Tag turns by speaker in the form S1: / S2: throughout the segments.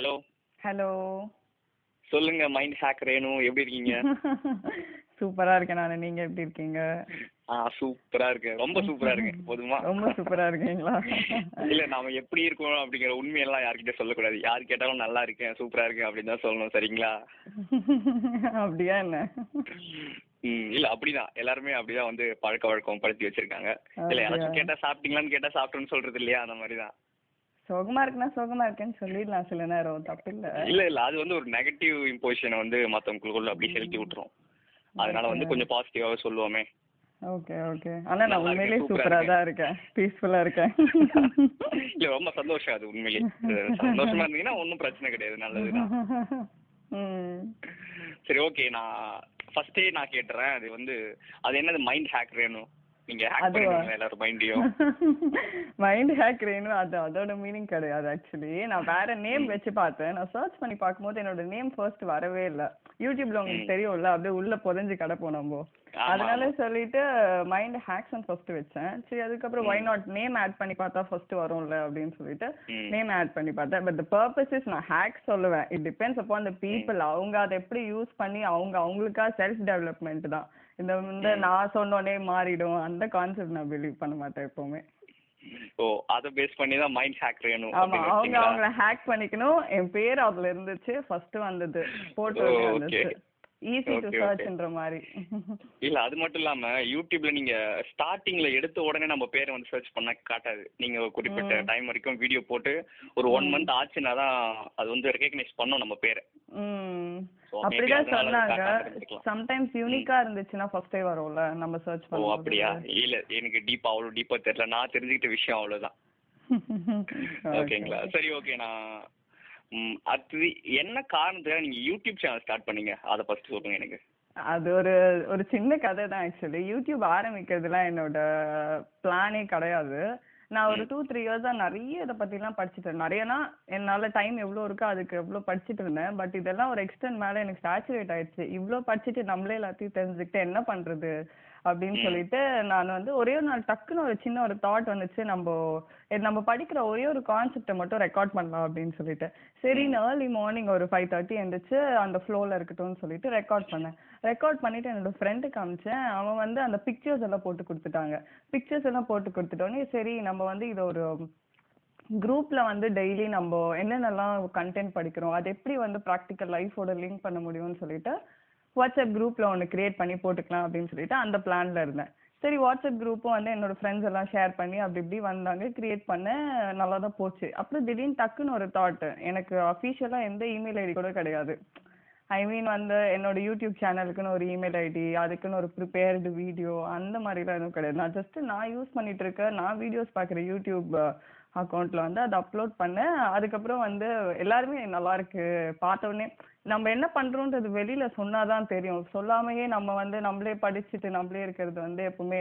S1: Hello
S2: hello
S1: சொல்லுங்க mind hack Renu எப்படி இருக்கீங்க?
S2: சூப்பரா இருக்கேன் நானு. நீங்க எப்படி இருக்கீங்க?
S1: ஆ சூப்பரா இருக்கு ரொம்ப சூப்பரா இருக்கு போதுமா?
S2: ரொம்ப சூப்பரா இருக்கீங்களா?
S1: இல்ல நாம எப்படி இருக்கோம் அப்படிங்கிற உண்மையெல்லாம் யார்கிட்ட சொல்லக்கூடாது. யார் கேட்டாலும் நல்லா இருக்கேன் சூப்பரா இருக்கேன் அப்படின்னு தான் சொல்லணும் சரிங்களா?
S2: அப்படியா என்ன?
S1: இல்ல அப்படிதான். எல்லாருமே அப்படிதான் வந்து பழக்க வழக்கம் படுத்தி வச்சிருக்காங்க. இல்ல யாராச்சும்? கேட்டா சாப்பிட்டீங்களான்னு கேட்டா சாப்பிட்டோன்னு சொல்றது இல்லையா? அந்த மாதிரிதான்.
S2: சோகமா இருக்குன்னா சோகமா இருக்கேன்னு சொல்லிடலாம் சில நேரம் தப்பு இல்ல.
S1: இல்ல இல்ல அது வந்து ஒரு நெகட்டிவ் இம்போசிஷனை வந்து மத்தவங்களுக்குள்ள அப்படி செலுத்தி விட்டுரும். அதனால வந்து கொஞ்சம் பாசிட்டிவாவே சொல்லுவோமே.
S2: ஓகே ஓகே ஆனா நான் உண்மையிலேயே
S1: சூப்பரா
S2: தான் இருக்கேன். பீஸ்ஃபுல்லா இருக்கேன்.
S1: இல்ல ரொம்ப சந்தோஷம் அது உண்மையிலேயே. சந்தோஷமா இருந்தீங்கன்னா ஒன்றும் பிரச்சனை கிடையாது நல்லதுதான் சரி ஓகே நான் ஃபர்ஸ்டே நான் கேட்டுறேன். அது வந்து அது என்னது மைண்ட் ஹேக் வேணும். நீங்க ஹேக்
S2: அதுவா?
S1: பண்ணுவீங்க எல்லாரும் மைண்டையும்
S2: மைண்ட் ஹேக் ரேணு அது அதோட மீனிங் கிடையாது ஆக்சுவலி நான் வேற நேம் வச்சு பார்த்தேன். நான் சர்ச் பண்ணி பார்க்கும்போது என்னோட நேம் ஃபர்ஸ்ட் வரவே இல்ல. யூடியூப்ல உங்களுக்கு தெரியும்ல அப்படியே உள்ள புதைஞ்சு கிடப்போம் நம்ம. அதனால. சொல்லிட்டு மைண்ட் ஹேக்ஸ் ஃபர்ஸ்ட் வச்சேன். சரி அதுக்கப்புறம் வை நாட் நேம் ஆட் பண்ணி பார்த்தா ஃபர்ஸ்ட் வரும்ல அப்படின்னு சொல்லிட்டு. நேம் ஆட் பண்ணி பார்த்தேன். பட் த பர்பஸ் இஸ் நான் ஹேக் சொல்லுவேன். It depends upon the people அவங்க அதை எப்படி யூஸ் பண்ணி அவங்க அவங்களுக்கா செல்ஃப் டெவலப்மெண்ட் தான். இந்த இந்த நான் சொன்னோனே மாறிடும். அந்த கான்செப்ட் நான் பிலீவ் பண்ண மாட்டேன் எப்பவுமே.
S1: ஓ அதை பேஸ் பண்ணி தான் மைண்ட் ஹேக் வேணும்
S2: ஆமா அவங்க? அவங்கள ஹேக் பண்ணிக்கணும். என் பேர் அதுல இருந்துச்சு. ஃபர்ஸ்ட் வந்தது. Photo
S1: okay.
S2: ஈஸி டு சர்ச்ன்ற மாதிரி.
S1: இல்ல அது மட்டும் இல்லாம யூடியூப்ல நீங்க ஸ்டார்டிங்ல எடுத்த உடனே நம்ம பேரை வந்து சர்ச் பண்ண காட்டாது. நீங்க குறிப்பிட்ட டைம் வரைக்கும் வீடியோ போட்டு ஒரு ஒன் மந்த் ஆச்சுன்னா தான் அது வந்து ரெகக்னைஸ் பண்ணும் நம்ம பேரை.
S2: அப்படிதான் சொன்னாங்க. சம்டைம்ஸ் யூனிக்கா இருந்துச்சுன்னா ஃபர்ஸ்டே வரும்ல நம்ம சர்ச்
S1: ஓ
S2: பண்ணுவோம்
S1: அப்படியா? இல்ல எனக்கு டீப்பா அவ்வளவு டீப்பா தெரியல. நான் தெரிஞ்சுக்கிட்ட விஷயம் அவ்வளவுதான். ஓகேங்களா? சரி ஓகே நான் ம், அடுத்தது என்ன காரணத்துக்காக நீங்க யூடியூப் சேனல் ஸ்டார்ட் பண்ணீங்க? அதை ஃபர்ஸ்ட் சொல்லுங்க எனக்கு.
S2: அது ஒரு ஒரு சின்ன கதை தான் ஆக்சுவலி யூடியூப் ஆரம்பிக்கிறதுலாம் என்னோட பிளானே கிடையாது. நான் ஒரு டூ த்ரீ இயர்ஸா நிறைய இதை பத்திலாம் படிச்சுட்டு இருந்தேன். நிறையனா என்னால டைம் எவ்வளோ இருக்கோ அதுக்கு எவ்வளோ படிச்சுட்டு இருந்தேன். பட் இதெல்லாம் ஒரு எக்ஸ்டென்ட் மேல எனக்கு சேச்சுரேட் ஆயிடுச்சு. இவ்வளோ படிச்சுட்டு நம்மளே எல்லாத்தையும் தெரிஞ்சுக்கிட்டு என்ன பண்றது? அப்படின்னு சொல்லிட்டு நான் வந்து ஒரே ஒரு நாள் டக்குன்னு ஒரு சின்ன ஒரு தாட் வந்துச்சு. நம்ம நம்ம படிக்கிற ஒரே ஒரு கான்செப்டை மட்டும் ரெக்கார்ட் பண்ணலாம் அப்படின்னு சொல்லிட்டு. சரின்னு ஏர்லி மார்னிங் ஒரு ஃபைவ் தேர்ட்டி எந்திரிச்சு அந்த ஃப்ளோவில் இருக்கட்டும்னு சொல்லிட்டு ரெக்கார்ட் பண்ணேன். ரெக்கார்ட் பண்ணிட்டு என்னோட ஃப்ரெண்டுக்கு காமிச்சேன் அவன் வந்து அந்த பிக்சர்ஸ் எல்லாம் போட்டு கொடுத்துட்டாங்க. பிக்சர்ஸ் எல்லாம் போட்டு கொடுத்துட்டோன்னே சரி நம்ம வந்து இதை ஒரு குரூப்ல வந்து டெய்லி நம்ம என்னென்னலாம் கண்டென்ட் படிக்கிறோம் அது எப்படி வந்து ப்ராக்டிக்கல் லைஃபோட லிங்க் பண்ண முடியும்னு சொல்லிட்டு வாட்ஸ்அப் குரூப்ல ஒன்று கிரியேட் பண்ணி போட்டுக்கலாம் அப்படின்னு சொல்லிட்டு அந்த பிளான்ல இருந்தேன். சரி வாட்ஸ்அப் குரூப்பும் வந்து என்னோட ஃப்ரெண்ட்ஸ் எல்லாம் ஷேர் பண்ணி அப்படி இப்படி வந்தாங்க கிரியேட் பண்ண நல்லா தான் போச்சு. அப்புறம் திடீர்னு டக்குன்னு ஒரு தாட் எனக்கு அஃபிஷியலாக எந்த இமெயில் ஐடி கூட கிடையாது. ஐ மீன் வந்து என்னோட யூடியூப் சேனலுக்குன்னு ஒரு இமெயில் ஐடி அதுக்குன்னு ஒரு ப்ரிப்பேர்டு வீடியோ அந்த மாதிரிலாம் எதுவும் கிடையாது. நான் ஜஸ்ட் நான் யூஸ் பண்ணிட்டு இருக்க நான் வீடியோஸ் பார்க்குற யூடியூப் அக்கௌண்ட்ல வந்து அதை அப்லோட் பண்ணேன் அதுக்கப்புறம் வந்து எல்லாருமே நல்லா இருக்கு. பார்த்த உடனே நம்ம என்ன பண்றோன்றது வெளியில சொன்னாதான் தெரியும். சொல்லாமையே நம்ம வந்து நம்மளே படிச்சுட்டு நம்மளே இருக்கிறது வந்து எப்பவுமே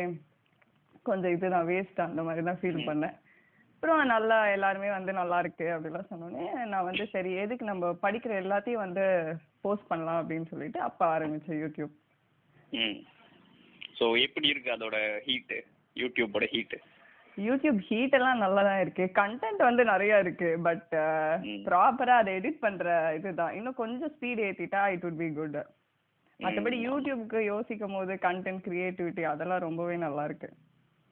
S2: கொஞ்சம் இதுதான் வேஸ்ட் அந்த மாதிரி தான் ஃபீல் பண்ணேன். அப்புறம் நல்லா எல்லாருமே வந்து நல்லா இருக்கு அப்படிலாம் சொன்னோடனே நான் வந்து சரி எதுக்கு நம்ம படிக்கிற எல்லாத்தையும் வந்து போஸ்ட் பண்ணலாம் அப்படின்னு சொல்லிட்டு அப்ப ஆரம்பிச்சேன் யூடியூப்
S1: ம். ஸோ எப்படி இருக்கு அதோட ஹீட்டு யூடியூபோட ஹீட்டு
S2: யூடியூப் ஹீட் எல்லாம் நல்லா தான் இருக்கு. கண்டென்ட் வந்து நிறைய இருக்கு பட்
S1: ம்.
S2: ப்ராப்பரா அதை எடிட் பண்ற இதுதான். இன்னும் கொஞ்சம் ஸ்பீட் ஏத்திட்டா இட் would பி குட் மற்றபடி யூடியூப்க்கு யோசிக்கும் போது கண்டென்ட் கிரியேட்டிவிட்டி அதெல்லாம் ரொம்பவே நல்லா இருக்கு.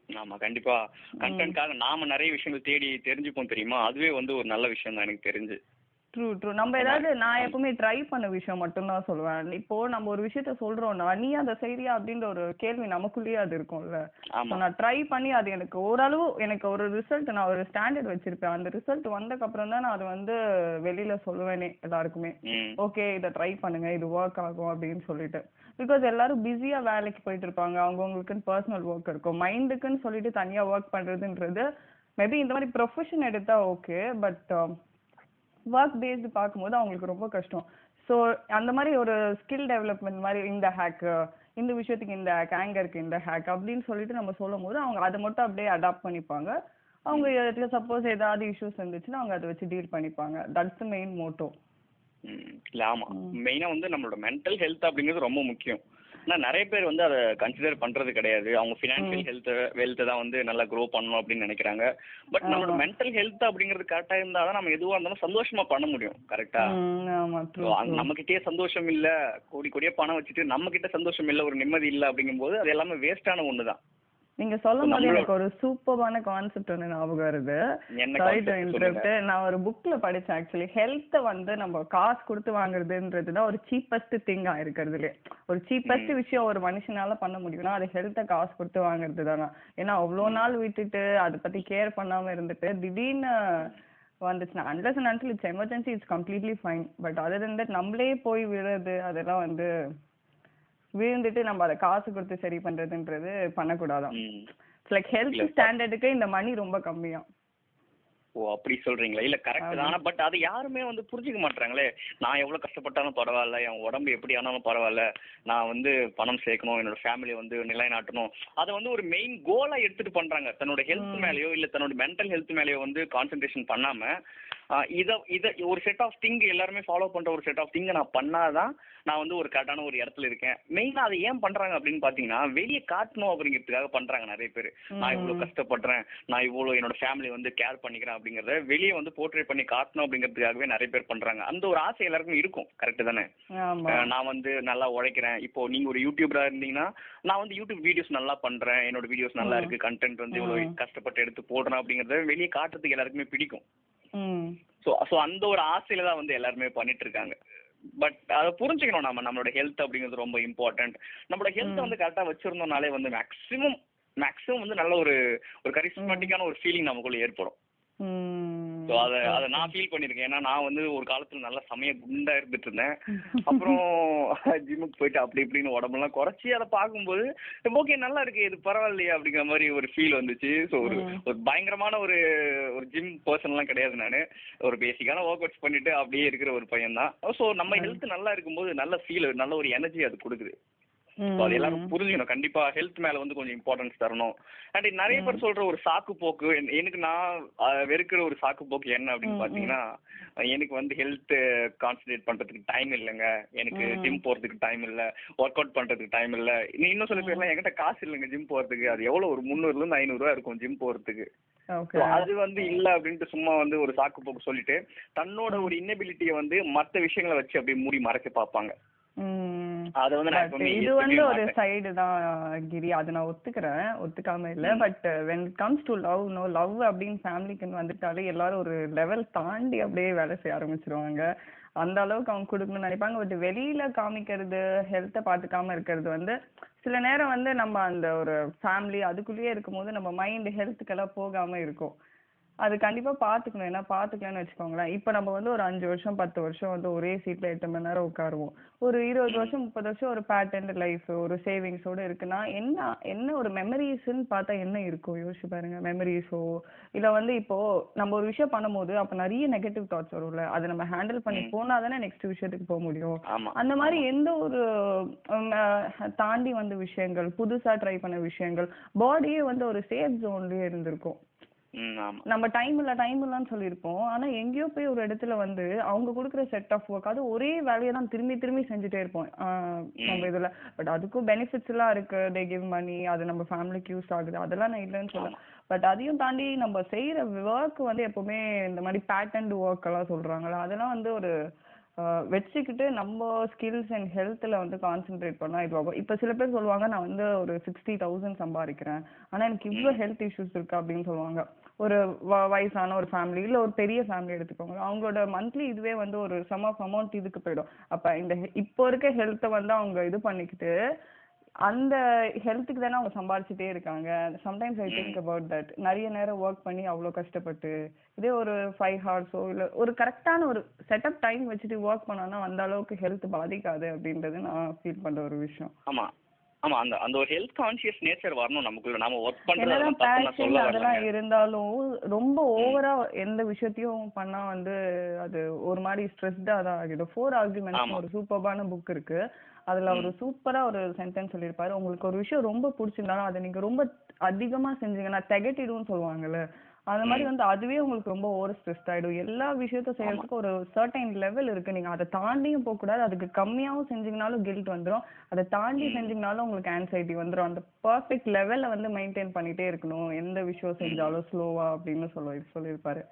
S1: ஆமா கண்டிப்பா. கண்டென்ட்காக நாம நிறைய விஷயங்கள் தேடி தெரிஞ்சுப்போம் தெரியுமா? அதுவே வந்து ஒரு நல்ல விஷயம் தான் எனக்கு தெரிஞ்சு.
S2: ட்ரூ ட்ரூ நம்ம ஏதாவது நான் எப்பவுமே ட்ரை பண்ண விஷயம் மட்டும்தான் சொல்லுவேன் இப்போ நம்ம ஒரு விஷயத்த சொல்றோம்னா நீ அதை செய்றியா அப்படின்ற ஒரு கேள்வி நமக்குள்ளேயே அது இருக்கும்ல. நான் ட்ரை பண்ணி அது எனக்கு ஓரளவு எனக்கு ஒரு ரிசல்ட் நான் ஒரு ஸ்டாண்டர்ட் வச்சிருப்பேன். அந்த ரிசல்ட் வந்ததுக்கு அப்புறம் தான் நான் அதை வந்து வெளியில சொல்லுவேனே எல்லாருக்குமே. ஓகே இதை ட்ரை பண்ணுங்க இது ஒர்க் ஆகும் அப்படின்னு சொல்லிட்டு. பிகாஸ் எல்லாரும் பிஸியா வேலைக்கு போயிட்டு இருப்பாங்க. அவங்கவுங்களுக்குன்னு பர்சனல் ஒர்க் இருக்கும். மைண்டுக்குன்னு சொல்லிட்டு தனியா ஒர்க் பண்றதுன்றது மேபி இந்த மாதிரி ப்ரொஃபஷன் எடுத்தா ஓகே பட் ஒர்க் பேஸ்டு பார்க்கும்போது அவங்களுக்கு ரொம்ப கஷ்டம். ஸோ அந்த மாதிரி ஒரு ஸ்கில் டெவலப்மெண்ட் மாதிரி இந்த ஹேக் இந்த விஷயத்துக்கு இந்த ஹேக் ஆங்கருக்கு இந்த ஹேக் அப்படின்னு சொல்லிட்டு நம்ம சொல்லும் போது அவங்க அதை மட்டும் அப்படியே அடாப்ட் பண்ணிப்பாங்க. அவங்க இடத்துல சப்போஸ் ஏதாவது இஷ்யூஸ் இருந்துச்சுன்னா அவங்க அதை வச்சு டீல் பண்ணிப்பாங்க. தட்ஸ் மெயின் மோட்டோ
S1: இல்ல ஆமா. மெயினா வந்து நம்மளோட மென்டல் ஹெல்த் அப்படிங்கிறது ரொம்ப முக்கியம். ஆனா நிறைய பேர் வந்து அதை கன்சிடர் பண்றது கிடையாது. அவங்க ஃபினான்ஷியல் ஹெல்த் வெல்த் தான் வந்து நல்லா க்ரோ பண்ணணும் அப்படின்னு நினைக்கிறாங்க. பட் நம்மளோட. மென்டல் ஹெல்த் அப்படிங்கிறது கரெக்டா இருந்தா தான் நம்ம எதுவா இருந்தாலும் சந்தோஷமா பண்ண முடியும் கரெக்டா
S2: ம், ஆமா ட்ரூ
S1: நம்ம கிட்டயே சந்தோஷம் இல்ல கோடி கோடியா பணம் வச்சுட்டு நம்ம கிட்ட சந்தோஷம் இல்ல ஒரு நிம்மதி இல்ல அப்படிங்கும்போது அது எல்லாமே வேஸ்டான ஒண்ணுதான்.
S2: நீங்க சொல்லும் போது எனக்கு ஒரு சூப்பரான கான்செப்ட் ஒன்று ஞாபகம் வருது. Sorry to. இன்டரப்ட் நான் ஒரு புக்ல படிச்சேன் ஆக்சுவலி ஹெல்த் வந்து நம்ம காசு கொடுத்து வாங்குறதுன்றது தான் ஒரு சீப்பஸ்ட் திங்கா இருக்கிறதுலே. ஒரு சீப்பஸ்ட் விஷயம் ஒரு மனுஷனால பண்ண முடியும்னா அது ஹெல்த்தை காசு கொடுத்து வாங்குறது தானே? ஏன்னா அவ்வளோ நாள் விட்டுட்டு அதை பத்தி கேர் பண்ணாம இருந்துட்டு திடீர்னு வந்துச்சுன்னா unless and until it's emergency it's completely fine but other than that நம்மளே போய் விழுறது அதெல்லாம் வந்து விழுந்துட்டு நம்ம அதை காசு கொடுத்து சரி பண்றதுன்றது பண்ணக்கூடாதான். லைக் ஹெல்த் ஸ்டாண்டர்டுக்கு இந்த மணி ரொம்ப கம்மியா
S1: ஓ அப்படி சொல்றீங்களா? இல்ல கரெக்ட் தான்? பட் அது யாருமே வந்து புரிஞ்சுக்க மாட்டாங்களே நான் எவ்வளவு கஷ்டப்பட்டாலும் பரவாயில்ல என் உடம்பு எப்படி ஆனாலும் பரவாயில்ல. நான் வந்து பணம் சேர்க்கணும் என்னோட ஃபேமிலி வந்து நிலைநாட்டணும். அதை வந்து ஒரு மெயின் கோலா எடுத்துட்டு பண்றாங்க. தன்னோட ஹெல்த் மேலயோ இல்ல தன்னோட மென்டல் ஹெல்த் மேலயோ வந்து கான்சென்ட்ரேஷன் பண்ணாம இத இத ஒரு செட் ஆஃப் திங் எல்லாருமே ஃபாலோ பண்ற ஒரு செட் ஆஃப் திங்க நான் பண்ணாதான் நான் வந்து ஒரு கரெக்டான ஒரு இடத்துல இருக்கேன். மெயினா அதை ஏன் பண்றாங்க அப்படின்னு பாத்தீங்கன்னா வெளியே காட்டணும் அப்படிங்கிறதுக்காக பண்றாங்க நிறைய பேர். நான் இவ்வளவு கஷ்டப்படுறேன் நான் இவ்வளவு என்னோட ஃபேமிலி வந்து கேர் பண்ணிக்கிறேன் அப்படிங்கறத வெளியே வந்து போர்ட்ரேட் பண்ணி காட்டணும் அப்படிங்கிறதுக்காகவே நிறைய பேர் பண்றாங்க. அந்த ஒரு ஆசை எல்லாருக்கும் இருக்கும். கரெக்ட் தானே? நான் வந்து நல்லா உழைக்கிறேன். இப்போ நீங்க ஒரு யூடியூபரா இருந்தீங்கன்னா நான் வந்து யூடியூப் வீடியோஸ் நல்லா பண்றேன். என்னோட வீடியோஸ் நல்லா இருக்கு. கண்டென்ட் வந்து இவ்வளவு கஷ்டப்பட்டு எடுத்து போடுறேன் அப்படிங்கறத வெளியே காட்டுறதுக்கு எல்லாருக்குமே பிடிக்கும். ஸோ ஸோ அந்த ஒரு ஆசையில தான் வந்து எல்லாருமே பண்ணிட்டு இருக்காங்க பட் அதை புரிஞ்சுக்கணும் நம்ம நம்மளோட ஹெல்த் அப்படிங்கிறது ரொம்ப இம்பார்ட்டன்ட் நம்மளோட ஹெல்த் வந்து கரெக்டா வச்சிருந்தோம்னாலே வந்து மேக்ஸிமம் மேக்ஸிமம் வந்து நல்ல ஒரு ஒரு கரிஸ்மேட்டிக்கான ஒரு ஃபீலிங் நமக்குள்ள ஏற்படும். ஸோ அதை அதை நான் ஃபீல் பண்ணியிருக்கேன் ஏன்னா நான் வந்து ஒரு காலத்துல நல்ல சமய குண்டா இருந்துட்டு இருந்தேன் அப்புறம் ஜிம்முக்கு போயிட்டு அப்படி இப்படின்னு உடம்பெல்லாம் குறைச்சி அதை பார்க்கும்போது ஓகே நல்லா இருக்கு இது பரவாயில்லையே அப்படிங்கிற மாதிரி ஒரு ஃபீல் வந்துச்சு. ஸோ ஒரு ஒரு பயங்கரமான ஒரு ஒரு ஜிம் பர்சன்லாம் கிடையாது நான். ஒரு பேசிக்கான ஒர்க் அவுட்ஸ் பண்ணிட்டு அப்படியே இருக்கிற ஒரு பையன் தான் ஸோ நம்ம ஹெல்த் நல்லா இருக்கும்போது நல்ல ஃபீல் நல்ல ஒரு எனர்ஜி அது கொடுக்குது. So அது எல்லாரும் புரிஞ்சுக்கணும். கண்டிப்பா ஹெல்த் மேல வந்து கொஞ்சம் இம்பார்ட்டன்ஸ் தரணும். அண்ட் நிறைய பேர் சொல்ற ஒரு சாக்கு போக்கு என்- எனக்கு நான் வெறுக்கிற ஒரு சாக்கு போக்கு என்ன அப்படின்னு பாத்தீங்கன்னா எனக்கு வந்து ஹெல்த் கான்சென்ட்ரேட் பண்றதுக்கு டைம் இல்லைங்க. எனக்கு ஜிம் போறதுக்கு டைம் இல்ல. ஒர்க் அவுட் பண்றதுக்கு டைம் இல்ல. இன்னும் சில பேர்லாம் என்கிட்ட காசு இல்லைங்க ஜிம் போறதுக்கு. அது எவ்வளவு? ஒரு முந்நூறுல இருந்து ஐநூறு ரூபா இருக்கும் ஜிம் போறதுக்கு அது வந்து இல்ல அப்படின்ட்டு சும்மா வந்து ஒரு சாக்கு போக்கு சொல்லிட்டு தன்னோட ஒரு இன்னபிலிட்டியை வந்து மத்த விஷயங்களை வச்சு அப்படியே மூடி மறைக்க பார்ப்பாங்க அதை வந்து நான்
S2: இது வந்து ஒரு. சைடு தான் கிரி. அது நான் ஒத்துக்கிறேன். ஒத்துக்காம இல்ல. But when it comes to love no love அப்படின்னு ஃபேமிலிக்குன்னு வந்துட்டாலே எல்லாரும் ஒரு லெவல் தாண்டி அப்படியே வேலை செய்ய ஆரம்பிச்சிருவாங்க. அந்த அளவுக்கு அவங்க கொடுக்கணும்னு நினைப்பாங்க. பட் வெளியில காமிக்கிறது ஹெல்த்தை பார்த்துக்காம இருக்கிறது வந்து சில நேரம் வந்து நம்ம அந்த ஒரு ஃபேமிலி அதுக்குள்ளேயே இருக்கும்போது நம்ம மைண்ட் ஹெல்த்துக்கெல்லாம் போகாம இருக்கும். அது கண்டிப்பா பாத்துக்கணும். ஏன்னா பாத்துக்கலன்னு வச்சுக்கோங்களேன். இப்ப நம்ம வந்து ஒரு அஞ்சு வருஷம் பத்து வருஷம் வந்து ஒரே சீட்ல எட்டு மணி நேரம் உட்காருவோம். ஒரு இருபது வருஷம் முப்பது வருஷம் ஒரு பேட்டர்ன் லைஃப் ஒரு சேவிங்ஸோட இருக்குன்னா என்ன என்ன ஒரு மெமரிஸ்ன்னு பார்த்தா என்ன இருக்கும் யோசிச்சு பாருங்க. மெமரிஸோ இல்ல வந்து இப்போ நம்ம ஒரு விஷயம் பண்ணும்போது அப்ப நிறைய நெகட்டிவ் தாட்ஸ் வரும்ல. அதை நம்ம ஹேண்டில் பண்ணி போனா தானே நெக்ஸ்ட் விஷயத்துக்கு போக முடியும். அந்த மாதிரி எந்த ஒரு தாண்டி வந்த விஷயங்கள் புதுசா ட்ரை பண்ண விஷயங்கள் பாடியே வந்து ஒரு சேஃப் ஜோன்லயே இருந்திருக்கும். நம்ம டைம் இல்ல டைம் இல்லன்னு சொல்லியிருப்போம். ஆனா எங்கேயோ போய் ஒரு இடத்துல வந்து அவங்க கொடுக்குற செட் ஆஃப் ஒர்க் அது ஒரே வேலையை தான் திரும்பி திரும்பி செஞ்சுட்டே இருப்போம். நம்ம இதுல. பட் அதுக்கும் பெனிஃபிட்ஸ் எல்லாம் இருக்கு. தே கிவ் மணி அது நம்ம ஃபேமிலிக்கு யூஸ் ஆகுது. அதெல்லாம் நான் இல்லைன்னு சொல்ல பட் அதையும் தாண்டி நம்ம செய்யற ஒர்க் வந்து எப்பவுமே இந்த மாதிரி பேட்டர்ன் ஒர்க் எல்லாம் சொல்றாங்கல்ல அதெல்லாம் வந்து ஒரு வச்சுக்கிட்டு நம்ம ஸ்கில்ஸ் அண்ட் ஹெல்த்ல வந்து கான்சென்ட்ரேட் பண்ணா இது ஆகும். இப்போ சில பேர் சொல்லுவாங்க நான் வந்து ஒரு சிக்ஸ்டி தௌசண்ட் சம்பாதிக்கிறேன். ஆனா எனக்கு இவ்ளோ ஹெல்த் இஷ்யூஸ் இருக்கு அப்படின்னு சொல்லுவாங்க. ஒரு வயசான ஒரு ஃபேமிலி இல்ல ஒரு பெரிய ஃபேமிலி எடுத்துக்கோங்க. அவங்களோட மந்த்லி இதுவே வந்து ஒரு சம் ஆஃப் அமௌண்ட் இதுக்கு போயிடும். அப்ப இந்த இப்போ இருக்க ஹெல்த்தை வந்து அவங்க இது பண்ணிக்கிட்டு அந்த ஹெல்த்துக்கு தானே அவங்க சம்பாரிச்சுட்டே இருக்காங்க. Sometimes I think about that நிறைய நேரம் ஒர்க் பண்ணி அவ்வளோ கஷ்டப்பட்டு இதே ஒரு ஃபைவ் ஹவர்ஸோ இல்ல ஒரு கரெக்டான ஒரு செட்டப் டைம் வச்சுட்டு ஒர்க் பண்ணோம்னா அந்த அளவுக்கு ஹெல்த் பாதிக்காது அப்படின்றது நான் ஃபீல் பண்ற ஒரு விஷயம்.
S1: ஆமா. ஆமா அந்த அந்த ஒரு ஹெல்த் கான்ஷியஸ் நேச்சர் வரணும் நமக்குள்ள. நாம ஒர்க் பண்றது
S2: அதெல்லாம் இருந்தாலும் ரொம்ப ஓவரா எந்த விஷயத்தையும் பண்ணா வந்து அது ஒரு மாதிரி ஸ்ட்ரெஸ்டா தான் ஆகிடும். For arguments. ஒரு சூப்பர்பான புக் இருக்கு. அதுல ஒரு சூப்பரா ஒரு சென்டென்ஸ் சொல்லியிருப்பாரு. உங்களுக்கு ஒரு விஷயம் ரொம்ப பிடிச்சிருந்தாலும் அதை நீங்க ரொம்ப அதிகமா செஞ்சீங்கன்னா திகட்டிடும்னு சொல்லுவாங்கல்ல. அந்த மாதிரி வந்து அதுவே உங்களுக்கு ரொம்ப ஓவர் ஸ்ட்ரெஸ் ஆயிடும். எல்லா விஷயத்தையும் செய்யறதுக்கு ஒரு சர்டைன் லெவல் இருக்கு. நீங்க அதை தாண்டியும் போக கூடாது அதுக்கு கம்மியாவும் செஞ்சீங்கனாலும் கில்ட் வந்துரும். அதை தாண்டி செஞ்சீங்கனாலும் உங்களுக்கு ஆன்சைட்டி வந்துரும். அந்த பர்ஃபெக்ட் லெவல்ல வந்து மெயின்டைன் பண்ணிட்டே இருக்கணும். எந்த விஷயம் செஞ்சாலும் ஸ்லோவா அப்படின்னு சொல்லி சொல்லியிருப்பாரு.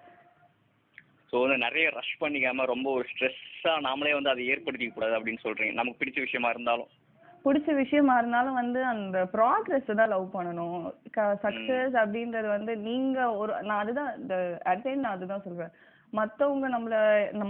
S1: ஸோ வந்து நிறைய ரஷ் பண்ணிக்காம ரொம்ப ஒரு ஸ்ட்ரெஸ்ஸா நாமளே வந்து அதை ஏற்படுத்திக்க கூடாது அப்படின்னு சொல்றீங்க. நமக்கு பிடிச்ச விஷயமா இருந்தாலும்.
S2: பிடிச்ச விஷயமா இருந்தாலும் வந்து அந்த ப்ராக்ரஸ் தான் லவ் பண்ணணும். சக்சஸ் அப்படின்றது வந்து நீங்க ஒரு நான் அதுதான் இந்த அட்டைன் நான் அதுதான் சொல்றேன். மத்தவங்க நம்மள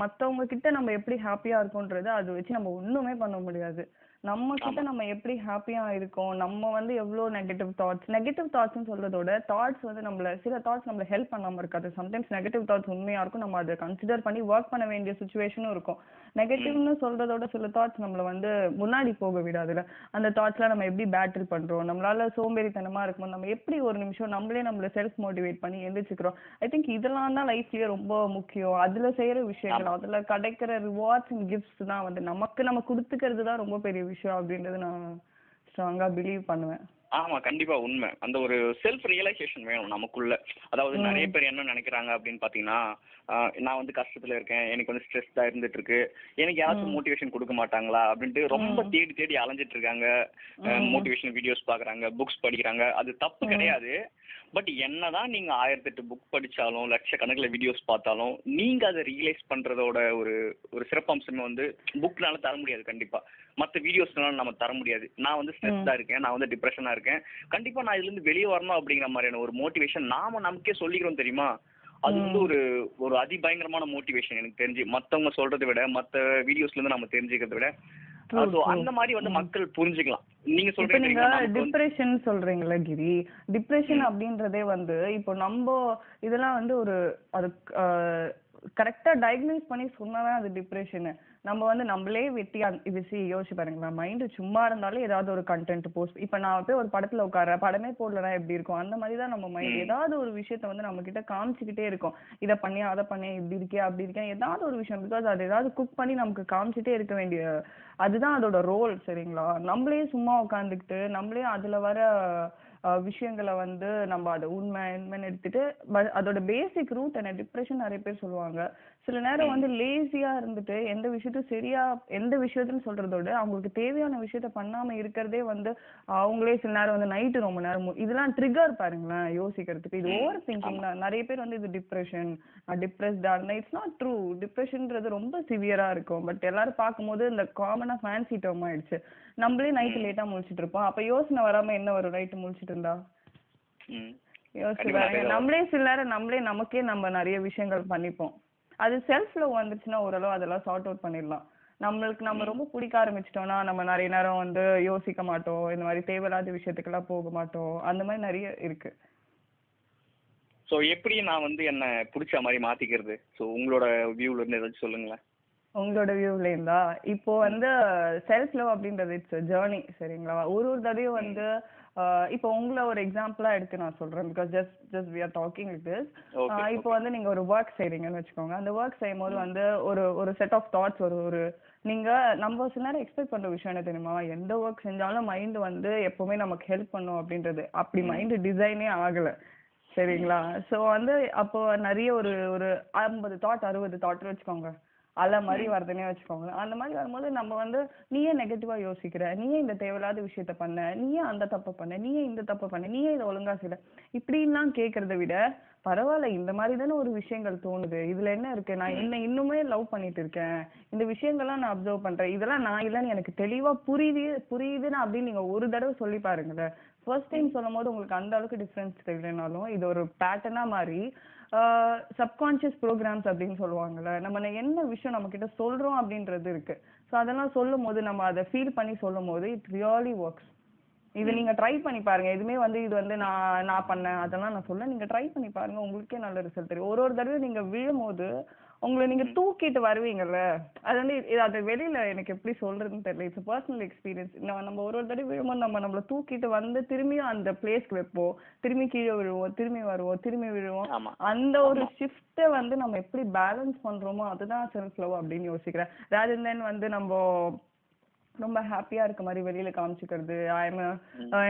S2: மத்தவங்க கிட்ட நம்ம எப்படி ஹாப்பியா இருக்கோன்றது அது வச்சு நம்ம ஒண்ணுமே பண்ண முடியாது. நம்ம கிட்ட நம்ம எப்படி ஹாப்பியா இருக்கோம் நம்ம வந்து எவ்வளவு நெகட்டிவ் தாட்ஸ் நெகட்டிவ் தாட்ஸ்னு சொல்றதோட தாட்ஸ் வந்து நம்மள சில தாட்ஸ் நம்மள ஹெல்ப் பண்ணாம இருக்காது. சம்டைம்ஸ் நெகட்டிவ் தாட்ஸ் உண்மையா இருக்கும் நம்ம அதை கன்சிடர் பண்ணி ஒர்க் பண்ண வேண்டிய சுச்சுவேஷனும் இருக்கும். நெகட்டிவ்னு சொல்றதோட சில தாட்ஸ் நம்மள வந்து முன்னாடி போக விடாதுல. அந்த தாட்ஸ்லாம் நம்ம எப்படி பேட்டில் பண்றோம்? நம்மளால சோம்பேறித்தனமா இருக்கும்போது நம்ம எப்படி ஒரு நிமிஷம் நம்மளே நம்மள செல்ஃப் மோட்டிவேட் பண்ணி எந்திரிச்சுக்கிறோம்? ஐ திங்க் இதெல்லாம் தான் லைஃப்லயே ரொம்ப முக்கியம். அதுல செய்யற விஷயங்கள் அதுல கிடைக்கிற ரிவார்ட்ஸ் அண்ட் கிஃப்ட்ஸ் தான் வந்து நமக்கு நம்ம கொடுத்துக்கிறது தான் ரொம்ப பெரிய விஷயம் அப்படின்றது நான் ஸ்ட்ராங்கா பிலீவ் பண்ணுவேன்.
S1: ஆமா கண்டிப்பா உண்மை. அந்த ஒரு செல்ஃப் ரியலைசேஷன் வேணும் நமக்குள்ள. அதாவது நிறைய பேர் என்ன நினைக்கிறாங்க அப்படின்னு பாத்தீங்கன்னா ஆஹ் நான் வந்து கஷ்டத்துல இருக்கேன் எனக்கு வந்து ஸ்ட்ரெஸ்டா இருந்துட்டு இருக்கு எனக்கு யாராச்சும் மோட்டிவேஷன் கொடுக்க மாட்டாங்களா அப்படின்ட்டு ரொம்ப தேடி தேடி அலைஞ்சிட்டு இருக்காங்க. மோட்டிவேஷன் வீடியோஸ் பாக்குறாங்க புக்ஸ் படிக்கிறாங்க. அது தப்பு கிடையாது. பட் என்னதான் நீங்க ஆயிரத்தெட்டு புக் படிச்சாலும் லட்சக்கணக்கில் வீடியோஸ் பார்த்தாலும் நீங்க அதை ரியலைஸ் பண்றதோட ஒரு ஒரு சிறப்பம்சமே வந்து புக்னால தர முடியாது கண்டிப்பா. மற்ற வீடியோஸ்னால நம்ம தர முடியாது. நான் வந்து ஸ்ட்ரெஸ்டா இருக்கேன். நான் வந்து டிப்ரெஷனா இருக்கேன். கண்டிப்பா நான் இதுல இருந்து வெளியே வரணும் அப்படிங்கிற மாதிரியான ஒரு மோட்டிவேஷன் நாம நமக்கே சொல்லிக்கிறோம் தெரியுமா? அது வந்து ஒரு ஒரு அதிபயங்கரமான மோட்டிவேஷன் எனக்கு தெரிஞ்சு. மத்தவங்க சொல்றதை விட மத்த வீடியோஸ்ல இருந்து நம்ம தெரிஞ்சுக்கிறத விட அந்த மாதிரி வந்து மக்கள் புரிஞ்சுக்கலாம். நீங்க சொல்றீங்க
S2: நீங்க டிப்ரெஷன் சொல்றீங்கல்ல கிரி. டிப்ரெஷன் அப்படின்றதே வந்து இப்போ நம்ம இதெல்லாம் வந்து ஒரு அது கரெக்டா டயக்னைஸ் பண்ணி சொன்னாதான் அது டிப்ரெஷன் நம்ம வந்து நம்மளே வெட்டி அந்த- இது சி யோசிச்சு பாருங்களேன் மைண்ட் சும்மா இருந்தாலே ஏதாவது ஒரு கண்டென்ட் போஸ்ட் இப்ப நான் போய் ஒரு படத்துல உட்கார படமே போடலனா எப்படி இருக்கும்? அந்த மாதிரி தான் நம்ம மைண்ட் ஏதாவது ஒரு விஷயத்த வந்து நம்ம கிட்ட காமிச்சுக்கிட்டே இருக்கும். இத பண்ணி அதை பண்ணி இப்படி இருக்கே அப்படி இருக்கேன் ஏதாவது ஒரு விஷயம். பிகாஸ் அது ஏதாவது குக் பண்ணி நமக்கு காமிச்சிட்டே இருக்க வேண்டிய அதுதான் அதோட ரோல் சரிங்களா? நம்மளே சும்மா உட்காந்துக்கிட்டு நம்மளே அதுல வர விஷயங்களை வந்து நம்ம அதை உண்மை உண்மைன்னு எடுத்துட்டு அதோட பேசிக் ரூட் என்ன டிப்ரெஷன் நிறைய பேர் சொல்லுவாங்க. சில நேரம் வந்து லேசியா இருந்துட்டு எந்த விஷயத்தையும் சரியா எந்த விஷயத்தையும் சொல்றதோட அவங்களுக்கு தேவையான விஷயத்த பண்ணாம இருக்கிறதே வந்து அவங்களே சில நேரம் வந்து நைட்டு ரொம்ப நேரம் இதெல்லாம் ட்ரிகர் பாருங்களேன் யோசிக்கிறதுக்கு. இது ஓவர் திங்கிங் தான். நிறைய பேர் வந்து இது டிப்ரெஷன் டிப்ரெஸ்டா இருந்தா இட்ஸ் நாட் ட்ரூ டிப்ரெஷன்ன்றது ரொம்ப சிவியரா இருக்கும். பட் எல்லாரும் பார்க்கும்போது இந்த காமனா ஃபேன்சி டேர்ம் ஆயிடுச்சு. நம்மளே நைட்டு லேட்டா முழிச்சிட்டு இருப்போம். அப்ப யோசனை வராம என்ன வரும்? நைட்டு முழிச்சிட்டு இருந்தா?
S1: ம்.
S2: யோசிச்சு பாருங்க நம்மளே சில நேரம் நம்மளே நமக்கே நம்ம நிறைய விஷயங்கள் பண்ணிப்போம். அது செல்ஃப் லவ் வந்துச்சுன்னா ஓரளவு அதெல்லாம் சார்ட் அவுட் பண்ணிடலாம். நம்மளுக்கு நம்ம ரொம்ப பிடிக்க ஆரம்பிச்சிட்டோம்னா நம்ம நிறைய நேரம் வந்து யோசிக்க மாட்டோம். இந்த மாதிரி தேவையில்லாத விஷயத்துக்கெல்லாம் போக மாட்டோம். அந்த மாதிரி நிறைய இருக்கு.
S1: ஸோ எப்படி நான் வந்து என்ன பிடிச்ச மாதிரி மாத்திக்கிறது? ஸோ உங்களோட வியூல இருந்து ஏதாச்சும் சொல்லுங்களேன்.
S2: உங்களோட வியூல இருந்தா இப்போ வந்து செல்ஃப் லவ் அப்படின்றது இட்ஸ் ஜேர்னி சரிங்களா? ஒரு ஒரு தடவையும் வந்து இப்போ உங்களை ஒரு எக்ஸாம்பிளா எடுத்து நான் சொல்றேன். Because just just we are talking with this இப்போ வந்து நீங்க ஒரு ஒர்க் செய்றீங்கன்னு வச்சுக்கோங்க. அந்த ஒர்க் செய்யும் போது வந்து ஒரு ஒரு செட் ஆஃப் தாட்ஸ் ஒரு ஒரு நீங்க நம்ம சில நேரம் எக்ஸ்பெக்ட் பண்ற விஷயம் என்ன தெரியுமா? எந்த ஒர்க் செஞ்சாலும் மைண்ட் வந்து எப்பவுமே நமக்கு ஹெல்ப் பண்ணும் அப்படின்றது. அப்படி மைண்ட் டிசைனே ஆகல சரிங்களா? சோ வந்து அப்போ நிறைய ஒரு ஒரு ஐம்பது தாட் அறுபது தாட் வச்சுக்கோங்க. அலை மாதிரி வருதுன்னே வச்சுக்கோங்க அந்த மாதிரி வரும்போது நம்ம வந்து நீயே நெகட்டிவா யோசிக்கிற? நீயே இந்த தேவையில்லாத விஷயத்த பண்ண? நீயே அந்த தப்பு பண்ண? நீயே இந்த தப்பு பண்ண? நீயே இதை ஒழுங்கா செய்யல? இப்படின்லாம் கேட்கறத விட பரவாயில்ல இந்த மாதிரி தானே ஒரு விஷயங்கள் தோணுது. இதுல என்ன இருக்கு? நான் என்ன இன்னுமே லவ் பண்ணிட்டு இருக்கேன். இந்த விஷயங்கள்லாம் நான் அப்சர்வ் பண்றேன். இதெல்லாம் நான் இல்லைன்னு எனக்கு தெளிவா புரியுது புரியுதுன்னு அப்படின்னு நீங்க ஒரு தடவை சொல்லி பாருங்களேன். ஃபர்ஸ்ட் டைம் சொல்லும் போது உங்களுக்கு அந்த அளவுக்கு டிஃப்ரென்ஸ் தெரியலனாலும் இது ஒரு பேட்டர்னா மாதிரி சப்கான்ஷியஸ் ப்ரோக்ராம்ஸ் அப்படின்னு சொல்லுவாங்கல்ல நம்ம என்ன விஷயம் நம்ம கிட்ட சொல்றோம் அப்படின்றது இருக்கு. ஸோ அதெல்லாம் சொல்லும் போது நம்ம அதை ஃபீல் பண்ணி சொல்லும் போது இட் ரியலி ஒர்க்ஸ் இது நீங்க ட்ரை பண்ணி பாருங்க. எதுவுமே வந்து இது வந்து நான் நான் பண்ணேன். அதெல்லாம் நான் சொல்ல நீங்க ட்ரை பண்ணி பாருங்க. உங்களுக்கே நல்ல ரிசல்ட் தெரியும். ஒரு ஒரு தடவை நீங்க விழும்போது உங்களை நீங்க தூக்கிட்டு வருவீங்கல்ல? அது வந்து இது அது வெளியில எனக்கு எப்படி சொல்றதுன்னு தெரியல. இட்ஸ் பர்சனல் எக்ஸ்பீரியன்ஸ் நம்ம ஒரு ஒரு தடவை விழும்போது நம்ம நம்மள தூக்கிட்டு வந்து திரும்பியும் அந்த பிளேஸ்க்கு வைப்போம். திரும்பி கீழே விழுவோம் திரும்பி வருவோம் திரும்பி விழுவோம். அந்த ஒரு ஷிஃப்ட்டை வந்து நம்ம எப்படி பேலன்ஸ் பண்றோமோ அதுதான் செல்ஃப் லவ் அப்படின்னு யோசிக்கிறேன். ரேதர் தென் வந்து நம்ம ரொம்ப ஹாப்பியா இருக்க மாதிரி வெளியில காமிச்சுக்கிறது. ஐம்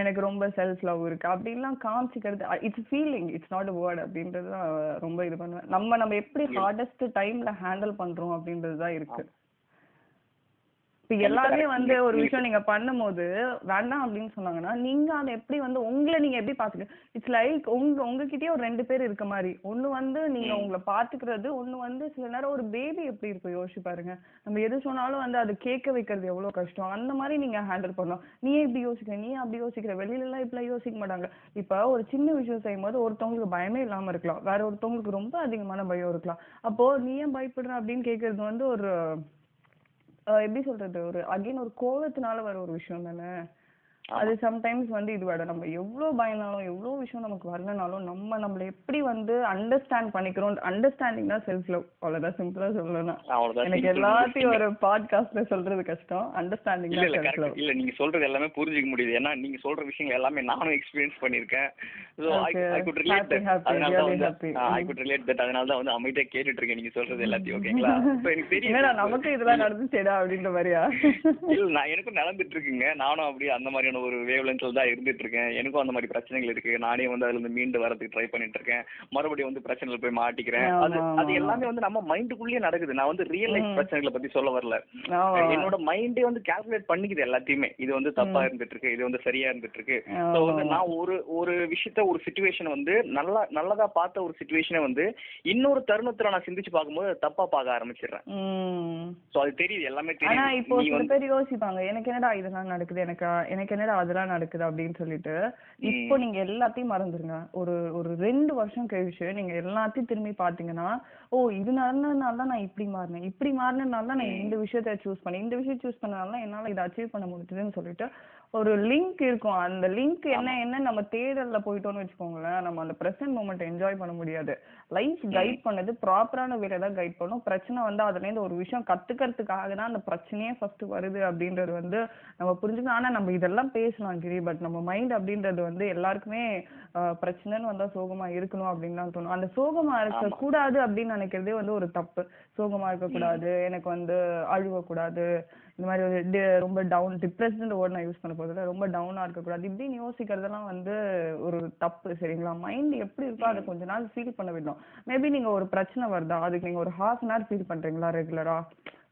S2: எனக்கு ரொம்ப செல்ஃப் லவ் இருக்கு. அப்படின்லாம் காமிச்சுக்கிறது it's feeling it's not a word அப்படின்றது தான் ரொம்ப இது பண்ணுவேன். நம்ம நம்ம எப்படி ஹார்டஸ்ட் டைம்ல ஹேண்டில் பண்றோம் அப்படின்றது தான் இருக்கு. இப்ப எல்லாருமே வந்து ஒரு விஷயம் நீங்க பண்ணும்போது வேண்டாம் அப்படின்னு சொன்னாங்கன்னா நீங்க அதை எப்படி வந்து உங்களை நீங்க எப்படி பாத்துக்க இட்ஸ் லைக் உங்க உங்ககிட்டயே ஒரு ரெண்டு பேர் இருக்க மாதிரி. ஒண்ணு வந்து நீங்க உங்களை பாத்துக்கிறது ஒண்ணு வந்து சில நேரம் ஒரு பேபி எப்படி இருக்கும் யோசிச்சு பாருங்க. நம்ம எது சொன்னாலும் வந்து அது கேட்க வைக்கிறது எவ்வளவு கஷ்டம். அந்த மாதிரி நீங்க ஹேண்டில் பண்ணணும். நீ இப்படி யோசிக்கிற? நீ அப்படி யோசிக்கிற? வெளியில எல்லாம் இப்படி யோசிக்க மாட்டாங்க. இப்ப ஒரு சின்ன விஷயம் செய்யும் போது ஒருத்தவங்களுக்கு பயமே இல்லாம இருக்கலாம். வேற ஒருத்தவங்களுக்கு ரொம்ப அதிகமான பயம் இருக்கலாம். அப்போ நீ ஏன் பயப்படுற அப்படின்னு கேக்குறது வந்து ஒரு எப்படி சொல்றது? ஒரு அகைன் ஒரு கோவத்தினால வர ஒரு விஷயம் தானே? அது சம்டைம்ஸ் வந்து இது வேணும் நம்ம எவ்வளவு பயந்தாலும் எவ்வளவு விஷயம் நமக்கு வரலனாலும் நம்ம நம்மள எப்படி வந்து அண்டர்ஸ்டாண்ட் பண்ணிக்கிறோம்? அண்டர்ஸ்டாண்டிங் தான் செல்ஃப் லவ் அவ்வளவுதான் சிம்பிளா சொல்லணும்னா. எனக்கு. எல்லாத்தையும் ஒரு பாட்காஸ்ட்ல சொல்றது கஷ்டம். அண்டர்ஸ்டாண்டிங்
S1: இல்ல
S2: செல்ஃப் லவ்
S1: இல்ல நீங்க சொல்றது எல்லாமே புரிஞ்சுக்க முடியுது. ஏன்னா நீங்க சொல்ற விஷயங்கள் எல்லாமே நானும் எக்ஸ்பீரியன்ஸ் பண்ணிருக்கேன் சோ ஐ குட் ரிலேட் அதனால தான். ஐ குட் ரிலேட் தட் அதனால தான் வந்து அமைதியா கேட்டுட்டு இருக்கேன். நீங்க சொல்றது எல்லாத்தையும் ஓகேங்களா? இப்போ எனக்கு தெரியும்
S2: என்னடா நமக்கு இதெல்லாம் நடந்துச்சேடா அப்படின்ற மாதிரியா?
S1: இல்ல நான் எனக்கும் நடந்துட்டு இருக்குங்க. நானும் அப்படியே அந்த மாதிரியான ஒரு வேவ் லென்த்ல தான் இருந்துட்டு இருக்கேன் எனக்கும் அந்த மாதிரி பிரச்சனைகள் இருக்கு. நானே வந்து அதுல இருந்து மீண்டு வரதுக்கு ட்ரை பண்ணிட்டு இருக்கேன் மறுபடியும் வந்து பிரச்சனைல போய் மாட்டிக்கிறேன். அது அது. எல்லாமே வந்து நம்ம மைண்டுக்குள்ளேயே நடக்குது. நான் வந்து ரியல் லைஃப் பிரச்சனைகளை பத்தி சொல்ல வரல. என்னோட மைண்டே வந்து கால்குலேட் பண்ணிக்குது எல்லாத்தையுமே. இது வந்து தப்பா இருந்துட்டு இருக்கு இது வந்து சரியா இருந்துட்டு இருக்கு வந்து நான் ஒரு ஒரு விஷயத்த ஒரு சுச்சுவேஷன் வந்து நல்லா நல்லதா பார்த்த ஒரு சுச்சுவேஷனை வந்து இன்னொரு தருணத்துல நான் சிந்திச்சு பார்க்கும்போது தப்பா பார்க்க ஆரம்பிச்சிடுறேன். சோ அது தெரியுது. எல்லாமே
S2: ஆனா
S1: தெரியுது.
S2: இப்போ சில பேர் யோசிப்பாங்க எனக்கு என்னடா இதெல்லாம் நடக்குது? எனக்கு எனக்கு என்னடா அதெல்லாம் நடக்குது அப்படின்னு சொல்லிட்டு இப்போ நீங்க எல்லாத்தையும் மறந்துருங்க. ஒரு ஒரு ரெண்டு வருஷம் கழிச்சு நீங்க எல்லாத்தையும் திரும்பி பாத்தீங்கன்னா ஓ இது நடந்ததுனால தான் நான் இப்படி மாறினேன். இப்படி மாறினதுனால தான் நான் இந்த விஷயத்த சூஸ் பண்ணேன். இந்த விஷயம் சூஸ் பண்ணனால தான் என்னால இதை அச்சீவ் பண்ண முடியுதுன்னு சொல்லிட்டு ஒரு லிங்க் இருக்கும். அந்த லிங்க் என்ன என்ன நம்ம தேடல்ல போயிட்டோம்னு வச்சுக்கோங்களேன் நம்ம அந்த பிரசன்ட் மூமெண்ட் என்ஜாய் பண்ண முடியாது. லைஃப் கைட் பண்ணது ப்ராப்பரான வேலை தான் கைட் பண்ணும். பிரச்சனை வந்து அதுல இருந்து ஒரு விஷயம் கத்துக்கிறதுக்காக தான் அந்த பிரச்சனையே ஃபர்ஸ்ட் வருது அப்படின்றது வந்து நம்ம புரிஞ்சுக்கணும். ஆனா நம்ம இதெல்லாம் பேசலாம் கிரி பட் நம்ம மைண்ட் அப்படின்றது வந்து எல்லாருக்குமே பிரச்சனைன்னு வந்தா சோகமா இருக்கணும் அப்படின்னு தான் தோணும். அந்த சோகமா இருக்க கூடாது அப்படின்னு நினைக்கிறதே வந்து ஒரு தப்பு. சோகமா இருக்க கூடாது எனக்கு வந்து அழுவ கூடாது இந்த மாதிரி ஒரு ரொம்ப டவுன் டிப்ரெஸ்ன்ற வேர்ட் நான் யூஸ் பண்ண போதில்ல ரொம்ப டவுனா இருக்கக்கூடாது. இப்படின்னு யோசிக்கிறதெல்லாம் வந்து ஒரு தப்பு சரிங்களா? மைண்ட் எப்படி இருக்கோ அதை கொஞ்ச நாள் ஃபீல் பண்ண விடணும். மேபி நீங்க ஒரு பிரச்சனை வருதா? அதுக்கு நீங்க ஒரு ஹாஃப் அன் ஹவர் ஃபீல் பண்றீங்களா ரெகுலரா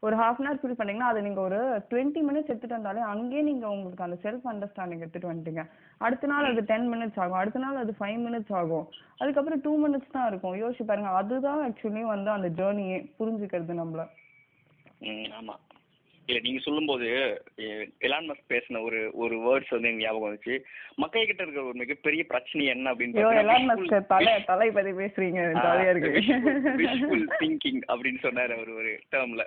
S2: ஒரு ஹாஃப் அன் ஹவர் ஃபீல் பண்ணீங்கன்னா அதை நீங்க ஒரு டுவெண்ட்டி மினிட்ஸ் எடுத்துட்டு வந்தாலே அங்கேயே நீங்க உங்களுக்கு அந்த செல்ஃப் அண்டர்ஸ்டாண்டிங் எடுத்துட்டு வந்துட்டீங்க. அடுத்த நாள் அது டென் மினிட்ஸ் ஆகும். அடுத்த நாள் அது ஃபைவ் மினிட்ஸ் ஆகும். அதுக்கப்புறம் டூ மினிட்ஸ் தான் இருக்கும். யோசிச்சு பாருங்க அதுதான் ஆக்சுவலி வந்து அந்த ஜேர்னியே புரிஞ்சுக்கிறது நம்மள.
S1: ஆமாம் ஆமா. இல்ல நீங்க சொல்லும்போது எலான் மஸ்க் பேசின ஒரு ஒரு வேர்ட்ஸ் வந்து எனக்கு ஞாபகம் வந்துச்சு. மக்கள் கிட்ட இருக்கிற ஒரு மிகப்பெரிய பிரச்சனை என்ன அப்படின்னு பார்த்தீங்கன்னா
S2: மஸ்ட் தலை தலை பத்தி பேசுறீங்க. ஜாலியா இருக்கு.
S1: திங்கிங் அப்படின்னு சொன்னாரு அவர் ஒரு டேர்ம்ல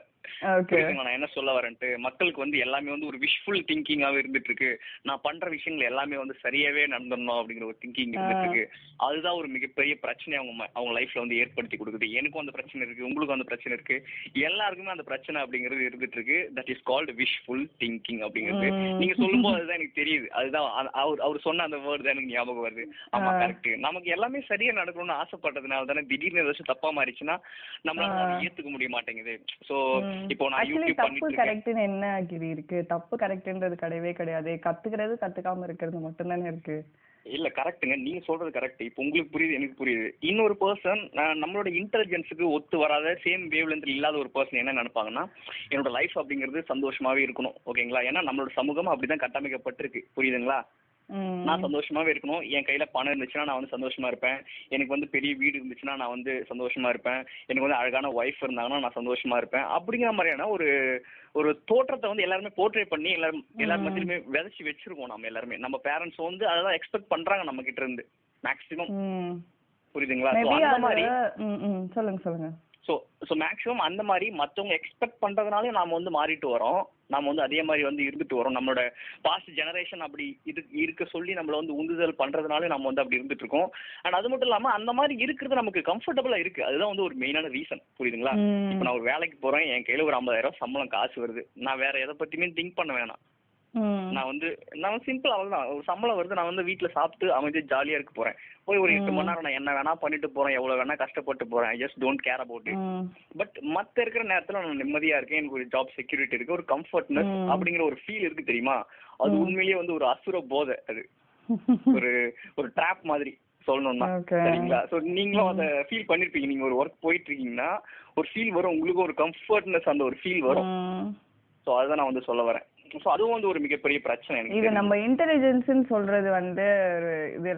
S1: நான் என்ன சொல்ல வரேன்ட்டு மக்களுக்கு வந்து எல்லாமே வந்து ஒரு விஷுவல் திங்கிங்காவே இருந்துட்டு இருக்கு நான் பண்ற விஷயங்கள் எல்லாமே வந்து சரியாவே நடந்துடணும் அப்படிங்கிற ஒரு திங்கிங் இருந்துட்டு இருக்கு அதுதான் ஒரு மிகப்பெரிய பிரச்சனை அவங்க அவங்க லைஃப்ல வந்து ஏற்படுத்தி கொடுக்குது. எனக்கும் அந்த பிரச்சனை இருக்கு உங்களுக்கும் அந்த பிரச்சனை இருக்கு. எல்லாருக்குமே அந்த பிரச்சனை அப்படிங்கிறது இருந்துட்டு இருக்கு that is called visual thinking அப்படிங்கிறது. நீங்க சொல்லும்போது அதுதான் எனக்கு தெரியுது. அதுதான் அவர் அவர் சொன்ன அந்த வேர்டு தான் எனக்கு ஞாபகம் வருது. ஆமா. கரெக்ட் நமக்கு எல்லாமே சரியா நடக்கணும்னு ஆசைப்பட்டதுனால தானே திடீர்னு ஏதாச்சும் தப்பா மாறிச்சுன்னா நம்மளால ஏத்துக்க முடிய மாட்டேங்குது. சோ இப்போ நான் யூடியூப் பண்ணிட்டு இருக்கேன்.
S2: கரெக்ட்னு என்ன கிரி இருக்கு தப்பு கரெக்ட்ன்றது கிடையவே கிடையாது. கத்துக்கிறது கத்துக்காம இருக்கிறது மட்டும்தானே இருக்கு.
S1: இல்ல கரெக்ட்டுங்க நீங்க சொல்றது கரெக்ட் இப்போ உங்களுக்கு புரியுது எனக்கு புரியுது. இன்னொரு பர்சன் நம்மளோட இன்டெலிஜென்ஸுக்கு ஒத்து வராத சேம் வேவ்லென்த் இல்லாத ஒரு பர்சன் என்ன நினைப்பாங்கன்னா என்னோட லைஃப் அப்படிங்கிறது சந்தோஷமாவே இருக்கணும். ஓகேங்களா ஏன்னா நம்மளோட சமூகம் அப்படிதான் கட்டமைக்கப்பட்டிருக்கு. புரியுதுங்களா? நான் சந்தோஷமாவே இருக்கணும். என் கையில பணம் இருந்துச்சுன்னா நான் வந்து சந்தோஷமா இருப்பேன். எனக்கு வந்து பெரிய வீடு இருந்துச்சுன்னா நான் வந்து சந்தோஷமா இருப்பேன். எனக்கு வந்து அழகான ஒய்ஃப் இருந்தாங்கன்னா நான் சந்தோஷமா இருப்பேன். அப்படிங்கிற மாதிரியான ஒரு ஒரு தோற்றத்தை வந்து எல்லாருமே போர்ட்ரே பண்ணி எல்லாரும் எல்லாரும் மத்தியிலுமே விதைச்சு வச்சிருக்கோம் நம்ம எல்லாருமே. நம்ம பேரண்ட்ஸ் வந்து அதெல்லாம் எக்ஸ்பெக்ட் பண்றாங்க நம்ம கிட்ட இருந்து. மேக்ஸிமம்
S2: ம்.
S1: புரியுதுங்களா.
S2: சொல்லுங்க சொல்லுங்க.
S1: ஸோ ஸோ மேக்ஸிமம் அந்த மாதிரி மற்றவங்க எக்ஸ்பெக்ட் பண்றதுனாலே நாம வந்து மாறிட்டு வரோம். நாம வந்து அதே மாதிரி வந்து இருந்துட்டு வரோம். நம்மளோட பாஸ்ட் ஜெனரேஷன் அப்படி இது இருக்க சொல்லி நம்மள வந்து உந்துதல் பண்றதுனால நம்ம வந்து அப்படி இருந்துட்டு இருக்கோம். அண்ட் அது மட்டும் இல்லாம அந்த மாதிரி இருக்கிறது நமக்கு கம்ஃபர்டபுளா இருக்கு. அதுதான் வந்து ஒரு மெயினான ரீசன் புரியுதுங்களா. இப்போ நான் ஒரு வேலைக்கு போறேன். என் கையில ஒரு ஐம்பதாயிரம் சம்பளம் காசு வருது. நான் வேற எதை பத்தியுமே திங்க் பண்ண வேணாம். நான் வந்து நான் சிம்பிள் அவ்வளவுதான். ஒரு சம்பளம் வருது நான் வந்து வீட்ல சாப்பிட்டு அமைதியா ஜாலியா இருக்க போறேன். போய் ஒரு எட்டு மணி நேரம் நான் என்ன வேணா பண்ணிட்டு போறேன் எவ்வளவு வேணா கஷ்டப்பட்டு போறேன். I just don't care about it but மத்த இருக்கிற நேரத்துல நான் நிம்மதியா இருக்கேன். எனக்கு ஒரு ஜாப் செக்யூரிட்டி இருக்கு. ஒரு கம்ஃபர்ட்னஸ். அப்படிங்கிற ஒரு ஃபீல் இருக்கு தெரியுமா? அது. உண்மையிலேயே வந்து ஒரு அசுர போதை அது. ஒரு ஒரு ட்ராப் மாதிரி சொல்லணும்னா. சரிங்களா? சோ நீங்களும் அதை ஃபீல் பண்ணிருப்பீங்க. நீங்க ஒரு ஒர்க் போயிட்டு இருக்கீங்கன்னா ஒரு ஃபீல் வரும். உங்களுக்கு ஒரு கம்ஃபர்ட்னஸ் அந்த ஒரு ஃபீல் வரும். சோ அதுதான் நான் வந்து சொல்ல வரேன். சோ அதுவும் வந்து ஒரு மிகப்பெரிய பிரச்சனை
S2: இது. நம்ம இன்டெலிஜென்ஸ்னு சொல்றது வந்து ஒரு இது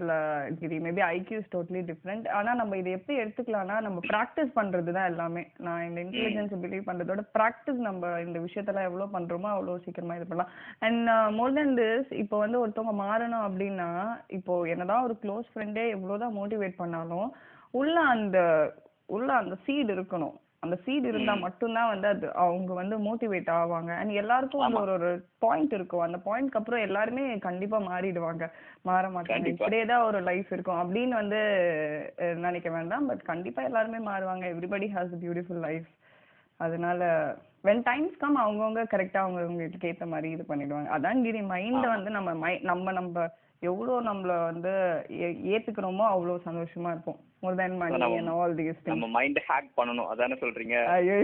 S2: Giri maybe IQ is totally different ஆனா நம்ம இதை எப்படி எடுத்துக்கலாம்னா நம்ம ப்ராக்டிஸ் பண்றது தான் எல்லாமே. நான் இந்த இன்டெலிஜென்ஸ் பிலீவ் பண்றதோட ப்ராக்டிஸ் நம்ம இந்த விஷயத்தெல்லாம் எவ்வளவு பண்றோமோ அவ்வளவு சீக்கிரமா இது பண்ணலாம். அண்ட் மோர் தென் திஸ் இப்போ வந்து ஒருத்தவங்க மாறணும் அப்படின்னா இப்போ என்னதான் ஒரு க்ளோஸ் ஃப்ரெண்டே எவ்வளவுதான் மோட்டிவேட் பண்ணாலும் உள்ள அந்த உள்ள அந்த சீட் இருக்கணும். அந்த சீட் இருந்தா மட்டும்தான் வந்து அது அவங்க வந்து மோட்டிவேட் ஆவாங்க. அண்ட் எல்லாருக்கும் வந்து ஒரு ஒரு பாயிண்ட் இருக்கும். அந்த பாயிண்ட்க்கு அப்புறம் எல்லாருமே கண்டிப்பா மாறிடுவாங்க. மாற மாட்டாங்க. இப்படியே தான் ஒரு லைஃப் இருக்கும். அப்படின்னு வந்து நினைக்க வேண்டாம். பட் கண்டிப்பா எல்லாருமே மாறுவாங்க. எவ்ரிபடி ஹாஸ் பியூட்டிஃபுல் லைஃப் அதனால வென் டைம்ஸ் கம் அவங்கவுங்க கரெக்டா அவங்க அவங்களுக்கு ஏத்த மாதிரி இது பண்ணிடுவாங்க. அதான் கிரி மைண்ட வந்து நம்ம மை- நம்ம நம்ம எவ்வளோ நம்மள வந்து ஏ- ஏத்துக்கிறோமோ அவ்வளோ சந்தோஷமா இருப்போம். More than money and all these
S1: நம்ம மைண்ட் ஹேக் பண்ணணும். அதானே சொல்றீங்க?
S2: ஐயோ.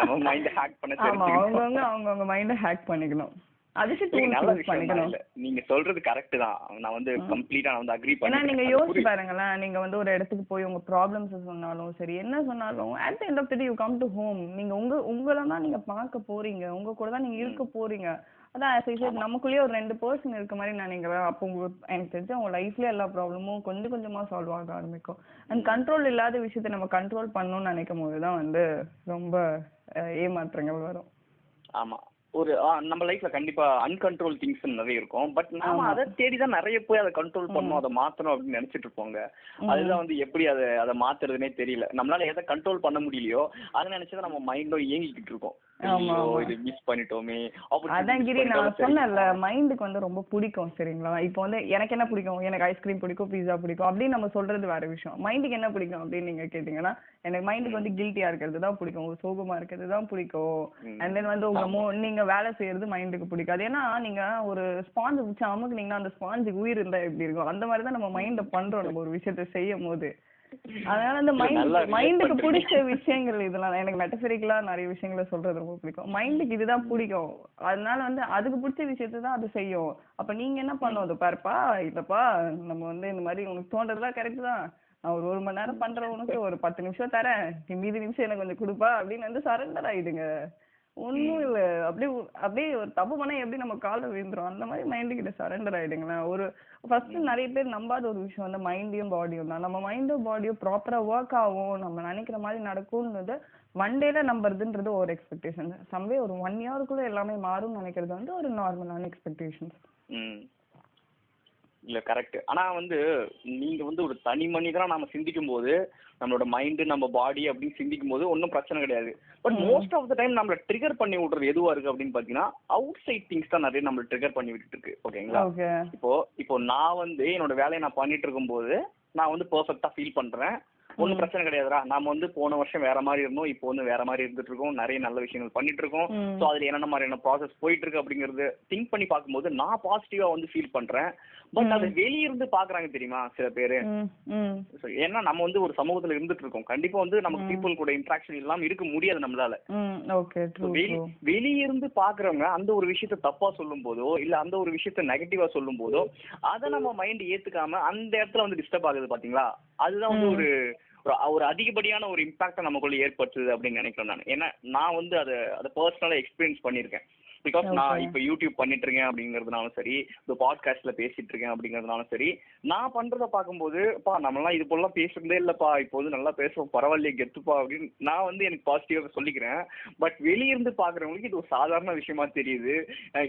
S1: நம்ம மைண்ட் ஹேக் பண்ண தெரிஞ்சுக்கணும்.
S2: அவங்கவங்க அவங்கவங்க மைண்ட ஹேக் பண்ணிக்கணும். அதுக்கு
S1: தான்
S2: பண்ணிக்கணும்.
S1: நீங்க சொல்றது கரெக்ட் தான். நான் வந்து கம்ப்ளீட்டா நான் வந்து அக்ரி
S2: ஏன்னா நீங்க
S1: பண்ணேன்
S2: யோசிச்சு பாருங்களேன். நீங்க வந்து ஒரு இடத்துக்கு போய் உங்க ப்ராப்ளம்ஸ் சொன்னாலும் சரி என்ன சொன்னாலும் at the end of the you come to home நீங்க உங்க உங்களை தான் நீங்க பார்க்க போறீங்க. உங்க கூட தான் நீங்க இருக்க போறீங்க. அதான் I said, நமக்குள்ளேயே ஒரு ரெண்டு பர்சன் இருக்க மாதிரி நினைக்கிறேன். அப்போ உங்க எனக்கு தெரிஞ்சு உங்க லைஃப்ல எல்லா ப்ராப்ளமும் கொஞ்சம் கொஞ்சமா சால்வ் ஆக ஆரம்பிக்கும். அண்ட் கண்ட்ரோல் இல்லாத விஷயத்த நம்ம கண்ட்ரோல் பண்ணணும்னு நினைக்கும் போது தான் வந்து ரொம்ப ஏமாற்றங்கள் வரும்.
S1: ஆமா. ஒரு நம்ம லைஃப்ல கண்டிப்பா அன்கண்ட்ரோல் திங்ஸ் நிறைய இருக்கும். பட் நாம. அதை தேடி தான் நிறைய போய் அதை கண்ட்ரோல் பண்ணணும் அதை மாத்தணும் அப்படின்னு நினைச்சிட்டு இருப்போங்க. அதுதான் வந்து எப்படி அதை அதை மாத்துறதுனே தெரியல. நம்மளால எதை கண்ட்ரோல் பண்ண முடியலையோ அதை நினைச்சுதான் நம்ம மைண்டும் இயங்கிக்கிட்டு இருக்கோம். மிஸ் பண்ணிட்டோமே.
S2: அதான் கிரி நான். சொன்னேன்ல மைண்டுக்கு வந்து ரொம்ப பிடிக்கும் சரிங்களா? இப்போ வந்து எனக்கு என்ன பிடிக்கும்? எனக்கு ஐஸ்கிரீம் பிடிக்கும் பீஸா பிடிக்கும் அப்படின்னு நம்ம சொல்றது வேற விஷயம். மைண்டுக்கு என்ன பிடிக்கும் அப்படின்னு நீங்க கேட்டீங்கன்னா எனக்கு மைண்டுக்கு வந்து கில்ட்டியா இருக்கிறது தான் பிடிக்கும். சோகமா இருக்கிறது தான் பிடிக்கும். அண்ட் தென் வந்து உங்க மோ நீங்க வேலை செய்யறது மைண்டுக்கு பிடிக்காது. ஏன்னா நீங்க ஒரு ஸ்பாஞ்ச் வச்சு அமுக்குனீங்கன்னா அந்த ஸ்பாஞ்சுக்கு உயிர் இருந்தா எப்படி இருக்கும்? அந்த மாதிரி தான் நம்ம மைண்ட பண்றோம் நம்ம ஒரு விஷயத்த செய்யும் போது அதனால அந்த மைண்ட் மைண்டுக்கு. பிடிச்ச விஷயங்கள் இதெல்லாம் எனக்கு மெட்டபரிக்கலா நிறைய விஷயங்களை சொல்றது ரொம்ப பிடிக்கும். மைண்டுக்கு இதுதான் பிடிக்கும். அதனால வந்து அதுக்கு பிடிச்ச விஷயத்தை தான் அது செய்யும். அப்ப நீங்க என்ன பண்ணும்? அது பாருப்பா இல்லப்பா நம்ம வந்து இந்த மாதிரி உனக்கு தோன்றதுலாம் கரெக்ட் தான். நான் ஒரு ஒரு மணி நேரம் பண்றேன் உனக்கு ஒரு பத்து நிமிஷம் தரேன். மீதி நிமிஷம் எனக்கு கொஞ்சம் கொடுப்பா அப்படின்னு வந்து சரண்டர் ஆயிடுங்க. ஒண்ணும் இல்ல. அப்படியே அப்படியே ஒரு தப்பு பண்ணா எப்படி நம்ம கால்ல விழுந்துரும்? அந்த மாதிரி மைண்டு கிட்ட சரண்டர் ஆயிடுங்களேன். ஒரு ஃபர்ஸ்ட் நிறைய பேர் நம்பாத ஒரு விஷயம் வந்து மைண்டையும் பாடியும் தான். நம்ம மைண்டும் பாடியும் ப்ராப்பரா ஒர்க் ஆகும். நம்ம நினைக்கிற மாதிரி நடக்கும்ன்றது ஒன் டேல நம்புறதுன்றது ஒரு எக்ஸ்பெக்டேஷன் சம்வே ஒரு ஒன் இயருக்குள்ள எல்லாமே மாறும்னு நினைக்கிறது வந்து ஒரு நார்மலான எக்ஸ்பெக்டேஷன்ஸ்
S1: ம். இல்ல கரெக்ட் ஆனா வந்து நீங்க வந்து ஒரு தனி மனிதனா நாம சிந்திக்கும் போது நம்மளோட மைண்ட் நம்ம பாடி அப்படின்னு சிந்திக்கும் போது ஒன்றும் பிரச்சனை கிடையாது. But most of the time நம்மள ட்ரிகர் பண்ணி விடுறது எதுவா இருக்கு அப்படின்னு பாத்தீங்கன்னா அவுட் சைட் திங்ஸ் தான் நிறைய நம்மள ட்ரிகர் பண்ணி விட்டுட்டு இருக்கு. ஓகேங்களா
S2: ஓகே
S1: இப்போ இப்போ நான் வந்து என்னோட வேலையை நான் பண்ணிட்டு இருக்கும்போது நான் வந்து பெர்ஃபெக்ட்டா ஃபீல் பண்றேன். ஒன்றும் பிரச்சனை கிடையாதுடா. நாம வந்து போன வருஷம் வேற மாதிரி இருந்தோம். இப்போ வந்து வேற மாதிரி இருந்துட்டு இருக்கோம். நிறைய நல்ல விஷயங்கள் பண்ணிட்டு இருக்கோம். ஸோ அதுல என்னென்ன மாதிரியான ப்ராசஸ் போயிட்டு இருக்கு அப்படிங்கறது திங்க் பண்ணி பார்க்கும்போது நான் பாசிட்டிவா வந்து ஃபீல் பண்றேன். பட் அதை வெளியிருந்து பாக்குறாங்க தெரியுமா சில பேரு? ஏன்னா நம்ம வந்து ஒரு சமூகத்துல இருந்துட்டு இருக்கோம். கண்டிப்பா வந்து நமக்கு பீப்புள் கூட இன்ட்ராக்ஷன் இல்லாம இருக்க முடியாது நம்மளால. வெளியிருந்து பாக்குறவங்க அந்த ஒரு விஷயத்த தப்பா சொல்லும் போதோ இல்ல அந்த ஒரு விஷயத்த நெகட்டிவா சொல்லும் போதோ அதை நம்ம மைண்ட் ஏத்துக்காம அந்த இடத்துல வந்து டிஸ்டர்ப் ஆகுது பாத்தீங்களா? அதுதான் வந்து ஒரு ஒரு ஒரு அதிகப்படியான ஒரு இம்பாக்ட நமக்குள்ள ஏற்படுத்துது அப்படின்னு நினைக்கிறேன் நான். ஏன்னா நான் வந்து அதை அதை பர்சனலா எக்ஸ்பீரியன்ஸ் பண்ணியிருக்கேன். பிகாஸ் நான். இப்ப யூடியூப் பண்ணிட்டு இருக்கேன் அப்படிங்கறதுனாலும் சரி இந்த பாட்காஸ்ட்ல பேசிட்டு இருக்கேன் அப்படிங்கறதுனாலும் சரி நான் பண்றத பார்க்கும்போது பா நம்மலாம் இது போலாம் பேசுறதே இல்லப்பா இப்போ வந்து நல்லா பேசுவோம் பரவாயில்லையே கெத்துப்பா அப்படின்னு நான் வந்து எனக்கு பாசிட்டிவா சொல்லிக்கிறேன். பட் வெளியிருந்து பாக்குறவங்களுக்கு இது ஒரு சாதாரண விஷயமா தெரியுது.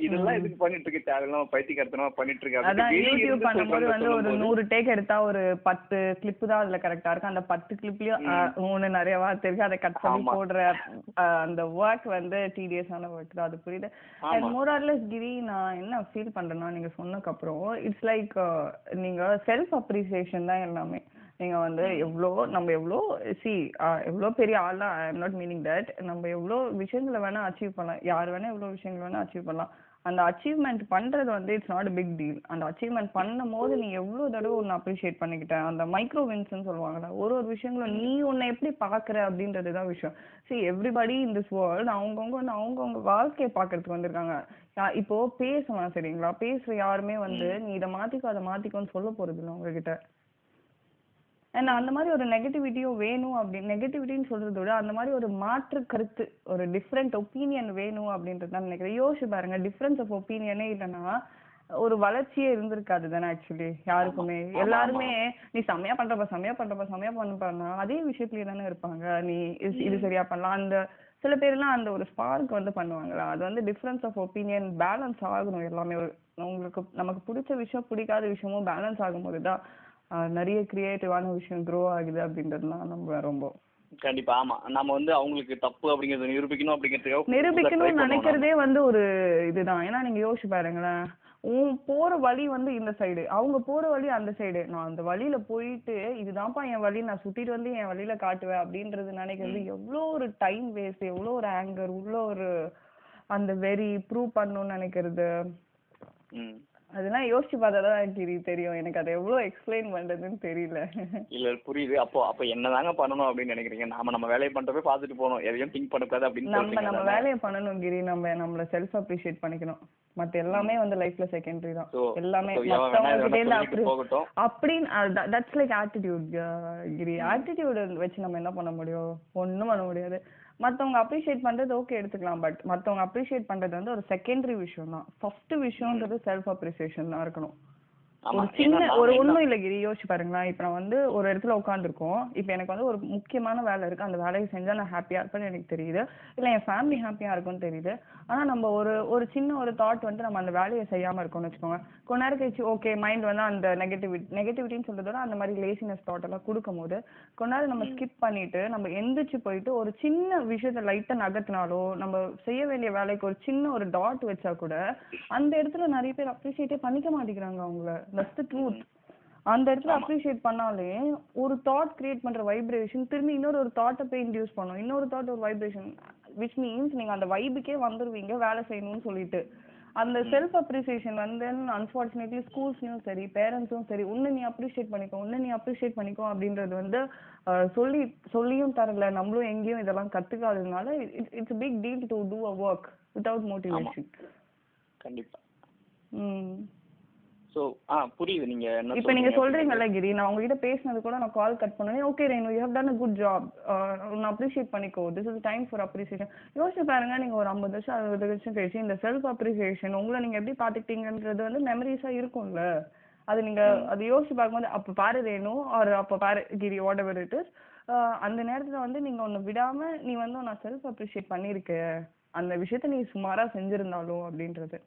S1: இதெல்லாம் எதுக்கு பண்ணிட்டு இருக்கு தேவையில்லாம பைத்தியக்காரத்தனமா பண்ணிட்டு இருக்கு
S2: அதான்
S1: அப்படின்னு வெளிய
S2: யூடியூப்
S1: இருந்து
S2: பண்ணும்போது
S1: சொல்றவங்க
S2: வந்து ஒரு நூறு டேக் எடுத்தா ஒரு பத்து கிளிப் தான் அதுல கரெக்டா இருக்கும். அந்த பத்து கிளிப்லயும் மூணு நிறைய வார்த்தை இருக்கு அதை கட் பண்ணி. போடுற அந்த ஒர்க் வந்து டிடிஎஸான ஒர்க் தான். அது புரியுது. மோர் ஆர்லெஸ் கிரி நான் என்ன ஃபீல் பண்றேன்னா நீங்க சொன்னதுக்கு அப்புறம் இட்ஸ் லைக் நீங்க செல்ஃப் அப்ரிசியேஷன் தான் எல்லாமே. நீங்க வந்து எவ்வளோ நம்ம எவ்வளோ சி எவ்வளோ பெரிய ஆளா I am not meaning that நம்ம எவ்வளோ விஷயங்களை வேணா அச்சீவ் பண்ணலாம். யார் வேணா எவ்வளோ விஷயங்கள் வேணா அச்சீவ் பண்ணலாம். அந்த அச்சீவ்மெண்ட் பண்றது வந்து இட்ஸ் நாட் பிக் டீல் அந்த அச்சீவ்மெண்ட் பண்ணும் போது நீ எவ்வளவு தடவை ஒன்று அப்ரிஷியேட் பண்ணிக்கிட்ட? அந்த மைக்ரோ வின்ஸ்னு சொல்லுவாங்கல்ல ஒரு ஒரு விஷயங்களும் நீ உன்னை எப்படி பாக்குற அப்படின்றது தான் விஷயம். See everybody in this world அவங்கவுங்க வந்து அவங்கவுங்க வாழ்க்கையை பார்க்கறதுக்கு வந்திருக்காங்க. யா- இப்போ பேசலாம் சரிங்களா? பேசுற யாருமே வந்து நீ இதை மாத்திக்கோ அதை மாத்திக்கோன்னு சொல்ல போறது இல்லை உங்ககிட்ட. அண்ட் அந்த மாதிரி ஒரு நெகட்டிவிட்டியும் வேணும் அப்படி நெகட்டிவிட்டின்னு சொல்றதை விட அந்த மாதிரி ஒரு மாற்று கருத்து ஒரு டிஃப்ரெண்ட் ஒப்பீனியன் வேணும் அப்படின்றது தான் நினைக்கிறேன். யோசிச்சு பாருங்க டிஃப்ரென்ஸ் ஆஃப் ஒப்பீனியனே இல்லைன்னா ஒரு வளர்ச்சியே இருந்திருக்காது தானே ஆக்சுவலி யாருக்குமே. எல்லாருமே நீ செம்மையா பண்றப்ப செம்மையா பண்றப்ப செம்மையா பண்ணா அதே விஷயத்துலயே தானே இருப்பாங்க. நீ இது- இது சரியா பண்ணலாம். அந்த சில பேர்லாம் அந்த ஒரு ஸ்பார்க் வந்து பண்ணுவாங்களா? அது வந்து டிஃப்ரென்ஸ் ஆஃப் ஒப்பீனியன் பேலன்ஸ் ஆகணும் எல்லாமே. ஒரு உங்களுக்கு நமக்கு பிடிச்ச விஷயம் பிடிக்காத விஷயமும் பேலன்ஸ் ஆகும்போது தான் நிறைய கிரியேட்டிவான விஷயம் க்ரோ ஆகுது அப்படின்றதுலாம் நம்ம ரொம்ப
S1: கண்டிப்பா ஆமா. நம்ம வந்து அவங்களுக்கு தப்பு அப்படிங்கறத நிரூபிக்கணும் அப்படிங்கிறதுக்காக
S2: நிரூபிக்கணும்னு நினைக்கிறதே வந்து ஒரு இதுதான். ஏன்னா நீங்க யோசிச்சு பாருங்களேன். உன் போற வழி வந்து இந்த சைடு அவங்க போற வழி அந்த சைடு நான் அந்த வழியில போயிட்டு இதுதான்ப்பா என் வழி. நான் சுத்திட்டு வந்து என் வழியில காட்டுவேன். அப்படின்றது நினைக்கிறது எவ்வளோ ஒரு டைம் வேஸ்ட் எவ்வளோ ஒரு ஆங்கர் உள்ள ஒரு அந்த வெறி ப்ரூவ் பண்ணணும்னு நினைக்கிறது.
S1: ம்.
S2: அதெல்லாம் யோசிச்சு பார்த்தா தான் கிரி தெரியும். எனக்கு அதை எவ்வளோ எக்ஸ்பிளைன் பண்றதுன்னு தெரியல.
S1: இல்ல புரியுது. அப்போ அப்ப என்னதாங்க பண்ணணும் அப்படின்னு நினைக்கிறீங்க? நாம நம்ம வேலையை பண்றப்ப பார்த்துட்டு போகணும். எதையும் திங்க் பண்ணக்கூடாது அப்படின்னு
S2: நம்ம நம்ம? வேலையை பண்ணணும் கிரி. நம்ம நம்மள செல்ஃப் அப்ரிஷியேட் பண்ணிக்கணும். மத்த எல்லாமே வந்து லைஃப்ல செகண்டரி தான். எல்லாமே
S1: போகட்டும்.
S2: அப்படின்னு that's like attitude Giri. Attitude வச்சு நம்ம என்ன பண்ண முடியும்? ஒண்ணும் பண்ண முடியாது. மத்தவங்க அப்ரிஷியேட் பண்றது ஓகே எடுத்துக்கலாம் பட் மத்தவங்க அப்ரிஷியேட் பண்றது வந்து ஒரு செகண்டரி விஷயம் தான் ஃபர்ஸ்ட் விஷயம்ன்றது செல்ஃப் அப்ரிசியேஷன் தான் இருக்கணும். சின்ன ஒரு ஒண்ணும் இல்ல கிரி யோசிச்சு பாருங்களேன். இப்ப நான் வந்து ஒரு இடத்துல உட்காந்துருக்கோம் இப்ப எனக்கு வந்து ஒரு முக்கியமான வேலை இருக்கு. அந்த வேலையை செஞ்சா நான் ஹாப்பியா இருப்பேன்னு எனக்கு தெரியுது. இல்ல என் ஃபேமிலி ஹாப்பியா இருக்கும்னு தெரியுது. ஆனா நம்ம ஒரு ஒரு சின்ன ஒரு தாட் வந்து நம்ம அந்த வேலையை செய்யாம இருக்கோம்னு வச்சுக்கோங்க. கொஞ்ச நேரம் கழிச்சு ஓகே மைண்ட் வந்து அந்த நெகட்டிவிட்டி நெகட்டிவிட்டின்னு சொல்றத விட அந்த மாதிரி லேசினஸ் தாட் எல்லாம் கொடுக்கும் போது கொஞ்ச நேரம் நம்ம ஸ்கிப் பண்ணிட்டு நம்ம எந்திரிச்சு போயிட்டு ஒரு சின்ன விஷயத்த லைட்டா நகர்த்தினாலோ நம்ம செய்ய வேண்டிய வேலைக்கு ஒரு சின்ன ஒரு டாட் வச்சா கூட அந்த இடத்துல நிறைய பேர் அப்ரிஷியேட்டே பண்ணிக்க மாட்டேங்கிறாங்க அவங்கள. தட்ஸ் த ட்ரூத் அந்த இடத்துல அப்ரிஷியேட் பண்ணாலே ஒரு தாட் கிரியேட் பண்ற வைப்ரேஷன் திரும்பி இன்னொரு ஒரு தாட்டை போய் இன்டியூஸ் பண்ணும். இன்னொரு தாட் ஒரு வைப்ரேஷன் விச் மீன்ஸ் நீங்க அந்த வைபுக்கே வந்துருவீங்க வேலை செய்யணும்னு சொல்லிட்டு. அந்த செல்ஃப் அப்ரிசியேஷன் வந்து அன்பார்ச்சுனேட்லி ஸ்கூல்ஸ்லயும் சரி பேரண்ட்ஸும் சரி உன்னை நீ அப்ரிஷியேட் பண்ணிக்கோ உன்னை நீ அப்ரிஷியேட் பண்ணிக்கோ அப்படின்றது வந்து சொல்லி சொல்லியும் தரல. நம்மளும் எங்கேயும் இதெல்லாம் கத்துக்காததுனால it's big deal to do a work without motivation
S1: கண்டிப்பா.
S2: ம்.
S1: சோ ஆ புரியுது. நீங்க என்ன
S2: இப்ப நீங்க
S1: சொல்றீங்க?
S2: சொல்றீங்கல்ல கிரி நான் உங்ககிட்ட பேசினது கூட நான் கால் கட் பண்ணேன் okay Renu you have done a good job உன்னை அப்ரிஷியேட் பண்ணிக்கோ. This is time for appreciation யோசிச்சு பாருங்க நீங்க ஒரு ஐம்பது வருஷம் அறுபது வருஷம் கழிச்சு இந்த செல்ஃப் அப்ரிசியேஷன் உங்களை நீங்க எப்படி பாத்துக்கிட்டீங்கன்றது வந்து மெமரிஸா இருக்கும்ல. அது நீங்க அது யோசிச்சு பார்க்கும்போது அப்ப பாரு ரேணு ஒரு அப்ப பாரு Giri whatever it is அந்த நேரத்துல வந்து நீங்க ஒன்னு விடாம நீ வந்து உன்னை செல்ஃப் அப்ரிஷியேட் பண்ணிருக்க. அந்த விஷயத்த நீ சுமாரா செஞ்சிருந்தாலும் அப்படின்றது.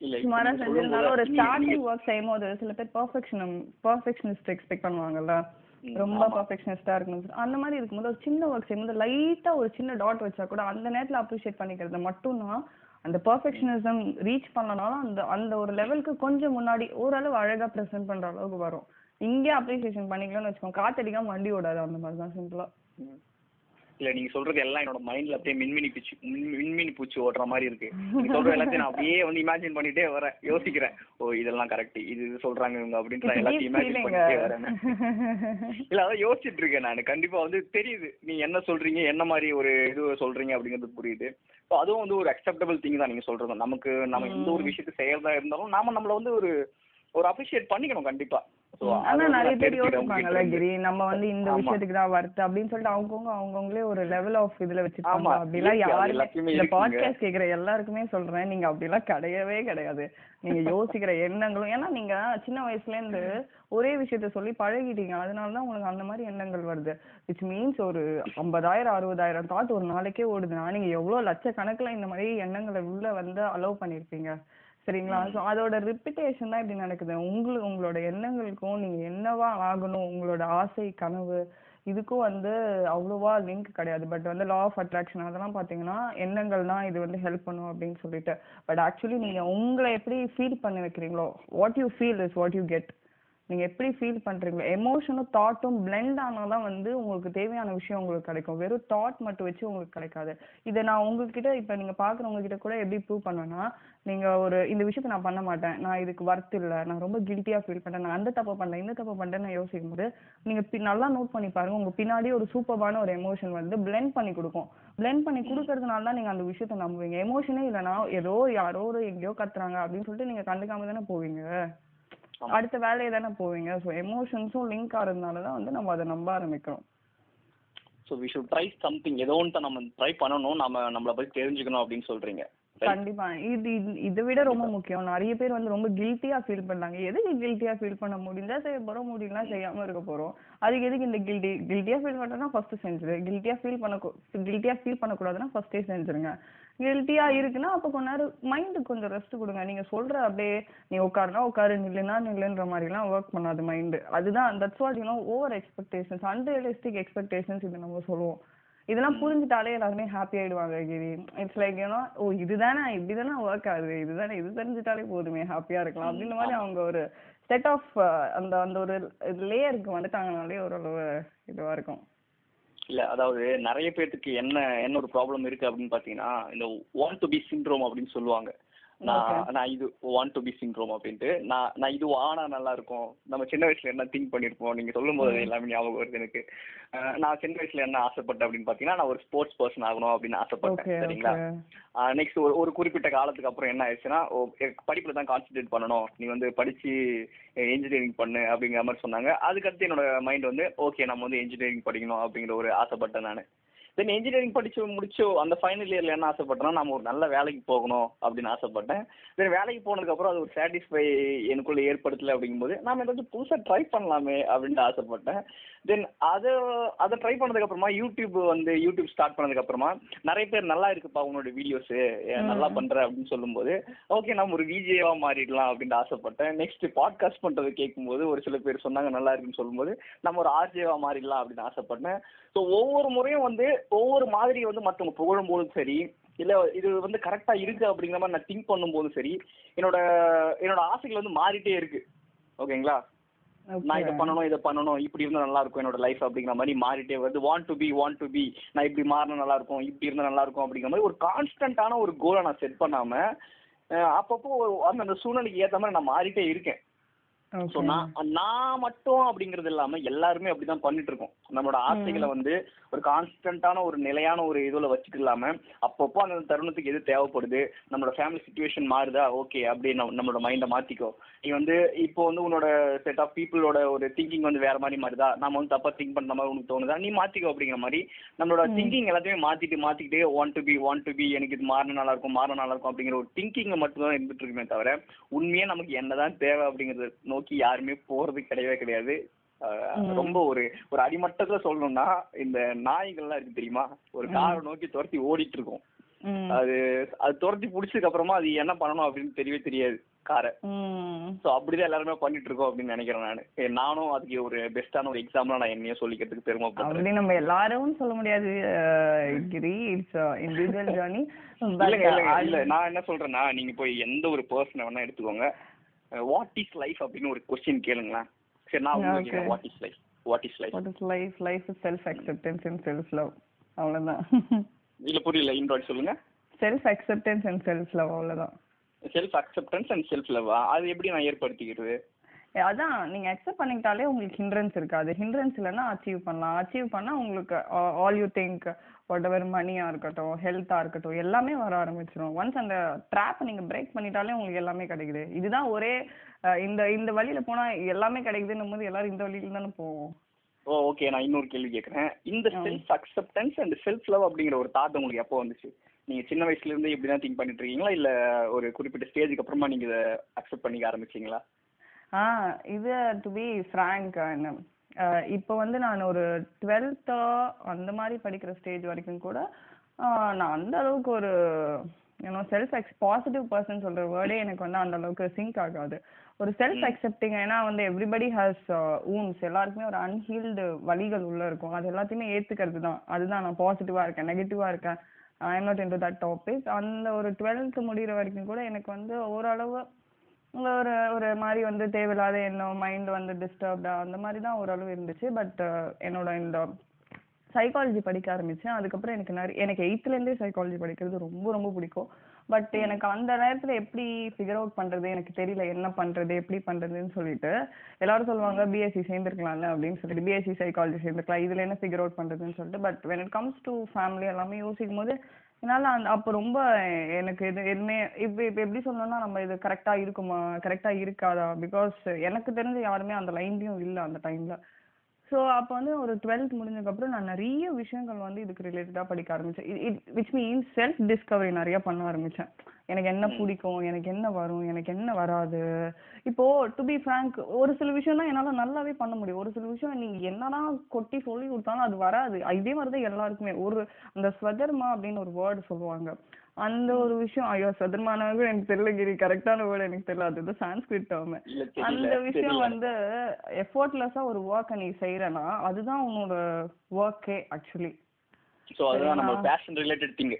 S2: சுமாரா செஞ்சிருந்தாலும் ஒரு ஸ்டார்டிங் ஒர்க் செய்யும் போது சில பேர் பர்ஃபெக்ஷன் பர்ஃபெக்ஷனிஸ்ட் எக்ஸ்பெக்ட் பண்ணுவாங்கல்ல ரொம்ப. பர்ஃபெக்ஷனிஸ்டா இருக்கணும். அந்த மாதிரி இருக்கும்போது ஒரு சின்ன ஒர்க் செய்யும்போது லைட்டா ஒரு சின்ன டாட் வச்சா கூட அந்த நேரத்துல அப்ரிஷியேட் பண்ணிக்கிறது மட்டும்தான் அந்த பர்ஃபெக்ஷனிசம் ரீச் பண்ணனாலும் அந்த அந்த ஒரு லெவலுக்கு கொஞ்சம் முன்னாடி ஓரளவு அழகா ப்ரெசென்ட் பண்ற அளவுக்கு வரும் இங்கே அப்ரிசியேஷன் பண்ணிக்கலாம்னு வச்சுக்கோங்க காத்தடிக்காம வண்டி ஓடாது அந்த மாதிரி தான் சிம்பிளா.
S1: இல்ல நீங்க சொல்றது எல்லாம் என்னோட மைண்ட்ல அப்படியே மின்மினி பூச்சி மின்- மின்மினி பூச்சி ஓடுற மாதிரி இருக்கு. நீங்க சொல்ற எல்லாத்தையும் நான் அப்படியே வந்து இமேஜின் பண்ணிட்டே வரேன் யோசிக்கிறேன். ஓ இதெல்லாம் கரெக்ட் இது இது சொல்றாங்க இவங்க அப்படின்ற எல்லாத்தையும் இமேஜின் பண்ணிட்டே வரேன் இல்ல அதான் யோசிச்சுட்டு இருக்கேன் நான். கண்டிப்பா வந்து தெரியுது. நீ என்ன சொல்றீங்க என்ன மாதிரி ஒரு இது சொல்றீங்க அப்படிங்கிறது புரியுது. ஸோ அதுவும் வந்து ஒரு அக்செப்டபிள் திங் தான் நீங்க சொல்றது. நமக்கு நம்ம எந்த ஒரு விஷயத்தை செய்யறதா இருந்தாலும் நாம நம்மள வந்து ஒரு ஒரு அப்ரிஷியேட் பண்ணிக்கணும் கண்டிப்பா.
S2: ஆனா நிறைய பேர் யோசிப்பாங்கல்ல. கிரி நம்ம வந்து இந்த. விஷயத்துக்கு தான் வருது அப்படின்னு சொல்லிட்டு அவங்கவுங்க அவங்கவுங்களே ஒரு லெவல் ஆஃப் இதுல வச்சிருப்பாங்க. அப்படிலாம் யாருமே இந்த. பாட்காஸ்ட் கேக்குற எல்லாருக்குமே சொல்றேன். நீங்க அப்படிலாம் கிடையவே கிடையாது. நீங்க யோசிக்கிற எண்ணங்களும் ஏன்னா நீங்க சின்ன வயசுல இருந்து ஒரே விஷயத்த சொல்லி பழகிட்டீங்க. அதனால தான் உங்களுக்கு அந்த மாதிரி எண்ணங்கள் வருது. விச் மீன்ஸ் ஒரு ஐம்பதாயிரம் அறுபதாயிரம் தாட் ஒரு நாளைக்கே ஓடுதுன்னா நீங்க எவ்வளவு லட்சக்கணக்குல இந்த மாதிரி எண்ணங்களை உள்ள வந்து அலோவ் பண்ணிருப்பீங்க சரிங்களா? ஸோ அதோட ரிப்பிட்டேஷன் தான் இப்படி நடக்குது. உங்களுக்கு உங்களோட எண்ணங்களுக்கும் நீங்க என்னவா ஆகணும்? உங்களோட ஆசை கனவு இதுக்கும் வந்து அவ்வளோவா லிங்க் கிடையாது. பட் வந்து லா ஆஃப் அட்ராக்ஷன் அதெல்லாம் பார்த்தீங்கன்னா எண்ணங்கள் தான் இது வந்து ஹெல்ப் பண்ணும் அப்படின்னு சொல்லிட்டு. பட் ஆக்சுவலி நீங்க உங்களை எப்படி ஃபீல் பண்ணி வைக்கிறீங்களோ what you feel is what you get நீங்க எப்படி ஃபீல் பண்றீங்க? எமோஷனும் தாட்டும் பிளெண்ட் ஆனாதான் வந்து உங்களுக்கு தேவையான விஷயம் உங்களுக்கு கிடைக்கும். வெறும் தாட் மட்டும் வச்சு உங்களுக்கு கிடைக்காது. இதை நான் உங்ககிட்ட இப்ப நீங்க பாக்குறவங்க கிட்ட கூட எப்படி ப்ரூவ் பண்ணுவேன்னா நீங்க ஒரு இந்த விஷயத்தை நான் பண்ண மாட்டேன். நான் இதுக்கு ஒர்த் இல்ல. நான் ரொம்ப கில்ட்டியா ஃபீல் பண்றேன். நான் அந்த தப்பு பண்றேன் இந்த தப்பு பண்றேன்னு நான் யோசிக்கும் போது நீங்க பி- நல்லா நோட் பண்ணி பாருங்க. உங்க பின்னாடி ஒரு சூப்பரான ஒரு எமோஷன் வந்து blend பண்ணி கொடுக்கும். Blend பண்ணி கொடுக்கறதுனால தான் நீங்க அந்த விஷயத்தை நம்புவீங்க. எமோஷனே இல்லைன்னா ஏதோ யாரோ ஒரு எங்கேயோ கத்துறாங்க அப்படின்னு சொல்லிட்டு நீங்க கண்டுக்காம தானே போவீங்க. அடுத்த வேலையை தானே போவீங்க. ஸோ எமோஷன்ஸும் லிங்க் ஆகிறதுனால தான் வந்து நம்ம அதை நம்ப ஆரம்பிக்கிறோம்.
S1: So we should try something ஏதோ ஒன்று நம்ம ட்ரை பண்ணணும். நம்ம நம்மளை பத்தி தெரிஞ்சுக்கணும் அப்படின்னு சொல்றீங்க?
S2: கண்டிப்பா. இது இது- விட ரொம்ப முக்கியம். நிறைய பேர் வந்து ரொம்ப கில்ட்டியா ஃபீல் பண்றாங்க. எதுக்கு கில்ட்டியா ஃபீல் பண்ண முடிஞ்சா செய்ய போறோம் முடியலனா செய்யாம இருக்க போறோம். அதுக்கு எதுக்கு இந்த கில்ட்டி கில்ட்டியா ஃபீல் பண்றேன்னா ஃபர்ஸ்ட் செஞ்சிரு. கில்ட்டியா ஃபீல் பண்ண கில்ட்டியா ஃபீல் பண்ணக்கூடாதுன்னா ஃபர்ஸ்டே செஞ்சிருங்க. கில்ட்டியா இருக்குன்னா அப்ப கொஞ்ச நேரம் மைண்டுக்கு கொஞ்சம் ரெஸ்ட் கொடுங்க. நீங்க சொல்ற அப்படியே நீ உட்காருனா உட்காரு நில்லுனா நில்லுன்ற மாதிரி எல்லாம் ஒர்க் பண்ணாது மைண்டு அதுதான் that's what you know over expectations unrealistic expectations இது நம்ம சொல்லுவோம். இதெல்லாம் புரிஞ்சுட்டாலே எல்லாருமே ஹாப்பி ஆயிடுவாங்க கிரி. இட்ஸ் லைக் ஏன்னா ஓ இதுதானே இப்படிதானே ஒர்க் ஆகுது இதுதானே இது தெரிஞ்சுட்டாலே போதுமே ஹாப்பியா இருக்கலாம் அப்படின்ற மாதிரி அவங்க ஒரு செட் ஆஃப் அந்த அந்த ஒரு லேயருக்கு வந்துட்டாங்கனாலே ஓரளவு இதுவா இருக்கும்.
S1: இல்ல அதாவது நிறைய பேர்த்துக்கு என்ன என்ன ஒரு ப்ராப்ளம் இருக்கு அப்படின்னு பாத்தீங்கன்னா இந்த வாண்ட் டு பி சிண்ட்ரோம் அப்படின்னு சொல்லுவாங்க. நான் நான் இது வாண்ட் டு பி சிண்ட்ரோம் அப்படின்ட்டு நான் நான் இது ஆனா நல்லா இருக்கும். நம்ம சின்ன வயசுல என்ன திங்க் பண்ணிருப்போம்? நீங்க சொல்லும் போது எல்லாமே ஞாபகம் வருது எனக்கு. நான் சின்ன வயசுல என்ன ஆசைப்பட்டேன் அப்படின்னு பாத்தீங்கன்னா நான் ஒரு ஸ்போர்ட்ஸ் பர்சன் ஆகணும் அப்படின்னு ஆசைப்பட்டேன் சரிங்களா? நெக்ஸ்ட் ஒரு ஒரு குறிப்பிட்ட காலத்துக்கு அப்புறம் என்ன ஆயிடுச்சுன்னா படிப்புல தான் கான்சென்ட்ரேட் பண்ணணும். நீ வந்து படிச்சு இன்ஜினியரிங் பண்ணு அப்படிங்கிற மாதிரி சொன்னாங்க. அதுக்கடுத்து என்னோட மைண்ட் வந்து ஓகே நம்ம வந்து இன்ஜினியரிங் படிக்கணும் அப்படிங்கிற ஒரு ஆசைப்பட்டேன் நான். தென் இன்ஜினியரிங் படிச்சு முடிச்சு அந்த ஃபைனல் இயர்ல என்ன ஆசைப்பட்டேன்னா நம்ம ஒரு நல்ல வேலைக்கு போகணும் அப்படின்னு ஆசைப்பட்டேன். தென் வேலைக்கு போனதுக்கு அப்புறம் அது ஒரு சாட்டிஸ்ஃபை எனக்குள்ள ஏற்படுத்தல அப்படிங்கும்போது நாம ஏதாச்சும் புதுசா ட்ரை பண்ணலாமே அப்படின்ட்டு ஆசைப்பட்டேன். தென் அதை அதை ட்ரை பண்ணதுக்கு அப்புறமா யூடியூப் வந்து யூடியூப் ஸ்டார்ட் பண்ணதுக்கு அப்புறமா நிறைய பேர் நல்லா இருக்குப்பா உன்னோட வீடியோஸ் நல்லா பண்ற அப்படின்னு சொல்லும்போது ஓகே நம்ம ஒரு விஜேவா மாறிடலாம் அப்படின்னு ஆசைப்பட்டேன். நெக்ஸ்ட் பாட்காஸ்ட் பண்றது கேட்கும்போது ஒரு சில பேர் சொன்னாங்க நல்லா இருக்குன்னு சொல்லும்போது நம்ம ஒரு ஆர்ஜேவா மாறிடலாம் அப்படின்னு ஆசைப்பட்டேன். ஸோ ஒவ்வொரு முறையும் வந்து ஒவ்வொரு மாதிரி வந்து மற்றவங்க புகழும் போதும் சரி இல்ல இது வந்து கரெக்டா இருக்கு அப்படிங்கிற மாதிரி நான் திங்க் பண்ணும்போதும் சரி என்னோட என்னோட ஆசைகள் வந்து மாறிட்டே இருக்கு. ஓகேங்களா நான் இதை பண்ணணும் இதை பண்ணணும் இப்படி இருந்தா நல்லா இருக்கும் என்னோட லைஃப் அப்படிங்கிற மாதிரி மாறிட்டே வருது. Want to be want to be நான் இப்படி மாறினா நல்லா இருக்கும் இப்படி இருந்தா நல்லா இருக்கும் அப்படிங்கிற மாதிரி ஒரு கான்ஸ்டன்டான ஒரு கோலை நான் செட் பண்ணாம அப்பப்போ அந்த சூழ்நிலைக்கு ஏத்த மாதிரி நான் மாறிட்டே இருக்கேன். ஸோ நான் நான் மட்டும் அப்படிங்கிறது இல்லாம எல்லாருமே அப்படிதான் பண்ணிட்டு இருக்கோம் நம்மளோட ஆசைகளை வந்து ஒரு கான்ஸ்டன்டான ஒரு நிலையான ஒரு இதுல வச்சுட்டு இல்லாம அப்பப்போ அந்த தருணத்துக்கு எது தேவைப்படுது நம்மளோட ஃபேமிலி சுச்சுவேஷன் மாறுதா? ஓகே அப்படியே நம்ம நம்மளோட மைண்டை மாத்திக்கோ. நீ வந்து இப்போ வந்து உன்னோட செட் ஆஃப் பீப்புளோட ஒரு திங்கிங் வந்து வேற மாதிரி மாறுதா? நம்ம வந்து தப்பா திங்க் பண்ண மாதிரி உனக்கு தோணுதா? நீ மாத்திக்கோ அப்படிங்கிற மாதிரி நம்மளோட திங்கிங் எல்லாத்தையுமே மாத்திட்டு மாத்திக்கிட்டே want to be want to be எனக்கு இது மாறின நல்லா இருக்கும் மாறின நல்லா இருக்கும் அப்படிங்கிற ஒரு திங்கிங் மட்டும் தான் இருந்துட்டு இருக்குமே தவிர உண்மையா நமக்கு என்னதான் தேவை அப்படிங்கறத நோக்கி யாருமே போறது கிடையவே கிடையாது. ரொம்ப ஒரு ஒரு அடிமட்டத்துல சொல்லணும்னா இந்த நாய்கள்லாம் இருக்கு தெரியுமா? ஒரு காரை நோக்கி துரத்தி ஓடிட்டு இருக்கும் அது அது துரத்தி புடிச்சதுக்கு அப்புறமா அது என்ன பண்ணணும் அப்படின்னு தெரியவே தெரியாது காரை. சோ அப்படிதான் எல்லாருமே பண்ணிட்டு இருக்கோம் அப்படின்னு நினைக்கிறேன் நானு. நானும் அதுக்கு ஒரு பெஸ்டான ஒரு எக்ஸாம்பிளா நான் என்னைய சொல்லிக்கிறதுக்கு
S2: அப்படி நம்ம எல்லாரும் சொல்ல முடியாது கிரி. இட்ஸ் இண்டிவிஜுவல் ஜர்னி
S1: இல்ல. நான் என்ன சொல்றேன்னா நீங்க போய் எந்த ஒரு பர்சனை வேணா எடுத்துக்கோங்க. வாட் இஸ் லைஃப் அப்படின்னு ஒரு கொஸ்டின் கேளுங்களேன். சரி நான் உங்களுக்கு. What is life what is life
S2: what is life life is self acceptance and self love அவ்வளவுதான்.
S1: இல்ல புரியல இன்ட்ராய்ட் சொல்லுங்க.
S2: Self acceptance and self love அவ்வளவுதான்.
S1: Self acceptance and self love அது எப்படி நான் ஏற்படுத்திக்கிறது?
S2: அதான் நீங்க அக்செப்ட் பண்ணிக்கிட்டாலே உங்களுக்கு ஹிண்ட்ரன்ஸ் இருக்காது. ஹிண்ட்ரன்ஸ் இல்லைன்னா அச்சீவ் பண்ணலாம். அச்சீவ் பண்ணா உங்களுக்கு all you think whatever மணியா இருக்கட்டும் ஹெல்த்தா இருக்கட்டும் எல்லாமே வர ஆரம்பிச்சிடும் ஒன்ஸ் அந்த ட்ராப்பை நீங்க பிரேக் பண்ணிட்டாலே உங்களுக்கு எல்லாமே கிடைக்குது. இதுதான் ஒரே இந்த இந்த வழியில போனா எல்லாமே கிடைக்குதுன்னும் போது எல்லாரும் இந்த வழியில தானே போவோம்.
S1: ஓ ஓகே நான் இன்னொரு கேள்வி கேட்குறேன். இந்த self acceptance and self love அப்படிங்கிற ஒரு தாட் உங்களுக்கு எப்போ வந்துச்சு? நீங்க சின்ன வயசுல இருந்து இப்படி தான் திங்க் பண்ணிட்டு இருக்கீங்களா? இல்ல ஒரு குறிப்பிட்ட ஸ்டேஜுக்கு அப்புறமா நீங்க இதை அக்செப்ட் பண்ணிக்க ஆரம்பிச்சீங்களா?
S2: ஆ இது டு பி ஃப்ரேங்க் இப்போ வந்து நான் ஒரு டுவெல்த்தோ அந்த மாதிரி படிக்கிற ஸ்டேஜ் வரைக்கும் கூட நான் அந்த அளவுக்கு ஒரு ஏன்னோ செல்ஃப் எக்ஸ் பாசிட்டிவ் பர்சன் சொல்ற வேர்டே எனக்கு வந்து அந்த அளவுக்கு சிங்க் ஆகாது. ஒரு செல்ஃப் அக்செப்டிங் ஏன்னா வந்து எவ்ரிபடி ஹாஸ் ஊன்ஸ் எல்லாருக்குமே ஒரு அன்ஹீல்டு வலிகள் உள்ள இருக்கும். அது எல்லாத்தையுமே ஏத்துக்கிறது தான். அதுதான் நான் பாசிட்டிவா இருக்கேன் நெகட்டிவா இருக்கேன். I am not in to that topic அந்த ஒரு டுவெல்த் முடிகிற வரைக்கும் கூட எனக்கு வந்து ஓரளவு ஒரு ஒரு மாதிரி வந்து தேவையில்லாத எண்ணம் மைண்ட் வந்து டிஸ்டர்ப்டா அந்த மாதிரி தான் ஓரளவு இருந்துச்சு. பட் என்னோட இந்த சைக்காலஜி படிக்க ஆரம்பிச்சேன். அதுக்கப்புறம் எனக்கு நிறைய எனக்கு எயித்துல இருந்தே சைக்காலஜி படிக்கிறது ரொம்ப ரொம்ப பிடிக்கும். பட் எனக்கு அந்த நேரத்துல எப்படி ஃபிகர் அவுட் பண்றது எனக்கு தெரியல என்ன பண்றது எப்படி பண்றதுன்னு சொல்லிட்டு. எல்லாரும் சொல்லுவாங்க பிஎஸ்சி சேர்ந்துருக்கலாம்ல அப்படின்னு சொல்லிட்டு பிஎஸ்சி சைக்காலஜி சேர்ந்துருக்கலாம். இதுல என்ன ஃபிகர் அவுட் பண்றதுன்னு சொல்லிட்டு. பட் when it comes to family எல்லாமே யோசிக்கும் போது என்னால அந்த அப்போ ரொம்ப எனக்கு இது எதுவுமே இப்போ இப்போ எப்படி சொல்லணும்னா நம்ம இது கரெக்டாக இருக்குமா கரெக்டாக இருக்காதா? பிகாஸ் எனக்கு தெரிஞ்ச யாருமே அந்த லைன்லையும் இல்லை அந்த டைமில் ஸோ அப்போ வந்து ஒரு டுவெல்த் முடிஞ்சதுக்கப்புறம் நான் நிறைய விஷயங்கள் வந்து இதுக்கு ரிலேட்டடாக படிக்க ஆரம்பிச்சேன். It which means self discovery நிறைய பண்ண ஆரம்பிச்சேன். எனக்கு என்ன பிடிக்கும் எனக்கு என்ன வரும் எனக்கு என்ன வராது. இப்போ டு பி ஃப்ரேங்க் ஒரு சில விஷயம் தான் என்னால் நல்லாவே பண்ண முடியும். ஒரு சில விஷயம் நீங்க என்னதான் கொட்டி சொல்லி கொடுத்தாலும் அது வராது. இதே மாதிரி தான் எல்லாருக்குமே. ஒரு அந்த ஸ்வதர்மா அப்படின்னு ஒரு வேர்டு சொல்லுவாங்க. அந்த ஒரு விஷயம். ஐயோ சதுர்மானாவே எனக்கு தெரியல கிரி. கரெக்டான வேர்டு எனக்கு தெரியல. அது சான்ஸ்கிரிட் டேர்ம் அந்த விஷயம் வந்து எஃபோர்ட்லெஸ்ஸா ஒரு ஒர்க்கை நீ செய்யறனா அதுதான் உன்னோட ஒர்க்கே ஆக்சுவலி
S1: சோ அதுதான் நம்ம? பேஷன் ரிலேட்டட் திங்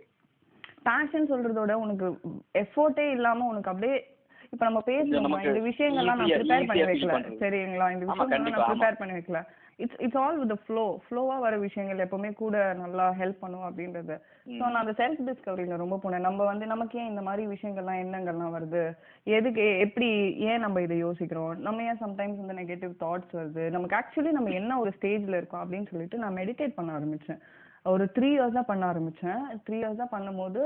S2: பேஷன் சொல்றதோட உனக்கு எஃபோர்ட்டே இல்லாம உனக்கு அப்படியே இப்ப நம்ம பேசணும் இந்த விஷயங்கள்லாம் நான் ப்ரிப்பேர் பண்ணி வைக்கல. சரிங்களா? இந்த விஷயங்கள்லாம் நான். ப்ரிப்பேர் பண்ணி வைக்கல. It's it's all with flow ஃப்ளோவா வர விஷயங்கள் எப்பவுமே கூட நல்லா ஹெல்ப் பண்ணும் அப்படின்றது. ஸோ நான் அந்த செல்ஃப் டிஸ்கவரியில ரொம்ப போனேன். நம்ம வந்து நமக்கு ஏன் இந்த மாதிரி விஷயங்கள்லாம் எண்ணங்கள்லாம் வருது. எதுக்கு எப்படி ஏன் நம்ம இதை யோசிக்கிறோம்? நம்ம ஏன் சம்டைம்ஸ் இந்த நெகட்டிவ் தாட்ஸ் வருது? நமக்கு ஆக்சுவலி நம்ம என்ன ஒரு ஸ்டேஜ்ல இருக்கோம் அப்படின்னு சொல்லிட்டு நான் மெடிடேட் பண்ண ஆரம்பிச்சேன். ஒரு த்ரீ இயர்ஸ் தான் பண்ண ஆரம்பிச்சேன். த்ரீ இயர்ஸ் தான் பண்ணும்போது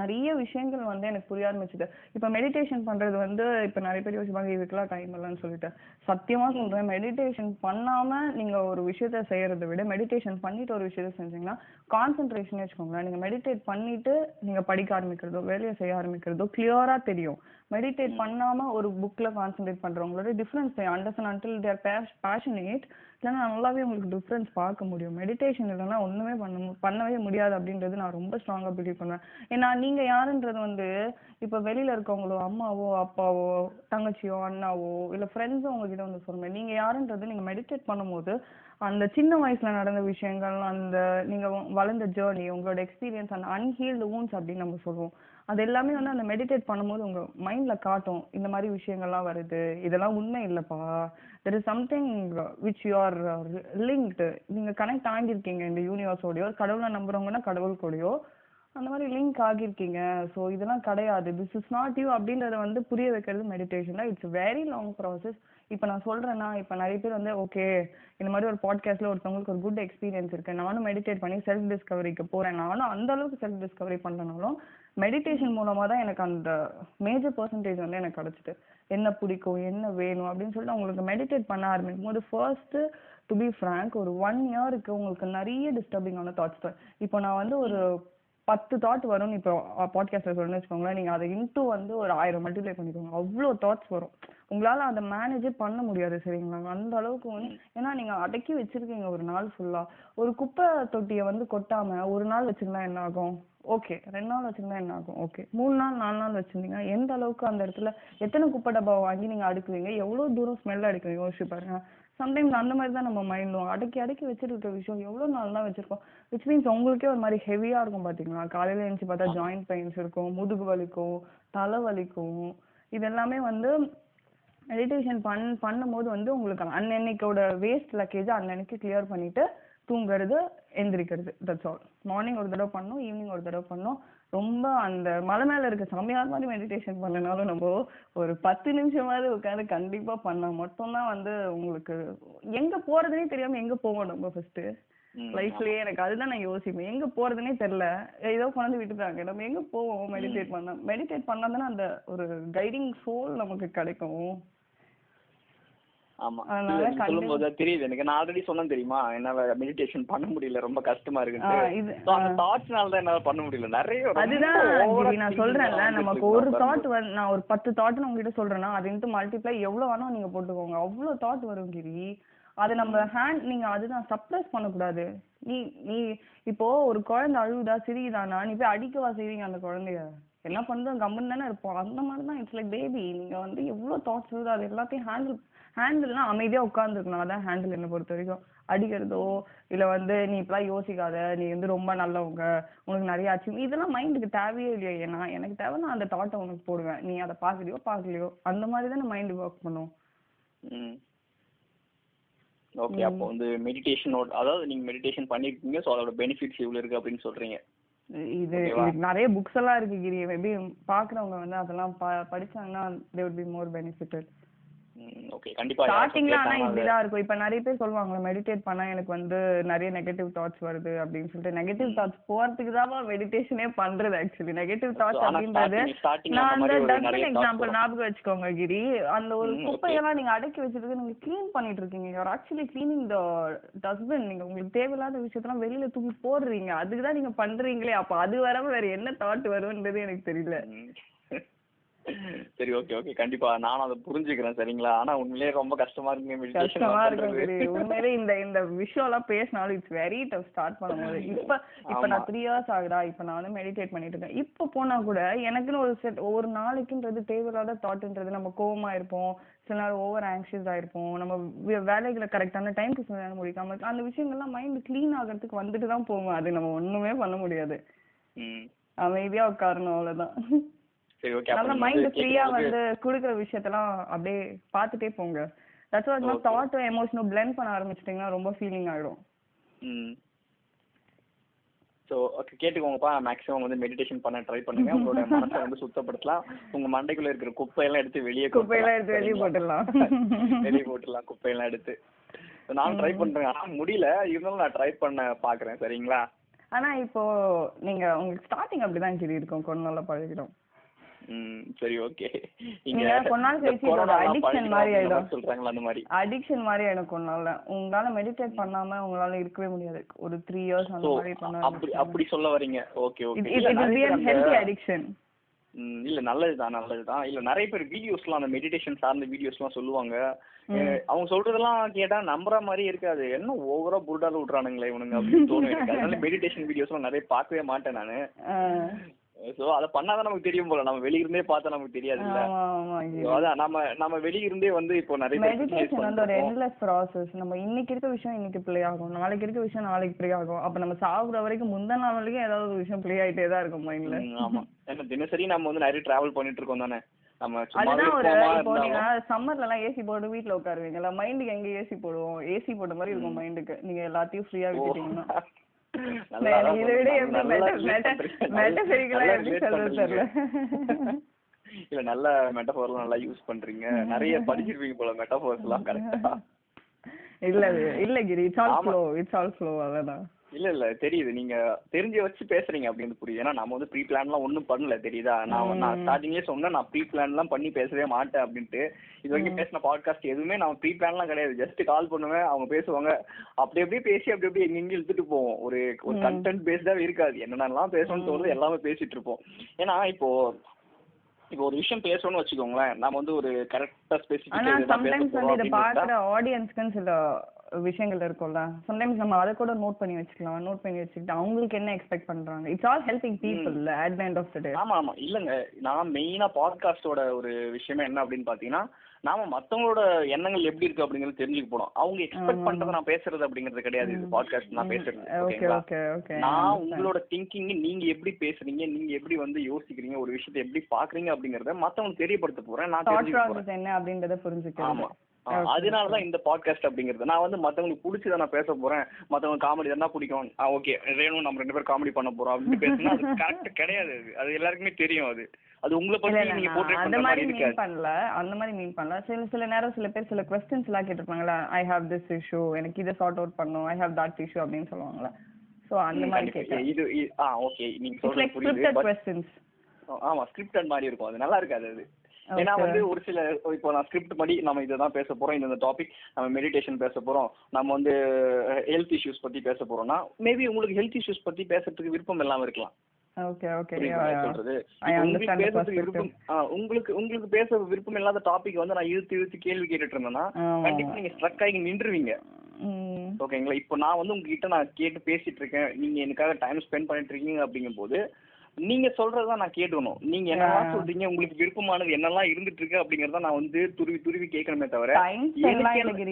S2: நிறைய விஷயங்கள் வந்து எனக்கு புரிய ஆரம்பிச்சுது. இப்போ மெடிடேஷன் பண்றது வந்து இப்போ நிறைய பேர் யோசிப்பாங்க இதுக்கெல்லாம் டைம் இல்லைன்னு சொல்லிட்டு. சத்தியமா சொல்றேன் மெடிடேஷன் பண்ணாம நீங்க ஒரு விஷயத்த செய்யறதை விட மெடிடேஷன் பண்ணிட்டு ஒரு விஷயத்த செஞ்சீங்கன்னா கான்சென்ட்ரேஷன் வச்சுக்கோங்களேன். நீங்க மெடிடேட் பண்ணிட்டு நீங்க படிக்க ஆரம்பிக்கிறதோ வேலையை செய்ய ஆரம்பிக்கிறதோ கிளியரா தெரியும். மெடிடேட் பண்ணாம ஒரு புக்ல concentrate பண்றவங்களோட difference understand until they're passionate இல்லைன்னா நல்லாவே உங்களுக்கு டிஃப்ரென்ஸ் பார்க்க முடியும். மெடிடேஷன் இல்லைன்னா ஒண்ணுமே பண்ண பண்ணவே முடியாது அப்படின்றது நான் ரொம்ப ஸ்ட்ராங்கா பிலீவ் பண்ணுவேன். ஏன்னா நீங்க யாருன்றது வந்து இப்ப வெளியில இருக்கவங்களோ அம்மாவோ அப்பாவோ தங்கச்சியோ அண்ணாவோ இல்ல ஃப்ரெண்ட்ஸோ உங்ககிட்ட வந்து சொல்லுங்க. நீங்க யாருன்றது நீங்க மெடிடேட் பண்ணும்போது அந்த சின்ன வயசுல நடந்த விஷயங்கள் அந்த நீங்க வ- வளர்ந்த ஜேர்னி உங்களோட எக்ஸ்பீரியன்ஸ் அந்த அன்ஹீல்டு wounds அப்படின்னு நம்ம சொல்லுவோம். அது எல்லாமே வந்து அந்த மெடிடேட் பண்ணும்போது உங்க மைண்ட்ல காட்டும். இந்த மாதிரி விஷயங்கள்லாம் வருது. இதெல்லாம் உண்மை இல்லப்பா. There is something which you are linked நீங்க கனெக்ட் ஆகியிருக்கீங்க இந்த யூனிவர்ஸோடையோ கடவுளை நம்புறவங்கன்னா கடவுள் கூடயோ அந்த மாதிரி லிங்க் ஆகியிருக்கீங்க. ஸோ இதெல்லாம் கிடையாது. திஸ் இஸ் நாட் யூ அப்படின்றத வந்து புரிய வைக்கிறது meditation it's very long process இப்போ நான் சொல்கிறேன்னா இப்போ நிறைய பேர் வந்து ஓகே இந்த மாதிரி ஒரு பாட்காஸ்ட்டில் ஒருத்தவங்களுக்கு ஒரு குட் எக்ஸ்பீரியன்ஸ் இருக்குது நானும் மெடிடேட் பண்ணி செல்ஃப் டிஸ்கவரிக்கு போகிறேன் நானும் அந்த அளவுக்கு செல்ஃப் டிஸ்கவரி பண்ணனாலும் மெடிடேஷன் மூலமாக தான் எனக்கு அந்த மேஜர் பர்சன்டேஜ் வந்து எனக்கு கிடச்சிது. என்ன பிடிக்கும் என்ன வேணும் அப்படின்னு சொல்லிட்டு உங்களுக்கு மெடிடேட் பண்ண ஆரம்பிக்கும் போது ஃபர்ஸ்ட்டு டு பி ஃப்ரேங்க் ஒரு ஒன் இயருக்கு உங்களுக்கு நிறைய டிஸ்டர்பிங்கான தாட்ஸ் தான் இப்போ நான் வந்து ஒரு பத்து தாட் வரும்னு இப்போ பாட்காஸ்டர் சொல்லணும்னு வச்சுக்கோங்களேன். நீங்கள் அதை இன்ட்டு வந்து ஒரு ஆயிரம் மல்டிப்ளை பண்ணிக்கோங்க. அவ்வளோ தாட்ஸ் வரும். உங்களால் அதை மேனேஜே பண்ண முடியாது சரிங்களா? அந்த அளவுக்கு வந்து ஏன்னா நீங்கள் அடக்கி வச்சுருக்கீங்க ஒரு நாள் ஃபுல்லாக ஒரு குப்பை தொட்டியை வந்து கொட்டாமல் ஒரு நாள் வச்சுருந்தா என்ன ஆகும்? ஓகே ரெண்டு நாள் வச்சிருந்தா என்ன ஆகும் ஓகே மூணு நாள் நாலு நாள் வச்சிருந்தீங்கன்னா எந்த அளவுக்கு அந்த இடத்துல எத்தனை குப்பை டப்பாவை வாங்கி நீங்க அடுக்குவீங்க? எவ்வளவு தூரம் ஸ்மெல் அடிக்கும்? யோசிச்சு பாருங்க. சம்டைம்ஸ் அந்த மாதிரி தான் நம்ம மைண்டும் அடக்கி அடக்கி வச்சிருக்க விஷயம் எவ்வளவு நாள் தான் வச்சிருக்கோம்? விச் மீன்ஸ் உங்களுக்கே ஒரு மாதிரி ஹெவியா இருக்கும் பாத்தீங்களா? காலையில எழுந்துச்சு பார்த்தா ஜாயிண்ட் பெயின்ஸ் இருக்கும் முதுகு வலிக்கும் தலை வலிக்கும். இது எல்லாமே வந்து மெடிடேஷன் பண் பண்ணும்போது வந்து உங்களுக்கு அன்னன்னைக்கோட வேஸ்ட் லக்கேஜ் அன்னன்னைக்கு கிளியர் பண்ணிட்டு தூங்குறது எந்திரிக்கிறது. தட்ஸ் ஆல் மார்னிங் ஒரு தடவை பண்ணோம் ஈவினிங் ஒரு தடவை பண்ணோம். ரொம்ப அந்த மலை மேல இருக்க சாமியார் மாதிரி மெடிடேஷன் பண்ணனாலும் நம்ம ஒரு பத்து நிமிஷமாவது உட்காந்து கண்டிப்பா பண்ணா மட்டும்தான் வந்து உங்களுக்கு எங்க போறதுனே தெரியாம எங்க போவோம் நம்ம ஃபர்ஸ்ட் லைஃப்லயே எனக்கு அதுதான் நான் யோசிப்பேன். எங்க போறதுனே தெரியல. ஏதோ கொண்டு விட்டுட்டாங்க. நம்ம எங்க போவோம்? மெடிடேட் பண்ணா. மெடிடேட் பண்ணாதானே அந்த ஒரு கைடிங் சோல் நமக்கு கிடைக்கும்.
S1: ஆமா. சொல்லும் போது தெரியுது. எனக்கு நான் ஆல்ரெடி சொன்னேன் தெரியுமா? என்னால மெடிடேஷன் பண்ண முடியல ரொம்ப கஷ்டமா இருக்கு தாட்ஸ்னால தான் என்னால பண்ண முடியல. நிறைய
S2: அதுதான் நான் சொல்றேன்ல நமக்கு. ஒரு தாட் நான் ஒரு பத்து தாட்னு உங்ககிட்ட சொல்றேன்னா அது இன்ட்டு மல்டிப்ளை எவ்வளவு வேணா நீங்க போட்டுக்கோங்க. அவ்வளவு தாட் வரும் கிரி. அது நம்ம ஹேண்ட் நீங்க அதுதான் சப்ரஸ் பண்ணக்கூடாது. நீ நீ இப்போ ஒரு குழந்தை அழுகுதா சிரிக்குதானா நீ போய் அடிக்கவா செய்வீங்க அந்த குழந்தைய. என்ன பண்றோம் கம்முன்னு தானே இருப்போம். அந்த மாதிரி தான் இட்ஸ் லைக் பேபி நீங்க வந்து எவ்வளவு தாட்ஸ் வருதோ அது எல்லாத்தையும் ஹேண்டில் ஹேண்டில்னா அமைதியா உட்காந்துருக்கணும் அதான் ஹேண்டில் என்ன பொறுத்த வரைக்கும். அடிக்கிறதோ இல்ல வந்து நீ இப்பெல்லாம் யோசிக்காத நீ வந்து ரொம்ப நல்லவங்க உனக்கு நிறைய அச்சீவ் இதெல்லாம் மைண்டுக்கு தேவையே இல்லையா. ஏன்னா எனக்கு தேவை நான் அந்த தாட்டை உனக்கு போடுவேன். நீ அதை பாக்கலையோ பாக்கலையோ அந்த மாதிரி தானே மைண்ட் ஒர்க் பண்ணும்
S1: ஓகே அப்போ வந்து மெடிடேஷனோட அதாவது நீங்க மெடிடேஷன் பண்ணிருக்கீங்க ஸோ அதோட பெனிஃபிட்ஸ் இவ்வளவு இருக்கு அப்படின்னு சொல்றீங்க.
S2: இது நிறைய புக்ஸ் எல்லாம் இருக்கு கிரி. மேபி பாக்குறவங்க வந்து அதெல்லாம் படிச்சாங்கன்னா they would be more benefited
S1: okay கண்டிப்பா
S2: ஸ்டார்டிங்ல ஆனா இப்படிதான் இருக்கும். இப்ப நிறைய பேர் சொல்லுவாங்க மெடிடேட் பண்ணா எனக்கு வந்து நிறைய நெகட்டிவ் தாட்ஸ் வருது அப்படின்னு சொல்லிட்டு. நெகட்டிவ் தாட்ஸ் போறதுக்கு தான் மெடிடேஷனே பண்றது ஆக்சுவலி நெகட்டிவ் தாட்ஸ் அப்படின்றது நான்
S1: அந்த
S2: டஸ்ட்பின் எக்ஸாம்பிள். ஞாபகம் வச்சுக்கோங்க கிரி. அந்த ஒரு. குப்பையெல்லாம் நீங்க அடக்கி வச்சிருக்கு நீங்க க்ளீன் பண்ணிட்டு இருக்கீங்க. You're actually cleaning the dustbin நீங்க உங்களுக்கு தேவையில்லாத விஷயத்தெல்லாம் வெளியில தூக்கி போடுறீங்க. அதுக்கு தான் நீங்க பண்றீங்களே. அப்ப அது வராம வேற என்ன தாட் வரும்ன்றது எனக்கு தெரியல.
S1: சரி ஓகே ஓகே கண்டிப்பா. நானும் அதை புரிஞ்சுக்கிறேன் சரிங்களா? ஆனா உண்மையிலேயே ரொம்ப கஷ்டமா மெடிடேஷன்
S2: கஷ்டமா இருக்கும் கிரி உண்மையிலே இந்த இந்த விஷயம் எல்லாம் பேசினாலும் இட்ஸ் வெரி டஃப் ஸ்டார்ட் பண்ணும்போது. இப்ப இப்ப நான். த்ரீ இயர்ஸ் ஆகுதா? இப்ப நான் வந்து மெடிடேட் பண்ணிட்டு இருக்கேன். இப்ப போனா கூட எனக்குன்னு ஒரு செட் ஒரு நாளைக்குன்றது தேவையில்லாத தாட்ன்றது நம்ம கோவமா இருப்போம். சில நாள் ஓவர் ஆங்ஷியஸ் ஆயிருப்போம் நம்ம வேலைகளை கரெக்டான டைம்க்கு சில நேரம் முடிக்காம இருக்கு. அந்த விஷயங்கள்லாம் மைண்ட் க்ளீன் ஆகிறதுக்கு வந்துட்டு தான் போகும். அது நம்ம ஒண்ணுமே பண்ண முடியாது. அமைதியா உட்காரணும் அவ்வளவுதான்.
S1: சரி ஓகே
S2: நல்ல மைண்ட் ஃப்ரீயா வந்து குடுக்குற விஷயத்தெல்லாம் அப்படியே பார்த்துட்டே போங்க. That's what
S1: Okay.
S2: தாட்டும் எமோஷனும் blend பண்ண ஆரம்பிச்சிட்டிங்கன்னா ரொம்ப ஃபீலிங் ஆயிடும்.
S1: ம். ஸோ ஓகே கேட்டுக்கோங்கப்பா. மேக்ஸிமம் வந்து மெடிடேஷன் பண்ண ட்ரை பண்ணுங்க. உங்களோட மனசை வந்து சுத்தப்படுத்தலாம். உங்க மண்டைக்குள்ள இருக்கிற குப்பையெல்லாம் எடுத்து வெளியே
S2: குப்பையெல்லாம் எடுத்து வெளியே போட்டுடலாம்.
S1: வெளியே போட்டுடலாம் குப்பையெல்லாம் எடுத்து. நானும் ட்ரை பண்றேன். ஆனா முடியல. இருந்தாலும் நான் ட்ரை பண்ண பாக்குறேன். சரிங்களா?
S2: ஆனா இப்போ நீங்க உங்களுக்கு ஸ்டார்டிங் அப்படிதான் கிரி இருக்கும். கொஞ்ச நாள்ல பழகிடும்.
S1: ம் சரி ஓகே.
S2: நீங்க.
S1: சொல்றாங்களா அந்த மாதிரி?
S2: அடிக்ஷன் மாதிரி கொஞ்ச நாள்ல உங்களால மெடிடேட் பண்ணாம உங்களால இருக்கவே முடியாது. ஒரு த்ரீ இயர்ஸ் அந்த மாதிரி பண்ண
S1: அப்படி அப்படி சொல்ல வரீங்க. ஓகே
S2: இது
S1: ஓகே
S2: இது
S1: பேர்
S2: ஹெல்தி அடிக்ஷன்
S1: இல்ல நல்லதுதான் நல்லதுதான். இல்ல நிறைய பேர் வீடியோஸ்லாம் அந்த மெடிடேஷன் சார்ந்த வீடியோஸ்லாம் சொல்லுவாங்க. அவங்க சொல்றதெல்லாம் கேட்டா நம்புற மாதிரி இருக்காது. என்ன ஓவரா புருடால விட்றானுங்களே இவனுங்க அப்படின்னு தோணும் எனக்கு. அதனால மெடிடேஷன் வீடியோஸ்லாம் நிறைய பார்க்கவே மாட்டேன் நானு. சோ அத பண்ணாதான் நமக்கு தெரியும் போல. நம்ம வெளிய இருந்தே பார்த்தா நமக்கு தெரியாது இல்ல அதான் நம்ம நம்ம வெளிய இருந்தே வந்து இப்போ நிறைய
S2: மெடிடேஷன் வந்து ஒரு. எண்ட்லெஸ் ப்ராசஸ் நம்ம இன்னைக்கு இருக்க விஷயம் இன்னைக்கு ப்ளே ஆகும். நாளைக்கு இருக்க விஷயம் நாளைக்கு ப்ளே ஆகும். அப்ப நம்ம சாகுற வரைக்கும் முந்தின நாள் வரைக்கும் ஏதாவது ஒரு விஷயம் ப்ளே ஆயிட்டே தான் இருக்கும் மைண்ட்ல
S1: ஆமா. ஏன்னா தினசரி நம்ம வந்து நிறைய டிராவல் பண்ணிட்டு இருக்கோம் தானே.
S2: அதுதான் ஒரு இப்போ நீங்க
S1: இருந்தாலும்
S2: சம்மர்ல எல்லாம் ஏசி போட்டு வீட்ல உட்காருவீங்கல்ல. மைண்டுக்கு எங்க ஏசி போடுவோம்? ஏசி போட்ட மாதிரி இருக்கும் மைண்டுக்கு நீங்க எல்லாத்தையும் ஃப்ரீயா. விட்டுட்டீங்கன்னா. இதை விட. எப்படி சொல்றது தெரியல.
S1: இல்ல நல்ல மெட்டஃபோர்லாம் நல்லா யூஸ் பண்றீங்க நிறைய படிச்சிருப்பீங்க போல மெட்டஃபோர்ஸ் எல்லாம் கரெக்டா
S2: இல்ல இல்ல கிரி it's all. Flow it's all flow அவ்வளவுதான்
S1: இல்ல இல்ல தெரியுது. நீங்க தெரிஞ்ச வச்சு பேசுறீங்க அப்படின்னு புரியுது. ஏன்னா நம்ம வந்து ப்ரீ பிளான்லாம் ஒண்ணும் பண்ணல தெரியுதா? நான் நான் ஸ்டார்டிங்லயே சொன்னேன் நான் ப்ரீ பிளான்லாம் பண்ணி பேசவே மாட்டேன் அப்படின்ட்டு. இது வரைக்கும் பேசின பாட்காஸ்ட் எதுவுமே நான் ப்ரீ பிளான்லாம் கிடையாது. ஜஸ்ட் கால் பண்ணுவேன் அவங்க பேசுவாங்க. அப்படி அப்படியே பேசி அப்படி அப்படியே எங்க இழுத்துட்டு போவோம். ஒரு ஒரு கண்டென்ட் பேஸ்டாவே இருக்காது. என்னென்னலாம் பேசணும்னு தோணுது எல்லாமே பேசிட்டு இருப்போம். ஏன்னா இப்போ இப்போ ஒரு விஷயம் பேசணும்னு வச்சுக்கோங்களேன். நம்ம வந்து ஒரு கரெக்டா
S2: பாக்குற ஆடியன்ஸ்க்குன்னு சில விஷயங்கள் இருக்கும்ல. சம்டைம்ஸ் நம்ம அதை கூட நோட் பண்ணி வச்சுக்கலாம். நோட் பண்ணி வச்சுக்கிட்டு அவங்களுக்கு என்ன எக்ஸ்பெக்ட் பண்றாங்க? It's all helping people at the end of the day
S1: ஆமா ஆமா. இல்லங்க. நான் மெயினா பாட்காஸ்டோட ஒரு விஷயமே என்ன அப்படின்னு பாத்தீங்கன்னா நாம மத்தவங்களோட எண்ணங்கள் எப்படி இருக்கு அப்படிங்கறது தெரிஞ்சுக்க போனோம் அவங்க எக்ஸ்பெக்ட் பண்றத நான் பேசுறது அப்படிங்கிறது கிடையாது. இது பாட்காஸ்ட் நான் பேசுறது
S2: ஓகே
S1: ஓகேங்களா
S2: ஓகே ஓகே.
S1: நான் உங்களோட திங்கிங் நீங்க எப்படி பேசுறீங்க நீங்க எப்படி வந்து யோசிக்கிறீங்க ஒரு விஷயத்தை எப்படி பாக்குறீங்க அப்படிங்கறத மத்தவங்களுக்கு தெரியப்படுத்த போறேன். நான் தெரிஞ்சுக்க போறேன்.
S2: என்ன அப்படின்றத
S1: ஆ, அதனாலதான் இந்த பாட்காஸ்ட் அப்படிங்கிறது. நான் வந்து மத்தவங்களுக்கு பிடிச்சத நான் பேச போறேன். மத்தவங்க காமெடி தானே பிடிக்கும். ஓகே ரேணு நம்ம ரெண்டு பேரும் காமெடி பண்ண போறோம் அப்படின்னு பேசினா அது கரெக்ட் கிடையாது அது. எல்லாருக்குமே தெரியும் அது. அது உங்களை பத்தி நீங்க போர்ட்ரேட்
S2: அந்த மாதிரி மீன் பண்ணல. அந்த மாதிரி மீன் பண்ணல. சில சில நேரம் சில பேர் சில கொஸ்டின்ஸ் எல்லாம் கேட்டிருப்பாங்களா ஐ ஹேவ் திஸ் இஷ்யூ எனக்கு இதை சார்ட் அவுட் பண்ணும். ஐ ஹேவ் தட் இஷ்யூ அப்படின்னு சொல்லுவாங்களா சோ அந்த மாதிரி. கேட்டேன்.
S1: இது ஆ ஓகே நீங்க சொல்றது புரியுது. ஆமா ஸ்கிரிப்டட் மாதிரி இருக்கும். அது நல்லா இருக்காது அது. ஏன்னா. வந்து ஒரு சில இப்போ நான் ஸ்கிரிப்ட் படி நம்ம இதை தான் பேச போறோம். இந்த டாபிக் நம்ம மெடிடேஷன் பேச போறோம். நம்ம வந்து ஹெல்த் இஷ்யூஸ் பத்தி பேச போறோம்னா மேபி உங்களுக்கு ஹெல்த் இஷ்யூஸ் பத்தி பேசுறதுக்கு விருப்பம் இல்லாம இருக்கலாம். உங்களுக்கு உங்களுக்கு பேச விருப்பம் இல்லாத டாபிக் வந்து நான் இழுத்து இழுத்து கேள்வி கேட்டுட்டு இருந்தேன்னா. கண்டிப்பா நீங்க ஸ்ட்ரக் ஆகி நின்றுவீங்க. ஓகேங்களா இப்போ நான் வந்து உங்ககிட்ட நான் கேட்டு பேசிட்டு இருக்கேன். நீங்க எனக்காக டைம் ஸ்பெண்ட் பண்ணிட்டு இருக்கீங்க அப்படிங்கும்போது நீங்க சொல்றதான் நான் கேட்கணும் நீங்க என்னெல்லாம்
S2: ஆ.
S1: சொல்றீங்க? உங்களுக்கு விருப்பமானது என்னெல்லாம் இருந்துட்டு இருக்கு அப்படிங்கறத நான் வந்து துருவி துருவி கேட்கணுமே தவிர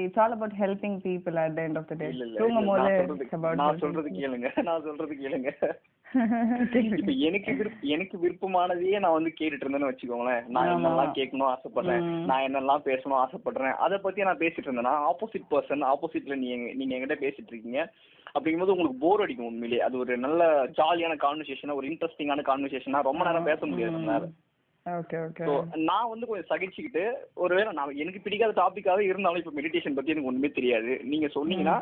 S2: it's all about helping people at the end of the day
S1: நான் சொல்றது கேளுங்க. நான் சொல்றது கேளுங்க. இப்ப எனக்கு விருப்ப எனக்கு விருப்பமானதையே நான் வந்து கேட்டுட்டு இருந்தேன்னு வச்சுக்கோங்களேன். நான். என்னெல்லாம் கேட்கணும் ஆசைப்படுறேன். நான் என்னெல்லாம் பேசணும் ஆசைப்படுறேன் அதை பத்தி நான் பேசிட்டு இருந்தேன்னா ஆப்போசிட் பர்சன் ஆப்போசிட்ல நீங்க நீங்க என்கிட்ட பேசிட்டு இருக்கீங்க. அப்படிங்கும்போது உங்களுக்கு போர் அடிக்கும் உண்மையிலேயே. அது ஒரு நல்ல ஜாலியான கான்வர்சேஷனா ஒரு இன்ட்ரெஸ்டிங்கான கான்வர்சேஷனா ரொம்ப நேரம் பேச முடியாது நம்மளால. நான் வந்து கொஞ்சம் சகிச்சுக்கிட்டு ஒருவேளை நான் எனக்கு பிடிக்காத டாபிக்காவே இருந்தாலும் இப்போ மெடிடேஷன் பத்தி எனக்கு ஒண்ணுமே தெரியாது. நீங்க சொன்னீங்கன்னா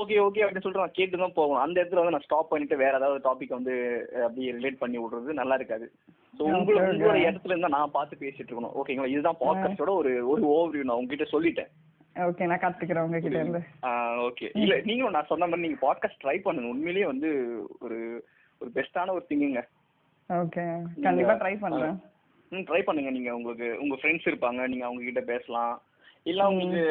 S1: ஓகே ஓகே அப்படின்னு சொல்லிட்டு நான் கேட்டு தான் போகணும். அந்த இடத்துல வந்து நான் ஸ்டாப் பண்ணிட்டு வேற ஏதாவது டாபிக் வந்து அப்படியே ரிலேட் பண்ணி விடுறது நல்லா இருக்காது. ஸோ
S2: Okay,
S1: உங்களை
S2: okay.
S1: உங்களோட இடத்துல இருந்தா நான் பார்த்து பேசிட்டு இருக்கணும். ஓகேங்களா இதுதான் பாட்காஸ்டோட ஒரு ஒரு ஓவர்வியூ நான் உங்ககிட்ட சொல்லிட்டேன்.
S2: ஓகே நான் கத்துக்கிறேன் உங்ககிட்ட இருந்து.
S1: ஓகே இல்ல நீங்களும் நான் சொன்ன மாதிரி நீங்க பாட்காஸ்ட் ட்ரை பண்ணுங்க. உண்மையிலேயே வந்து ஒரு ஒரு பெஸ்டான ஒரு திங்குங்க
S2: ஓகே கண்டிப்பா ட்ரை பண்றேன்.
S1: ம் ட்ரை பண்ணுங்க. நீங்க உங்களுக்கு உங்க ஃப்ரெண்ட்ஸ் இருப்பாங்க. நீங்க அவங்க கிட்ட பேசலாம். இல்ல உங்களுக்கு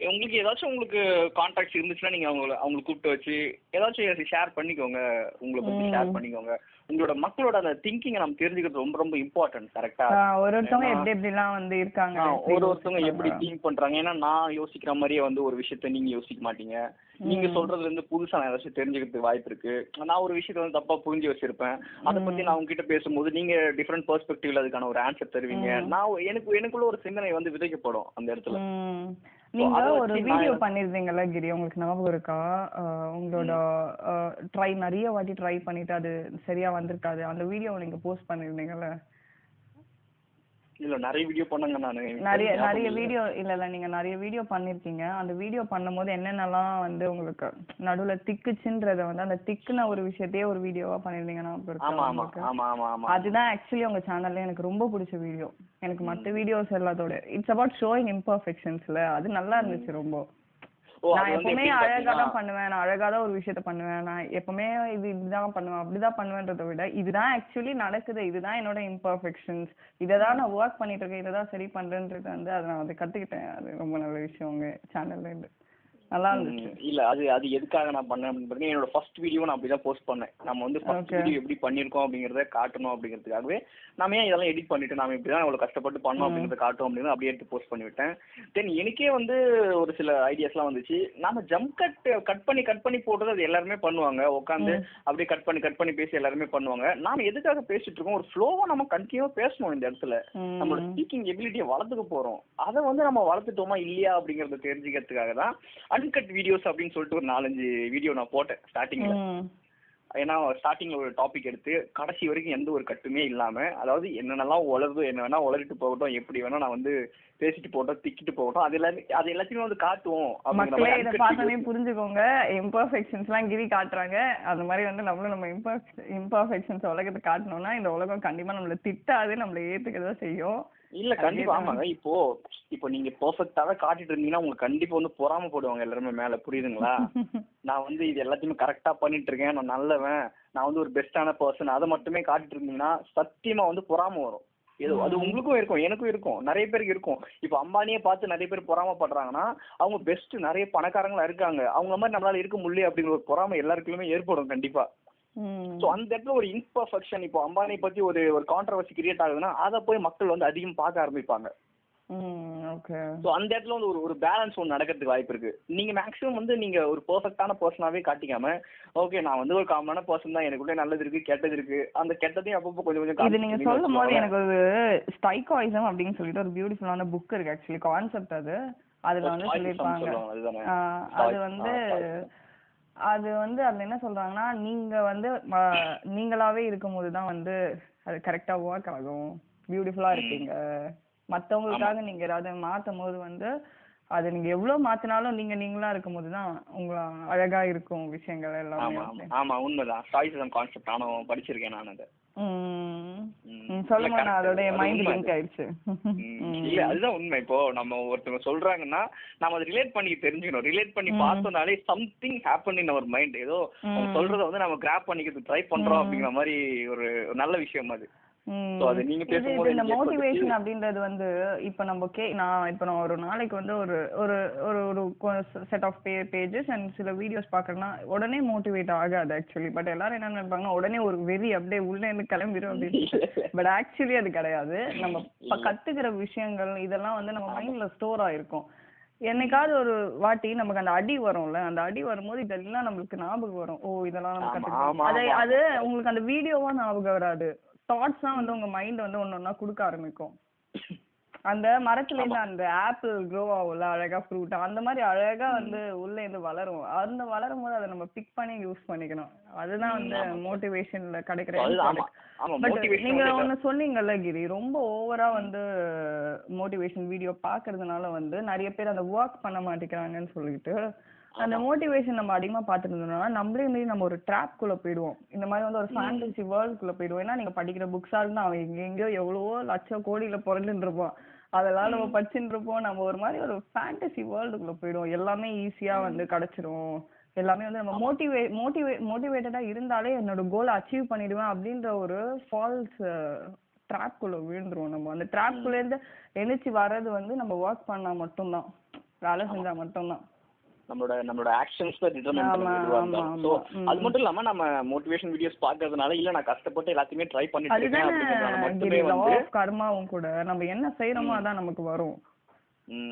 S1: உங்களுக்கு ஏதாச்சும் உங்களுக்கு கான்டாக்ட்ஸ் இருந்துச்சுன்னா நீங்க அவங்கள அவங்களுக்கு கூப்பிட்டு வச்சு ஏதாச்சும் ஷேர் பண்ணிக்கோங்க உங்களை பத்தி. ஷேர் பண்ணிக்கோங்க உங்களோட மக்களோட அந்த திங்கிங்கை நம்ம தெரிஞ்சுக்கிறது ரொம்ப ரொம்ப இம்பார்ட்டன்ட் கரெக்டா
S2: ஒரு ஒருத்தவங்க எப்படி எப்படிலாம் வந்து இருக்காங்க
S1: ஒரு ஒருத்தவங்க எப்படி. திங்க் பண்றாங்க ஏன்னா நான் யோசிக்கிற மாதிரியே வந்து ஒரு விஷயத்த நீங்க யோசிக்க மாட்டீங்க நீங்க. சொல்றதுல இருந்து புதுசா நான் ஏதாச்சும் தெரிஞ்சுக்கிறதுக்கு வாய்ப்பு இருக்கு நான் ஒரு விஷயத்த வந்து தப்பா புரிஞ்சு வச்சிருப்பேன் அதை பத்தி நான் உங்ககிட்ட பேசும்போது நீங்க டிஃப்ரெண்ட் பெர்ஸ்பெக்டிவ்ல அதுக்கான ஒரு ஆன்சர் தருவீங்க. நான் எனக்கு எனக்குள்ள ஒரு சிந்தனை வந்து விதைக்கப்படும் அந்த இடத்துல.
S2: நீங்க ஒரு வீடியோ பண்ணிருந்தீங்கல்ல கிரி? உங்களுக்கு ஞாபகம் இருக்கா? உங்களோட ட்ரை நிறைய வாட்டி ட்ரை பண்ணிட்டு அது சரியா வந்திருக்காது. அந்த வீடியோ நீங்க போஸ்ட் பண்ணிருந்தீங்கல்ல.
S1: இல்ல நிறைய வீடியோ பண்ணங்க நானு.
S2: நிறைய நிறைய. வீடியோ இல்ல இல்ல நீங்க நிறைய வீடியோ பண்ணிருக்கீங்க. அந்த வீடியோ பண்ணும்போது என்னென்னலாம் வந்து உங்களுக்கு நடுவுல திக்குச்சுன்றத வந்து அந்த திக்குன ஒரு விஷயத்தையே ஒரு வீடியோவா
S1: ஆமா ஆமா
S2: உங்களுக்கு?
S1: ஆமா ஆமா ஆமா
S2: அதுதான் ஆக்சுவலி உங்க சேனல்ல எனக்கு ரொம்ப பிடிச்ச வீடியோ எனக்கு மத்த வீடியோஸ் எல்லாத்தோட இட்ஸ் அபவுட் ஷோயிங் இம்பர்ஃபெக்ஷன்ஸ்ல அது நல்லா இருந்துச்சு ரொம்ப. நான் எப்பவுமே அழகா தான் பண்ணுவேன். நான் அழகா தான் ஒரு விஷயத்த பண்ணுவேன். நான் எப்பவுமே இது இதுதான் பண்ணுவேன். அப்படிதான் பண்ணுவேன்றதை விட இதுதான் ஆக்சுவலி நடக்குது. இதுதான் என்னோட இம்பர்ஃபெக்ஷன்ஸ் இதை தான் நான் ஒர்க் பண்ணிட்டு இருக்கேன். இதை தான் சரி பண்றேன்றது வந்து அதை நான் வந்து கத்துக்கிட்டேன். அது ரொம்ப நல்ல விஷயம் உங்க சேனல்ல இருந்து. நல்லா இருந்துச்சு.
S1: இல்ல அது அது எதுக்காக நான் பண்ணேன் அப்படின்னு என்னோட ஃபர்ஸ்ட் வீடியோ நான் அப்படிதான் போஸ்ட் பண்ணேன். நம்ம வந்து ஃபர்ஸ்ட். வீடியோ எப்படி பண்ணிருக்கோம் அப்படிங்கறத காட்டணும் அப்படிங்கிறதுக்காகவே நாம ஏன் இதெல்லாம் எடிட் பண்ணிட்டு நாம இப்படிதான் இவ்வளவு கஷ்டப்பட்டு பண்ணோம் அப்படிங்கறத காட்டும் அப்படின்னு அப்படியே எடுத்து போஸ்ட் பண்ணி விட்டேன். தென் எனக்கே வந்து ஒரு சில ஐடியாஸ்லாம் வந்துச்சு. நாம ஜம்ப் கட் கட் பண்ணி கட் பண்ணி போடுறது அது எல்லாருமே பண்ணுவாங்க. உட்காந்து அப்படியே கட் பண்ணி கட் பண்ணி பேசி எல்லாருமே பண்ணுவாங்க. நாம எதுக்காக பேசிட்டு இருக்கோம்? ஒரு ஃப்ளோவா நம்ம கண்டினியூவா பேசணும் இந்த இடத்துல. நம்மளோட ஸ்பீக்கிங் எபிலிட்டியை வளர்த்துக்க போறோம். அதை வந்து நம்ம வளர்த்துட்டோமா இல்லையா அப்படிங்கறத தெரிஞ்சுக்கிறதுக்காக தான் அன்கட் வீடியோஸ் அப்படின்னு சொல்லிட்டு ஒரு நாலஞ்சு வீடியோ நான் போட்டேன் ஸ்டார்டிங்ல. ஏன்னா ஸ்டார்டிங்ல ஒரு டாபிக் எடுத்து கடைசி வரைக்கும் எந்த ஒரு கட்டுமே இல்லாம அதாவது என்னென்னலாம் உளருதோ என்ன வேணா உளறிட்டு போகட்டும் எப்படி வேணா நான் வந்து பேசிட்டு போகட்டும் திக்கிட்டு போகட்டும் அது எல்லாமே அது எல்லாத்தையுமே வந்து காட்டுவோம்
S2: மக்களே இதை
S1: videos.
S2: புரிஞ்சுக்கோங்க இம்பர்ஃபெக்ஷன்ஸ் எல்லாம் கிரி காட்டுறாங்க அந்த மாதிரி வந்து நம்மளும் நம்ம இம்பர்ஃபெக்ஷன்ஸ் உலகத்தை காட்டணும்னா இந்த உலகம் கண்டிப்பா நம்மள திட்டாது நம்மள ஏத்துக்கதான் செய்யும்
S1: இல்ல கண்டிப்பா. ஆமாங்க. இப்போ இப்போ நீங்க பெர்ஃபெக்ட்டாவே காட்டிட்டு இருந்தீங்கன்னா உங்களுக்கு கண்டிப்பா வந்து பொறாம போடுவாங்க எல்லாருமே மேல. புரியுதுங்களா? நான் வந்து இது எல்லாத்தையுமே கரெக்டா பண்ணிட்டு இருக்கேன். நான் நல்லவன். நான் வந்து ஒரு பெஸ்டான பர்சன் அதை மட்டுமே காட்டிட்டு இருந்தீங்கன்னா சத்தியமா வந்து பொறாம வரும். ஏதோ அது உங்களுக்கும் இருக்கும். எனக்கும் இருக்கும். நிறைய பேருக்கு இருக்கும். இப்போ அம்பானியை பார்த்து நிறைய பேர் பொறாமப்படுறாங்கன்னா அவங்க பெஸ்ட் நிறைய பணக்காரங்களா இருக்காங்க. அவங்க மாதிரி நம்மளால இருக்க முடியல அப்படிங்கிற ஒரு பொறாமை எல்லாருக்குமே ஏற்படும் கண்டிப்பா. ஸோ அந்த இடத்துல ஒரு இன்பர்ஃபெக்ஷன் இப்போ அம்பானி பத்தி ஒரு ஒரு கான்ட்ரவர்சி கிரியேட் ஆகுதுன்னா அதை போய் மக்கள் வந்து அதிகம் பார்க்க ஆரம்பிப்பாங்க. ஸோ அந்த இடத்துல வந்து ஒரு ஒரு பேலன்ஸ் ஒன்று நடக்கிறதுக்கு வாய்ப்பு இருக்கு. நீங்க மேக்ஸிமம் வந்து நீங்க ஒரு பெர்ஃபெக்டான பர்சனாவே காட்டிக்காம ஓகே நான் வந்து ஒரு காமனான பர்சன் தான் எனக்குள்ள நல்லது இருக்கு கெட்டது இருக்கு அந்த கெட்டதையும் அப்பப்போ கொஞ்சம் கொஞ்சம்
S2: இது நீங்க சொல்லும் போது. எனக்கு ஒரு ஸ்டைகாயிசம் அப்படின்னு சொல்லிட்டு ஒரு பியூட்டிஃபுல்லான புக் இருக்கு ஆக்சுவலி கான்செப்ட் அது. அதுல வந்து
S1: Stoicism
S2: சொல்லியிருப்பாங்க. அது வந்து. அது வந்து அதுல என்ன சொல்றாங்கன்னா நீங்க வந்து நீங்களாவே இருக்கும்போது தான் வந்து அது கரெக்டா ஒர்க் ஆகும். பியூட்டிஃபுல்லா இருப்பீங்க. மத்தவங்களுக்காக நீங்க ஏதாவது மாத்தும் போது வந்து அது நீங்க எவ்வளவு மாத்தினாலும் நீங்க நீங்களா இருக்கும்போது தான் உங்க அழகா இருக்கும் விஷயங்கள் எல்லாமே.
S1: ஆமா ஆமா. ஆமா உண்மைதான். ஸ்டாய்சிசம் கான்செப்ட் நானும் படிச்சிருக்கேன் நான் அதை.
S2: ம்.
S1: இல்ல,
S2: நான் அதோட மைண்ட் லிங்க் ஆயிடுச்சு.
S1: இல்ல அதுதான் உண்மை. இப்போ நம்ம ஒருத்தவங்க சொல்றாங்கன்னா நம்ம அதை ரிலேட் பண்ணி தெரிஞ்சுக்கணும். ரிலேட் பண்ணி பார்த்தோம்னாலே something happen in our mind ஏதோ. சொல்றத வந்து நம்ம கிராப் பண்ணிக்கிறது ட்ரை பண்றோம் அப்படிங்கிற மாதிரி ஒரு நல்ல விஷயம் அது.
S2: இது இந்த மோட்டிவேஷன் அப்படின்றது வந்து இப்ப நம்ம கே நான் இப்ப நான் ஒரு நாளைக்கு வந்து ஒரு ஒரு ஒரு ஒரு செட் ஆஃப் பே பேஜஸ் அண்ட் சில வீடியோஸ் பாக்குறேன்னா உடனே மோட்டிவேட் ஆகாது ஆக்சுவலி பட் எல்லாரும் என்ன நினைப்பாங்கன்னா உடனே ஒரு வெறி அப்படியே உள்ள இருந்து கிளம்பிடும் அப்படின்னு. பட் ஆக்சுவலி அது கிடையாது. நம்ம கத்துக்கிற விஷயங்கள் இதெல்லாம் வந்து நம்ம மைண்ட்ல ஸ்டோர் ஆயிருக்கும். என்னைக்காவது ஒரு வாட்டி நமக்கு அந்த அடி வரும்ல அந்த அடி வரும்போது இதெல்லாம் நம்மளுக்கு ஞாபகம் வரும். ஓ இதெல்லாம் நம்ம
S1: ஆமா,
S2: அது. அது உங்களுக்கு அந்த வீடியோவா ஞாபகம் வராது. தாட்ஸ் தான் வந்து உங்க மைண்ட் வந்து ஒண்ணு ஒண்ணா கொடுக்க ஆரம்பிக்கும். அந்த மரத்துல இருந்து அந்த ஆப்பிள் க்ரோ ஆகும்ல அழகா ஃப்ரூட் அந்த மாதிரி அழகா வந்து உள்ள இருந்து வளரும். அந்த வளரும் போது அதை நம்ம பிக் பண்ணி யூஸ் பண்ணிக்கணும். அதுதான் வந்து மோட்டிவேஷன்ல கிடைக்கிற பட் நீங்க ஒண்ணு சொன்னீங்கல்ல கிரி ரொம்ப ஓவரா வந்து மோட்டிவேஷன் வீடியோ பாக்குறதுனால வந்து நிறைய பேர் அந்த ஒர்க் பண்ண மாட்டேங்கிறாங்கன்னு சொல்லிட்டு அந்த மோட்டிவேஷன் நம்ம அதிகமா பாத்துட்டு இருந்தோம்னா நம்மளே மீறி நம்ம ஒரு ட்ராப் குள்ள போயிடுவோம். இந்த மாதிரி வந்து ஒரு ஃபேண்டசி வேர்ல்ட் குள்ள போயிடுவோம். ஏன்னா நீங்க படிக்கிற புக்ஸா இருந்தா அவன் எங்க எங்கேயோ எவ்வளவோ லட்சம் கோடியில பிறந்துட்டு இருப்போம் அதெல்லாம் நம்ம படிச்சுட்டு இருப்போம். நம்ம ஒரு மாதிரி ஒரு ஃபேண்டசி வேர்ல்டுக்குள்ள போயிடுவோம். எல்லாமே ஈஸியா வந்து கிடைச்சிரும். எல்லாமே வந்து நம்ம மோட்டிவே மோட்டிவே மோட்டிவேட்டடா இருந்தாலே என்னோட கோலை அச்சீவ் பண்ணிடுவேன் அப்படின்ற ஒரு ஃபால்ஸ் ட்ராப் குள்ள விழுந்துருவோம் நம்ம. அந்த ட்ராப் குள்ள இருந்து எழுச்சி வர்றது வந்து நம்ம ஒர்க் பண்ணா மட்டும்தான். வேலை செஞ்சா மட்டும்தான்.
S1: நம்மளோட நம்மளோட ஆக்ஷன்ஸ் தான் டிட்டர்மைன் ஸோ
S2: ஆமா.
S1: அது மட்டும் இல்லாம நம்ம மோட்டிவேஷன் வீடியோஸ் பாக்குறதுனால இல்ல நான் கஷ்டப்பட்டு எல்லாத்தையுமே ட்ரை பண்ணிட்டு இருக்கேன் மட்டுமே வந்து
S2: கர்மாவும் கூட. நம்ம என்ன செய்யறோமோ அதான் நமக்கு வரும்.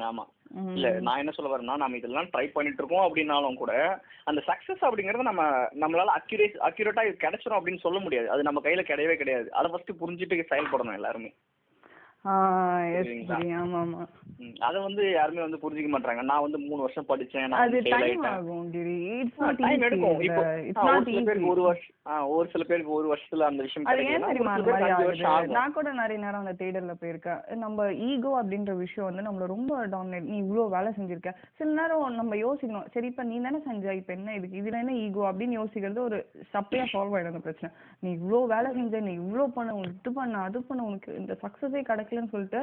S1: ஆமா. இல்ல நான் என்ன சொல்ல வரேன்னா நம்ம இதெல்லாம் ட்ரை பண்ணிட்டு இருக்கோம் அப்படின்னாலும் கூட அந்த சக்சஸ் அப்படிங்கறது நம்ம நம்மளால அக்யூரேட் அக்யூரேட்டா இது கிடைச்சிரும் அப்படின்னு சொல்ல முடியாது. அது நம்ம கையில கிடையவே கிடையாது. அதை ஃபர்ஸ்ட் புரிஞ்சுட்டு செயல்படணும் எல்லாருமே. அதை வந்து யாருமே வந்து புரிஞ்சுக்க மாட்டாங்க நான் வந்து மூணு வருஷம் படிச்சேன்
S2: அது டைம் ஆகும்
S1: எடுக்கும். ஒரு வருஷம் ஒரு சில பேருக்கு ஒரு வருஷத்துல அந்த விஷயம்
S2: அது ஏன் தெரியுமா நான் கூட நிறைய நேரம் அந்த தேடல்ல போயிருக்கேன். நம்ம ஈகோ அப்படின்ற விஷயம் வந்து நம்மள ரொம்ப டாமினேட் நீ இவ்ளோ வேலை செஞ்சிருக்க. சில நேரம் நம்ம யோசிக்கணும். சரி இப்ப நீ தானே செஞ்ச இப்ப என்ன இதுக்கு இதுல என்ன ஈகோ அப்படின்னு யோசிக்கிறது ஒரு சப்பையா சால்வ் ஆயிடும் அந்த பிரச்சனை. நீ இவ்ளோ வேலை செஞ்ச நீ இவ்ளோ பண்ண உனக்கு இது பண்ண அது பண்ண உனக்கு இந்த சக்சஸே கிடைக்கலன்னு சொல்லிட்டு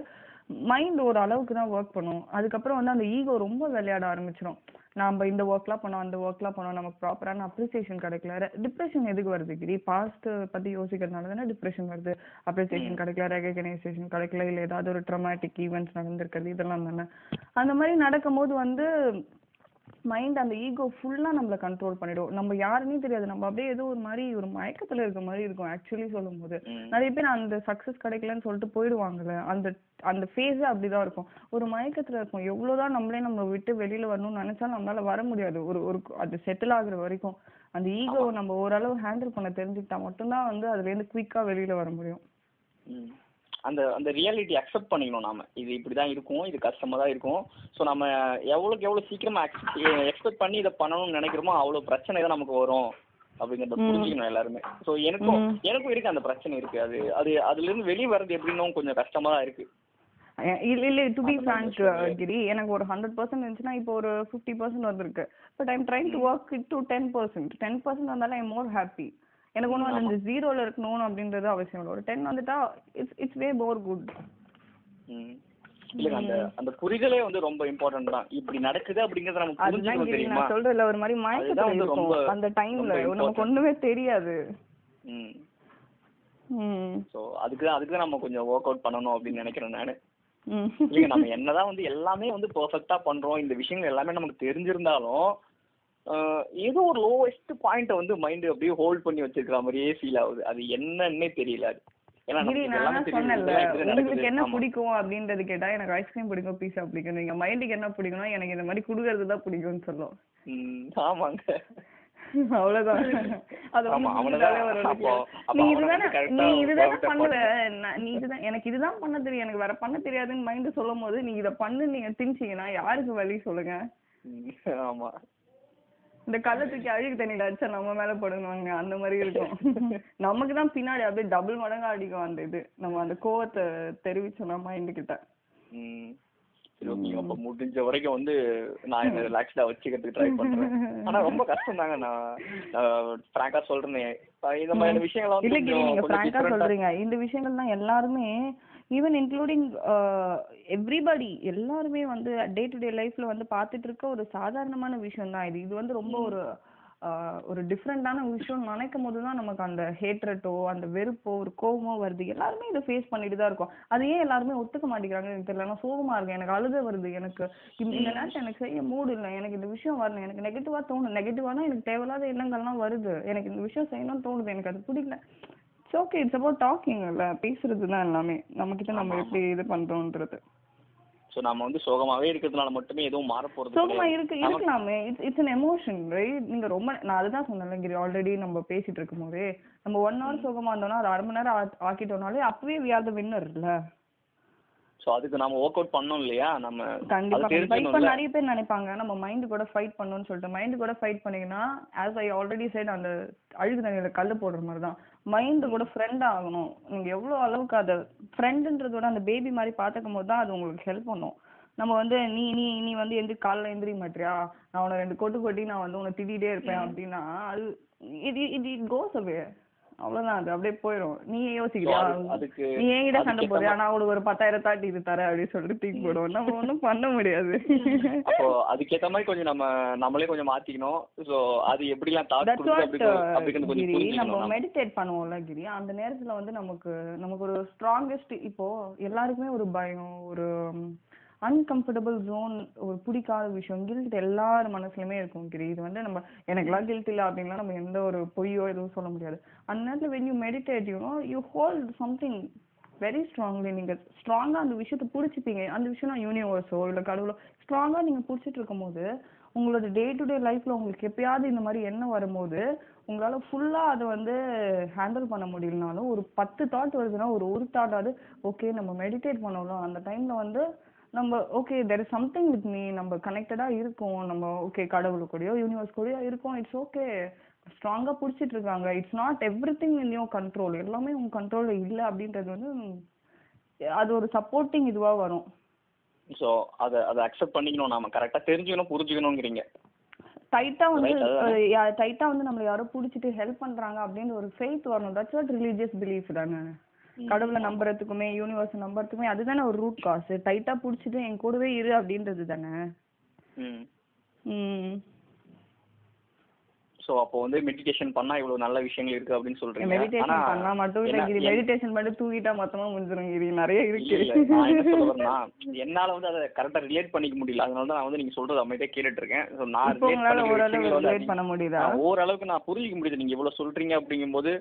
S2: மைண்ட் ஒரு அளவுக்கு தான் ஒர்க் பண்ணும். அதுக்கப்புறம் வந்து அந்த ஈகோ ரொம்ப விளையாட ஆரம்பிச்சிடும் நாம இந்த ஒர்க்லாம் பண்ணோம் அந்த ஒர்க்லாம் பண்ணோம் நமக்கு ப்ராப்பரான அப்ரிசியேஷன் கிடைக்கல. டிப்ரெஷன் எதுக்கு வருது கிரி? பாஸ்ட் பத்தி யோசிக்கிறதுனால தானே டிப்ரெஷன் வருது. அப்ரிசியேஷன் கிடைக்கல ரெகனைசேஷன் கிடைக்கல இல்ல ஏதாவது ஒரு ட்ரமாட்டிக் ஈவெண்ட்ஸ் நடந்திருக்கிறது இதெல்லாம் தானே. அந்த மாதிரி நடக்கும்போது வந்து மைண்ட் அந்த ஈகோ ஃபுல்லா நம்மள கண்ட்ரோல் பண்ணிடும். நம்ம யாருன்னே தெரியாது. நம்ம அப்படியே ஏதோ ஒரு மாதிரி ஒரு மயக்கத்துல இருக்க மாதிரி இருக்கும் ஆக்சுவலி சொல்லும்போது.
S1: ம்.
S2: நிறைய பேர் அந்த சக்சஸ் கிடைக்கலன்னு சொல்லிட்டு போயிடுவாங்கல்ல அந்த அந்த ஃபேஸே அப்படிதான் இருக்கும். ஒரு மயக்கத்துல இருக்கும். எவ்வளவுதான் நம்மளே நம்ம விட்டு வெளியில வரணும்னு நினைச்சாலும் நம்மளால வர முடியாது. ஒரு ஒரு அது செட்டில் ஆகுற வரைக்கும். அந்த ஈகோ நம்ம ஓரளவு ஹேண்டில் பண்ண தெரிஞ்சுக்கிட்டா மட்டும்தான் வந்து அதுல இருந்து குயிக்கா வெளியில வர முடியும்.
S1: அந்த அந்த ரியாலிட்டி அக்செப்ட் பண்ணிக்கணும் நாம. இது இப்படிதான் இருக்கும் இது கஷ்டமா தான் இருக்கும். ஸோ நம்ம எவ்வளவுக்கு எவ்வளவு சீக்கிரமா எக்ஸ்பெக்ட் பண்ணி இதை பண்ணணும்னு நினைக்கிறோமோ அவ்வளவு பிரச்சனை தான் நமக்கு வரும். அப்படிங்கறத. புரிஞ்சுக்கணும் எல்லாருமே. ஸோ எனக்கும். எனக்கும் இருக்கு அந்த பிரச்சனை இருக்கு. அது அது அதுல இருந்து வெளியே வர்றது எப்படின்னும் கொஞ்சம் கஷ்டமா தான் இருக்கு
S2: இல்ல இல்ல டு பி ஃப்ராங்க் கிரி எனக்கு ஒரு ஹண்ட்ரட் பர்சன்ட் இருந்துச்சுன்னா இப்போ ஒரு ஃபிஃப்டி பர்சன்ட் வந்திருக்கு. But I'm trying to work to ten percent ten percent வந்தாலும் ஐம் மோர் ஹாப்பி எனக்கு ஒன்றும் அந்த ஜீரோல இருக்கணும் அப்படின்றது அவசியம் இல்லை. ஒரு டென் வந்துட்டா it's it's way more good.
S1: இல்லைங்க அந்த அந்த புரிதலே வந்து ரொம்ப இம்பார்ட்டன்ட் தான். இப்படி நடக்குது அப்படிங்கறத
S2: அதுதான்
S1: புரிஞ்சுக்கணும் தெரியுமா
S2: நான் சொல்றேன்ல ஒரு மாதிரி மயக்கத்துல
S1: வந்து
S2: இருக்கும்.
S1: ரொம்ப-
S2: அந்த டைம்ல நமக்கு. ஒண்ணுமே தெரியாது.
S1: ஸோ அதுக்கு தான் அதுக்கு தான் நம்ம கொஞ்சம் ஒர்க் அவுட் பண்ணணும் அப்படின்னு நினைக்கிறேன் நான். இல்லைங்க நம்ம என்னதான் வந்து எல்லாமே வந்து பெர்ஃபெக்ட்டா பண்றோம். இந்த விஷயங்கள் எல்லாமே நமக்கு தெரிஞ்சிருந்தாலும் ஏதோ ஒரு லோவஸ்ட் பாயிண்ட வந்து மைண்ட் அப்படியே ஹோல்ட் பண்ணி வச்சிருக்கிற மாதிரியே ஃபீல் ஆகுது. அது என்னன்னே தெரியல அது.
S2: உங்களுக்கு. என்ன. பிடிக்கும் அப்படின்றது கேட்டா எனக்கு ஐஸ்கிரீம் பிடிக்கும் பீஸா பிடிக்கும் நீங்க மைண்டுக்கு என்ன பிடிக்கும்னா எனக்கு இந்த மாதிரி குடுக்கறது தான் பிடிக்கும்னு சொல்லும்.
S1: ஆமாங்க.
S2: அவ்வளவுதான். அது நீ இதுதானே நீ இதுதானே பண்ணுவ? நீ இதுதான் எனக்கு இதுதான் பண்ண தெரியும். எனக்கு வேற பண்ண தெரியாதுன்னு மைண்ட் சொல்லும் போது நீ இத பண்ணு நீங்க திணிச்சீங்கன்னா யாருக்கு வழி சொல்லுங்க?
S1: ஆமா.
S2: இந்த கல்லை தூக்கி அழுகு தண்ணியில அடிச்சா நம்ம மேல போடுவாங்க அந்த மாதிரி இருக்கும். நமக்கு தான் பின்னாடி அப்படியே டபுள் மடங்கா அடிக்கும் அந்த இது. நம்ம அந்த கோவத்தை தெரிவிச்சோம்னா மைண்ட் கிட்ட.
S1: அப்ப முடிஞ்ச வரைக்கும் வந்து நான் என்ன ரிலாக்ஸ்டா வச்சுக்கிறதுக்கு ட்ரை பண்றேன். ஆனா ரொம்ப கஷ்டம் தாங்க நான். ஃப்ராங்கா சொல்றேனே. இந்த மாதிரியான விஷயங்களை வந்து
S2: இல்ல நீங்க பிராங்கா சொல்றீங்க. இந்த விஷயங்கள் தான் எல்லாருமே ஈவன் இன்க்ளூடிங் எவ்ரிபடி எல்லாருமே வந்து டே டு டே லைஃப்ல வந்து பார்த்துட்டு இருக்க ஒரு சாதாரணமான விஷயம் தான் இது. இது வந்து ரொம்ப ஒரு ஒரு டிஃப்ரெண்டான விஷயம் நினைக்கும் போது தான் நமக்கு அந்த ஹேட்ரட்டோ அந்த வெறுப்போ ஒரு கோவமோ வருது. எல்லாருமே இதை ஃபேஸ் பண்ணிட்டு தான் இருக்கோம். அது ஏன் எல்லாருமே ஒத்துக்க மாட்டேங்கிறாங்கன்னு எனக்கு தெரியல. நான் சோகமா இருக்கேன். எனக்கு அழுக வருது. எனக்கு இந்த நேரத்துல எனக்கு செய்ய மூடு இல்லை. எனக்கு இந்த விஷயம் வரணும் எனக்கு நெகட்டிவா தோணும். நெகட்டிவானா எனக்கு தேவையில்லாத எண்ணங்கள்லாம் வருது. எனக்கு இந்த விஷயம் செய்யணும்னு தோணுது. எனக்கு அது பிடிக்கல. It's okay it's about talking இல்ல. பேசுறது தான் எல்லாமே நம்ம கிட்ட நம்ம எப்படி இது பண்றோம்ன்றது
S1: சோ நம்ம வந்து சோகமாவே இருக்கிறதுனால மட்டுமே எதுவும் மாற போறது
S2: சோகமா. இருக்கு இருக்கலாமே. It's it's an emotion right நீங்க ரொம்ப நான் அதுதான் சொன்னேன்ல கிரி ஆல்ரெடி நம்ம பேசிட்டு இருக்கும் போதே நம்ம ஒன் ஹவர் சோகமா இருந்தோம்னா அது அரை மணி நேரம் ஆக்கிட்டோம்னாலே அப்பவே we are the winner இல்ல.
S1: சோ அதுக்கு நாம ஒர்க் அவுட் பண்ணோம் இல்லையா? நம்ம
S2: கண்டிப்பா
S1: அது
S2: கண்டிப்பா. இப்ப
S1: தெரிஞ்சுக்கணும்ல.
S2: நிறைய பேர் நினைப்பாங்க. நம்ம மைண்ட் கூட ஃபைட் பண்ணணும்னு சொல்லிட்டு. மைண்ட் கூட ஃபைட் பண்ணீங்கன்னா ஆஸ் ஐ ஆல்ரெடி சைட் அந்த அழுகு தண்ணியில கல்லு போடுற மாதிரி தான் மைண்ட் கூட ஃப்ரெண்ட் ஆகணும். நீங்க எவ்வளவு அளவுக்கு அதை ஃப்ரெண்டுன்றதோட அந்த பேபி மாதிரி பாத்துக்கும் போது தான் அது உங்களுக்கு ஹெல்ப் பண்ணும். நம்ம வந்து நீ நீ நீ வந்து எந்த காலைல எந்திரிக்க மாட்டியா? நான் உன்னை ரெண்டு கொட்டு கொட்டி நான் வந்து உன்னை திட்டிகிட்டே இருப்பேன் அப்படின்னா அது இது இது இட் கோஸ் அவே அவ்வளவுதான் அது அப்படியே போயிடும் நீ
S1: So,
S2: யோசிக்கிறியா?
S1: அது- அதுக்கு
S2: நீ என்கிட்ட சண்டை போடுறியா? நான் உனக்கு ஒரு பத்தாயிரம் தாட்டி இது தரேன் அப்படின்னு சொல்லிட்டு தூக்கி போடுவோம். நம்ம ஒண்ணும் பண்ண முடியாது.
S1: அப்போ அதுக்கேத்த மாதிரி கொஞ்சம் நம்ம நம்மளே கொஞ்சம் மாத்திக்கணும். சோ அது எப்படிலாம் தாட்
S2: கிரி நம்ம. மெடிடேட் பண்ணுவோம்ல கிரி. அந்த நேரத்துல வந்து நமக்கு நமக்கு ஒரு ஸ்ட்ராங்கஸ்ட் இப்போ எல்லாருக்குமே ஒரு பயம் ஒரு அன்கம்ஃபர்டபுள் ஜோன் ஒரு பிடிக்காத விஷயம் கில்ட் எல்லார் மனசுலயுமே இருக்கும் கிரி. இது வந்து நம்ம எனக்குலாம் கில்ட் இல்லை அப்படின்லாம் நம்ம எந்த ஒரு பொய்யோ எதுவும் சொல்ல முடியாது. அந்த நேரத்தில் when you meditate you know you hold something very strongly நீங்கள் ஸ்ட்ராங்காக அந்த விஷயத்தை பிடிச்சிப்பீங்க. அந்த விஷயம் யூனிவர்ஸோ இல்லை கடவுளோ. ஸ்ட்ராங்காக நீங்கள் பிடிச்சிட்டு இருக்கும்போது உங்களோட டே டு டே லைஃப்பில் உங்களுக்கு எப்பயாவது இந்த மாதிரி என்ன வரும்போது உங்களால் ஃபுல்லாக அதை வந்து ஹேண்டில் பண்ண முடியலனாலும் ஒரு பத்து தாட் வருதுன்னா ஒரு ஒரு தாட்டாவது ஓகே நம்ம மெடிடேட் பண்ணலாம் அந்த டைமில் வந்து நம்ம okay there is something with me நம்ம கனெக்டடா இருக்கோம். நம்ம ஓகே கடவுள் கூடயோ யூனிவர்ஸ் கூடயோ இருக்கோம். இட்ஸ் ஓகே ஸ்ட்ராங்கா புடிச்சிட்டு இருக்காங்க. It's not everything in your control எல்லாமே உங்க கண்ட்ரோல்ல இல்ல அப்படின்றது வந்து அது ஒரு சப்போர்ட்டிங் இதுவா வரும்.
S1: சோ அத அத அக்செப்ட் பண்ணிக்கணும் நாம. கரெக்டா தெரிஞ்சுக்கணும் புரிஞ்சுக்கணுங்கிறீங்க.
S2: டைட்டா வந்து? டைட்டா வந்து நம்மள யாரோ புடிச்சிட்டு ஹெல்ப் பண்றாங்க அப்படின்னு ஒரு ஃபெய்த் வரணும். தட்ஸ் வாட் ரிலீஜியஸ் பிலீஃப் தானே. கடவுளை நம்புறதுக்குமே யூனிவர்ஸ் நம்புறதுக்குமே அதுதானே ஒரு ரூட் காஸ் டைட்டா புடிச்சிட்டு என் கூடவே இரு அப்படின்றது தானே?
S1: ம். சோ அப்போ வந்து மெடிடேஷன் பண்ணா இவ்வளவு நல்ல விஷயங்கள் இருக்கு அப்படின்னு சொல்றீங்க.
S2: மெடிடேஷன் பண்ணா மட்டும் இல்ல கிரி மெடிடேஷன் பண்ணி தூங்கிட்டா மொத்தமா முடிஞ்சிரும் கிரி? நிறைய இருக்கு.
S1: என்னால வந்து அதை கரெக்டா ரிலேட் பண்ணிக்க முடியல. அதனால தான் நான் வந்து நீங்க சொல்றது அமைதியா கேட்டுட்டு இருக்கேன். So, நான்
S2: இப்போ
S1: relate
S2: உங்களால
S1: பண்ணிக்கிற
S2: ஓரளவு
S1: விஷயங்கள் வந்து
S2: ரிலேட் பண்ண முடியுதா?
S1: ஓரளவுக்கு நான் புரிஞ்சுக்க முடியுது. நீங்க இவ்வளவு சொல்றீங்க அப்படிங்கும்போது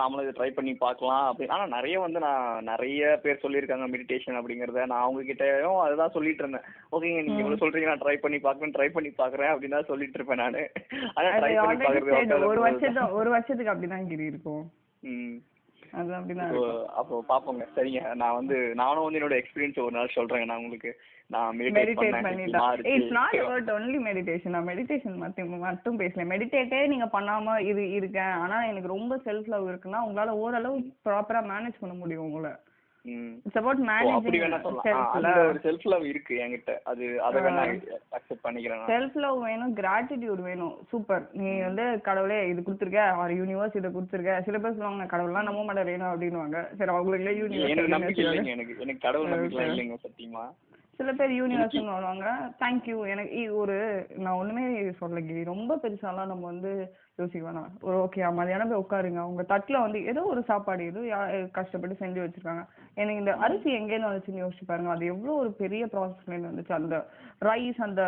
S1: நாமளும் இதை ட்ரை பண்ணி பார்க்கலாம். அப்படி ஆனா நிறைய வந்து நான் நிறைய பேர் சொல்லியிருக்காங்க மெடிடேஷன் அப்படிங்கறத. நான் அவங்க கிட்டயும் அதுதான் சொல்லிட்டு இருந்தேன். ஓகேங்க நீங்க இவ்வளவு சொல்றீங்க. நான் ட்ரை பண்ணி பார்க்கறேன் ட்ரை பண்ணி பார்க்கறேன் அப்படின்னு தான் சொல்லிட்டு இருப்பேன் நானு. ட்ரை பண்ணி
S2: ஒரு வருஷத்துக்கு ஒரு வருஷத்துக்கு அப்படிதான் கிரி இருக்கும்.
S1: அப்போ பாப்போங்க. சரிங்க. நான் வந்து நானும் வந்து என்னோட எக்ஸ்பீரியன்ஸ் ஒரு நாள் சொல்றேங்க. நான் உங்களுக்கு நான் மெடிடேட்
S2: மெடிடேட்
S1: பண்ணேன்.
S2: பண்ணிட்டா
S1: மாறுச்சு.
S2: It's not about only meditation நான் மெடிடேஷன் மட்டும் மட்டும் பேசல. மெடிடேட்டே நீங்க பண்ணாம இது இருக்கேன். ஆனா எனக்கு ரொம்ப செல்ஃப் லவ் இருக்குன்னா உங்களால ஓரளவு ப்ராப்பரா மேனேஜ் பண்ண முடியும் உங்களை.
S1: வேணா
S2: மேனேஜிங்
S1: செல்ஃப் லவ் இருக்கு என்கிட்ட. அது அதை வேணா அக்செப்ட் பண்ணிக்கிறேன்.
S2: செல்ஃப் லவ் வேணும் கிராட்டிடியூட் வேணும். சூப்பர் நீ வந்து கடவுளே இது கொடுத்துருக்க. ஆர் யூனிவர்ஸ் இதை கொடுத்துருக்க. சில பேர் சொல்லுவாங்க கடவுள்லாம் நம்ப மாட்டேன் அப்படின்னுவாங்க. சரி அவங்களுக்குள்ளே
S1: நம்பிக்கை
S2: யூனிவர்ஸ்
S1: எனக்கு. எனக்கு கடவுள் நம்பிக்கைலாம் இல்லைங்க சத்தியமா.
S2: சில பேர் யூனிவர்ஸ்னு வருவாங்க. தேங்க்யூ எனக்கு ஒரு நான் ஒண்ணுமே சொல்ல கிரி. ரொம்ப பெருசாலாம் நம்ம வந்து யோசிக்க வேணாம். ஒரு ஓகே மதியானம் போய் உட்காருங்க. உங்க தட்டுல வந்து ஏதோ ஒரு சாப்பாடு ஏதோ கஷ்டப்பட்டு செஞ்சு வச்சிருக்காங்க. எனக்கு இந்த அரிசி எங்கேருந்து வந்துச்சுன்னு யோசிச்சு பாருங்க. அது எவ்வளவு ஒரு பெரிய ப்ராசஸ்ல இருந்து வந்துச்சு. அந்த ரைஸ் அந்த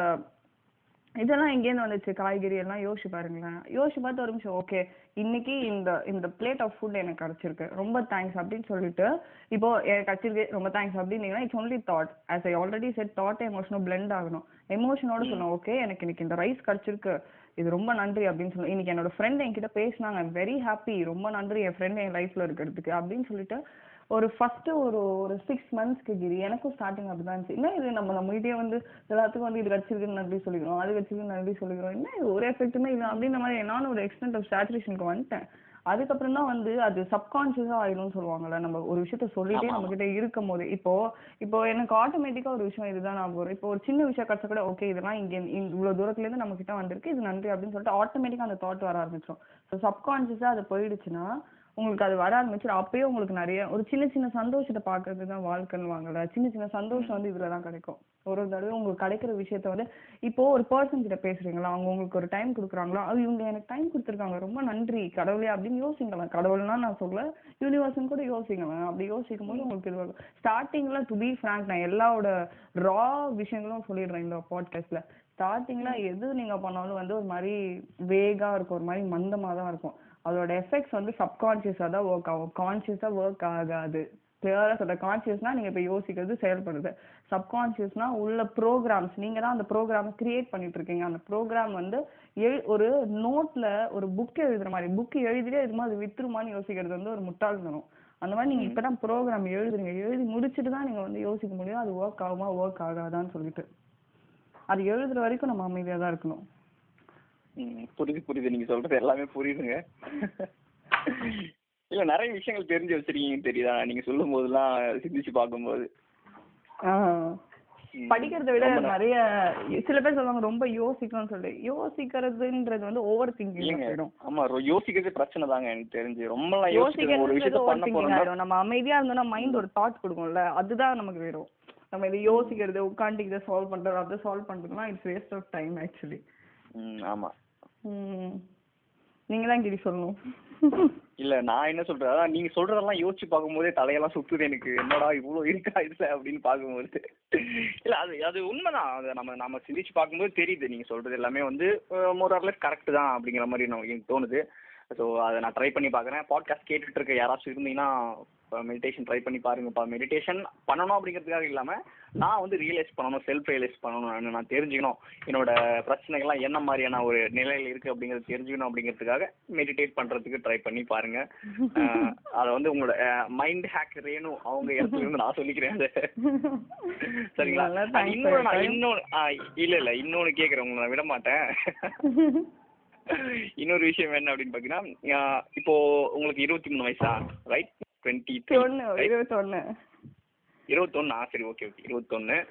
S2: இதெல்லாம் எங்கேருந்து வந்துச்சு? காய்கறி எல்லாம் யோசிச்சு பாருங்களேன். யோசிச்சு பார்த்து ஒரு நிமிஷம் ஓகே இன்னைக்கு இந்த இந்த பிளேட் ஆஃப் ஃபுட் எனக்கு கிடைச்சிருக்கு. ரொம்ப தேங்க்ஸ் அப்படின்னு சொல்லிட்டு இப்போ எனக்கு கிடைச்சிருக்கு ரொம்ப தேங்க்ஸ் அப்படின்னீங்கன்னா it's only thought as I already set thought எமோஷனும் blend ஆகணும். எமோஷனோட சொல்லணும் ஓகே எனக்கு இன்னைக்கு இந்த ரைஸ் கிடைச்சிருக்கு. இது ரொம்ப நன்றி அப்படின்னு சொல்லி இன்னைக்கு என்னோட ஃப்ரெண்ட் என்கிட்ட பேசினாங்க. வெரி ஹாப்பி ரொம்ப நன்றி என் ஃப்ரெண்ட் என் லைஃப்ல இருக்கிறதுக்கு அப்படின்னு சொல்லிட்டு ஒரு ஃபர்ஸ்ட் ஒரு ஒரு சிக்ஸ் மந்த்ஸ்க்கு கிரி எனக்கும் ஸ்டார்டிங் அப்படிதான் இருந்துச்சு. என்ன இது நம்ம நம்ம கிட்டே வந்து எல்லாத்துக்கும் வந்து இது கிடைச்சிருக்குன்னு நன்றி சொல்லிக்கிறோம் அது கிடைச்சிருக்கு நன்றி சொல்லிக்கிறோம். என்ன இது ஒரு எஃபெக்ட்டுமே இல்லை அப்படின்ற மாதிரி நானும் ஒரு எக்ஸ்டென்ட் ஆஃப் சேச்சுரேஷனுக்கு வந்துட்டேன். அதுக்கப்புறம் தான் வந்து அது சப்கான்சியஸா ஆயிடும்னு சொல்லுவாங்கல்ல நம்ம ஒரு விஷயத்த சொல்லிட்டே நம்ம கிட்ட இருக்கும் போது இப்போ இப்போ எனக்கு ஆட்டோமேட்டிக்கா ஒரு விஷயம் இதுதான் நான் வரும். இப்போ ஒரு சின்ன விஷயம் கிடைச்சா கூட ஓகே இதெல்லாம் இங்க இந்த- இவ்வளவு தூரத்துல இருந்து நம்ம கிட்ட வந்திருக்கு இது நன்றி அப்படின்னு சொல்லிட்டு ஆட்டோமேட்டிக்கா அந்த தாட் வர ஆரம்பிச்சிடும் ஸோ சப்கான்சியஸா அது போயிடுச்சுன்னா உங்களுக்கு அது வர ஆரம்பிச்சிடும் அப்பயே உங்களுக்கு நிறைய ஒரு சின்ன சின்ன சந்தோஷத்தை பார்க்கறது தான் வாழ்க்கைன்னு வாங்கல சின்ன சின்ன சந்தோஷம் வந்து இதுல தான் கிடைக்கும். ஒரு ஒரு தடவை உங்களுக்கு கிடைக்கிற விஷயத்த வந்து இப்போ ஒரு பர்சன் கிட்ட பேசுறீங்களா? அவங்க உங்களுக்கு ஒரு டைம் கொடுக்குறாங்களா? அது இவங்க எனக்கு டைம் கொடுத்துருக்காங்க. ரொம்ப நன்றி கடவுளே அப்படின்னு யோசிக்கலாம் கடவுள்னா நான் சொல்ல யூனிவர்ஸ்னு கூட யோசிக்கலாம் அப்படி யோசிக்கும் போது உங்களுக்கு இது ஸ்டார்டிங்ல டு பி ஃப்ராங்க் நான் எல்லாவோட ரா விஷயங்களும் சொல்லிடுறேன் இந்த பாட்காஸ்ட்ல ஸ்டார்டிங்ல எது நீங்க பண்ணாலும் வந்து ஒரு மாதிரி வேகா இருக்கும். ஒரு மாதிரி மந்தமா தான் இருக்கும். அதோட எஃபெக்ட்ஸ் வந்து சப்கான்சியஸா தான் ஒர்க் ஆகும். கான்சியஸா ஒர்க் ஆகாது. கிளியரா சொல்ற கான்சியஸ்னா நீங்க இப்ப யோசிக்கிறது செயல்படுது சப்கான்சியஸ்னா உள்ள ப்ரோக்ராம்ஸ் நீங்க தான் அந்த ப்ரோக்ராம் கிரியேட் பண்ணிட்டு இருக்கீங்க. அந்த ப்ரோக்ராம் வந்து எழு ஒரு நோட்ல ஒரு புக் எழுதுற மாதிரி புக் எழுதிட்டே இருக்குமா அது வித்துருமான்னு யோசிக்கிறது வந்து ஒரு முட்டாள்தனம். அந்த மாதிரி நீங்க இப்பதான் ப்ரோக்ராம் எழுதுறீங்க. எழுதி முடிச்சிட்டு தான் நீங்க வந்து யோசிக்க முடியும். அது ஒர்க் ஆகுமா ஒர்க் ஆகாதான்னு சொல்லிட்டு. அது எழுதுற வரைக்கும் நம்ம அமைதியா தான் இருக்கணும்.
S1: புரியுது புரியுது. நீங்க சொல்றது எல்லாமே புரியுதுங்க. இல்ல நிறைய விஷயங்கள் தெரிஞ்சு வச்சிருக்கீங்கன்னு தெரியுதா? நீங்க சொல்லும் போதெல்லாம் சிந்திச்சு பார்க்கும்போது.
S2: படிக்கிறதை விட
S1: ரொம்ப
S2: நிறைய சில பேர் சொல்லுவாங்க ரொம்ப யோசிக்கணும்னு சொல்லி யோசிக்கிறதுன்றது வந்து ஓவர் திங்கிங் போயிடும்.
S1: ஆமா யோசிக்கிறது பிரச்சனை தாங்க எனக்கு தெரிஞ்சு. ரொம்பலாம் யோசிக்கிறது ஒரு
S2: யோசிக்கிறது
S1: விஷயத்த
S2: ஓவர் திங்கிங் ஆயிடும். நம்ம அமைதியா இருந்தோம்னா மைண்ட் ஒரு தாட் கொடுக்கும்ல அதுதான் நமக்கு வேணும் நம்ம இதை யோசிக்கிறது உட்காந்து இதை சால்வ் பண்றது அதை solve பண்றதுலாம் it's waste of time actually
S1: ஆமா.
S2: நீங்க தான் கிரி சொல்லணும்.
S1: இல்ல நான் என்ன சொல்றேன்? அதான் நீங்க சொல்றதெல்லாம் யோசிச்சு பார்க்கும்போதே தலையெல்லாம் சுத்துது எனக்கு. என்னடா இவ்வளவு இருக்கா இதுல அப்படின்னு பார்க்கும்போது. இல்ல அது அது உண்மைதான். அது நம்ம நம்ம சிந்திச்சு பார்க்கும்போது தெரியுது. நீங்க சொல்றது எல்லாமே வந்து மோரர்லெஸ் கரெக்ட் தான் அப்படிங்கிற மாதிரி எனக்கு தோணுது. ஸோ அதை நான் ட்ரை பண்ணி பார்க்குறேன். பாட்காஸ்ட் கேட்டுட்டு இருக்க யாராச்சும் இருந்தீங்கன்னா மெடிடேஷன் ட்ரை பண்ணி பாருங்கப்பா. மெடிடேஷன் பண்ணணும் அப்படிங்கிறதுக்காக இல்லாமல் நான் வந்து ரியலைஸ் பண்ணணும் செல்ஃப் ரியலைஸ் பண்ணணும் நான் தெரிஞ்சுக்கணும். என்னோட பிரச்சனைகள்லாம் என்ன மாதிரியான ஒரு நிலையில் இருக்குது அப்படிங்கிறது தெரிஞ்சுக்கணும் அப்படிங்கிறதுக்காக மெடிடேட் பண்ணுறதுக்கு ட்ரை பண்ணி பாருங்க. அதை வந்து உங்களோட மைண்ட் ஹேக் ரேணு அவங்க இடத்துல இருந்து நான் சொல்லிக்கிறேன் அதை. சரிங்களா?
S2: your
S1: நான். இன்னொன்று இல்ல இல்ல இன்னொன்னு கேட்குறேன் உங்களை நான் விட மாட்டேன். இன்னொரு விஷயம் என்ன அப்படின்னு பாத்தீங்கன்னா இப்போ உங்களுக்கு இருபத்தி மூணு வயசா ரைட் டுவெண்ட்டி
S2: இருபத்தொன்னு.
S1: இருபத்தொன்னா? சரி ஓகே ஓகே இருபத்தொன்னு.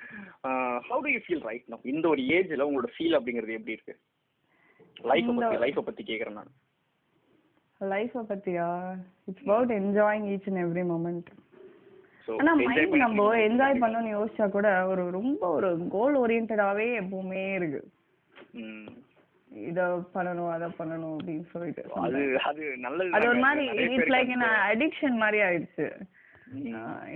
S1: How do you feel right no இந்த ஒரு ஏஜ்ல உங்களோட ஃபீல் அப்படிங்கிறது எப்படி இருக்கு?
S2: இந்த-
S1: பத்தி லைஃப்பை பத்தி கேக்குறேன் நான்.
S2: லைஃப பத்தியா? It's about enjoying each and every moment ஆனா மைண்ட் நம்ம என்ஜாய் பண்ணணும்னு யோசிச்சா கூட ஒரு ரொம்ப ஒரு கோல் ஓரியன்டாவே எப்பவுமே இருக்கு. இத பண்ணணும் அத பண்ணணும் அப்படின்னு சொல்லிட்டு
S1: அது அது நல்லது
S2: அது ஒரு. மாதிரி இட்ஸ் லைக் அடிக்ஷன் மாதிரி ஆயிடுச்சு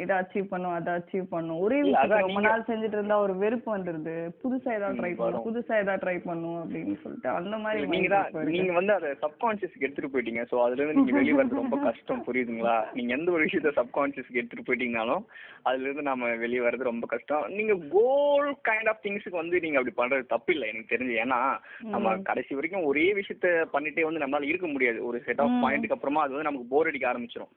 S2: இதை அச்சீவ் பண்ணும் அதை அச்சீவ் பண்ணும். ஒரே விஷயம் ரொம்ப நாள் செஞ்சுட்டு இருந்தா ஒரு வெறுப்பு வந்துருது. புதுசா ஏதாவது ட்ரை பண்ணும். புதுசா ஏதாவது ட்ரை பண்ணும் அப்படின்னு சொல்லிட்டு அந்த மாதிரி
S1: நீங்க. நீங்க வந்து அதை சப்கான்சியஸ்க்கு எடுத்துட்டு போயிட்டீங்க. சோ அதுல இருந்து நீங்க வெளிய வரது ரொம்ப கஷ்டம். புரியுதுங்களா? நீங்க எந்த ஒரு விஷயத்த சப்கான்சியஸ்க்கு எடுத்துட்டு போயிட்டீங்கனாலும் அதுல இருந்து நம்ம வெளிய வர்றது ரொம்ப கஷ்டம். நீங்க கோல் கைண்ட் ஆஃப் திங்ஸ்க்கு வந்து நீங்க அப்படி பண்றது தப்பு இல்லை எனக்கு தெரிஞ்சு. ஏன்னா நம்ம கடைசி வரைக்கும் ஒரே விஷயத்த பண்ணிட்டே வந்து நம்மளால இருக்க முடியாது. ஒரு செட் ஆஃப். பாயிண்ட்க்கு அப்புறமா அது வந்து நமக்கு போர் அடிக்க ஆரம்பிச்சிடும்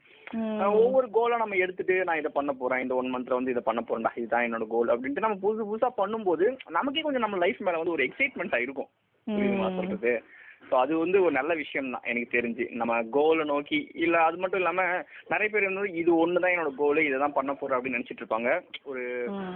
S1: ஒவ்வொரு கோலை நம்ம எடுத்துட்டு நான் இதை பண்ண போறேன். இந்த ஒன் மந்த்ல வந்து இதை பண்ண போறேன்டா இதுதான் என்னோட கோல் அப்படின்ட்டு நம்ம புதுசு புதுசா பண்ணும்போது நமக்கே கொஞ்சம் நம்ம லைஃப் மேல வந்து ஒரு எக்ஸைட்மெண்டா இருக்கும். புரியுதுங்களா
S2: ம்.
S1: சொல்றது? ஸோ அது வந்து ஒரு நல்ல விஷயம் தான் எனக்கு தெரிஞ்சு. நம்ம கோலை நோக்கி இல்ல அது மட்டும் இல்லாம நிறைய பேர் வந்து இது ஒண்ணுதான் என்னோட கோல் இதை தான் பண்ண போறேன் அப்படின்னு நினைச்சிட்டு இருப்பாங்க. ஒரு.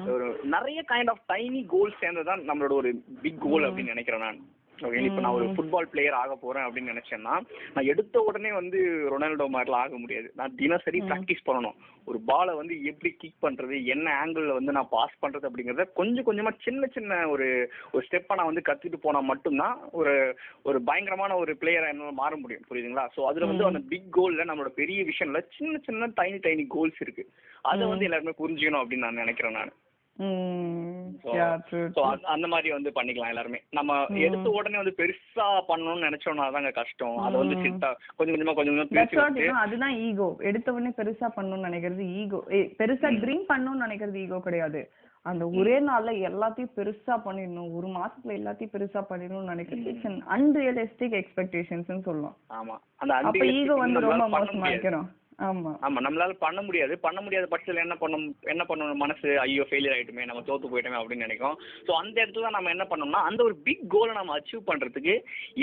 S1: ஒரு நிறைய கைண்ட் ஆஃப் டைனி கோல் சேர்ந்ததான் நம்மளோட ஒரு பிக் கோல் அப்படின்னு நினைக்கிறேன் நான். ஓகே இப்போ நான் ஒரு ஃபுட்பால் பிளேயர் ஆக போறேன் அப்படின்னு நினைச்சேன்னா நான் எடுத்த உடனே வந்து ரொனால்டோ மாதிரிலாம் ஆக முடியாது. நான் தினசரி ப்ராக்டிஸ் பண்ணணும். ஒரு பாலை வந்து எப்படி கிக் பண்றது என்ன ஆங்கிள் வந்து நான் பாஸ் பண்றது அப்படிங்கறத கொஞ்சம் கொஞ்சமா சின்ன சின்ன ஒரு ஒரு ஸ்டெப்பை நான் வந்து கத்துட்டு போனா மட்டும்தான் ஒரு ஒரு பயங்கரமான ஒரு பிளேயரா என்னால மாற முடியும். புரியுதுங்களா? சோ அதுல வந்து அந்த பிக் கோல்ல நம்மளோட பெரிய விஷயம்ல சின்ன சின்ன டைனி டைனி கோல்ஸ் இருக்கு. அதை வந்து எல்லாருமே புரிஞ்சுக்கணும் அப்படின்னு நான் நினைக்கிறேன் நான். அந்த- மாதிரி வந்து பண்ணிக்கலாம் எல்லாருமே. நம்ம எடுத்த உடனே வந்து பெருசா பண்ணணும்னு நினைச்சோம்னா தாங்க கஷ்டம். அதை வந்து சிட்டா கொஞ்சம் கொஞ்சமா கொஞ்சம் கொஞ்சமா
S2: அதுதான் ஈகோ எடுத்த உடனே பெருசா பண்ணணும்னு நினைக்கிறது ஈகோ பெருசா ட்ரீம் பண்ணணும்னு நினைக்கிறது ஈகோ கிடையாது. அந்த ஒரே நாள்ல எல்லாத்தையும் பெருசா பண்ணிடணும். ஒரு மாசத்துல எல்லாத்தையும் பெருசா பண்ணிடணும்னு நினைக்கிறது இட்ஸ் அன் அன்ரியலிஸ்டிக் எக்ஸ்பெக்டேஷன்ஸ் சொல்லலாம் அப்ப ஈகோ வந்து ரொம்ப மோசமா. இருக்கிறோம் ஆமா.
S1: ஆமா நம்மளால பண்ண முடியாது. பண்ண முடியாத பட்சத்துல என்ன பண்ணும் என்ன பண்ணணும்? மனசு ஐயோ ஃபெயிலியர் ஆயிட்டுமே நம்ம தோத்து போயிட்டோமே அப்படின்னு நினைக்கும். சோ அந்த இடத்துல நம்ம என்ன பண்ணோம்னா அந்த ஒரு பிக் கோலை நம்ம அச்சீவ் பண்றதுக்கு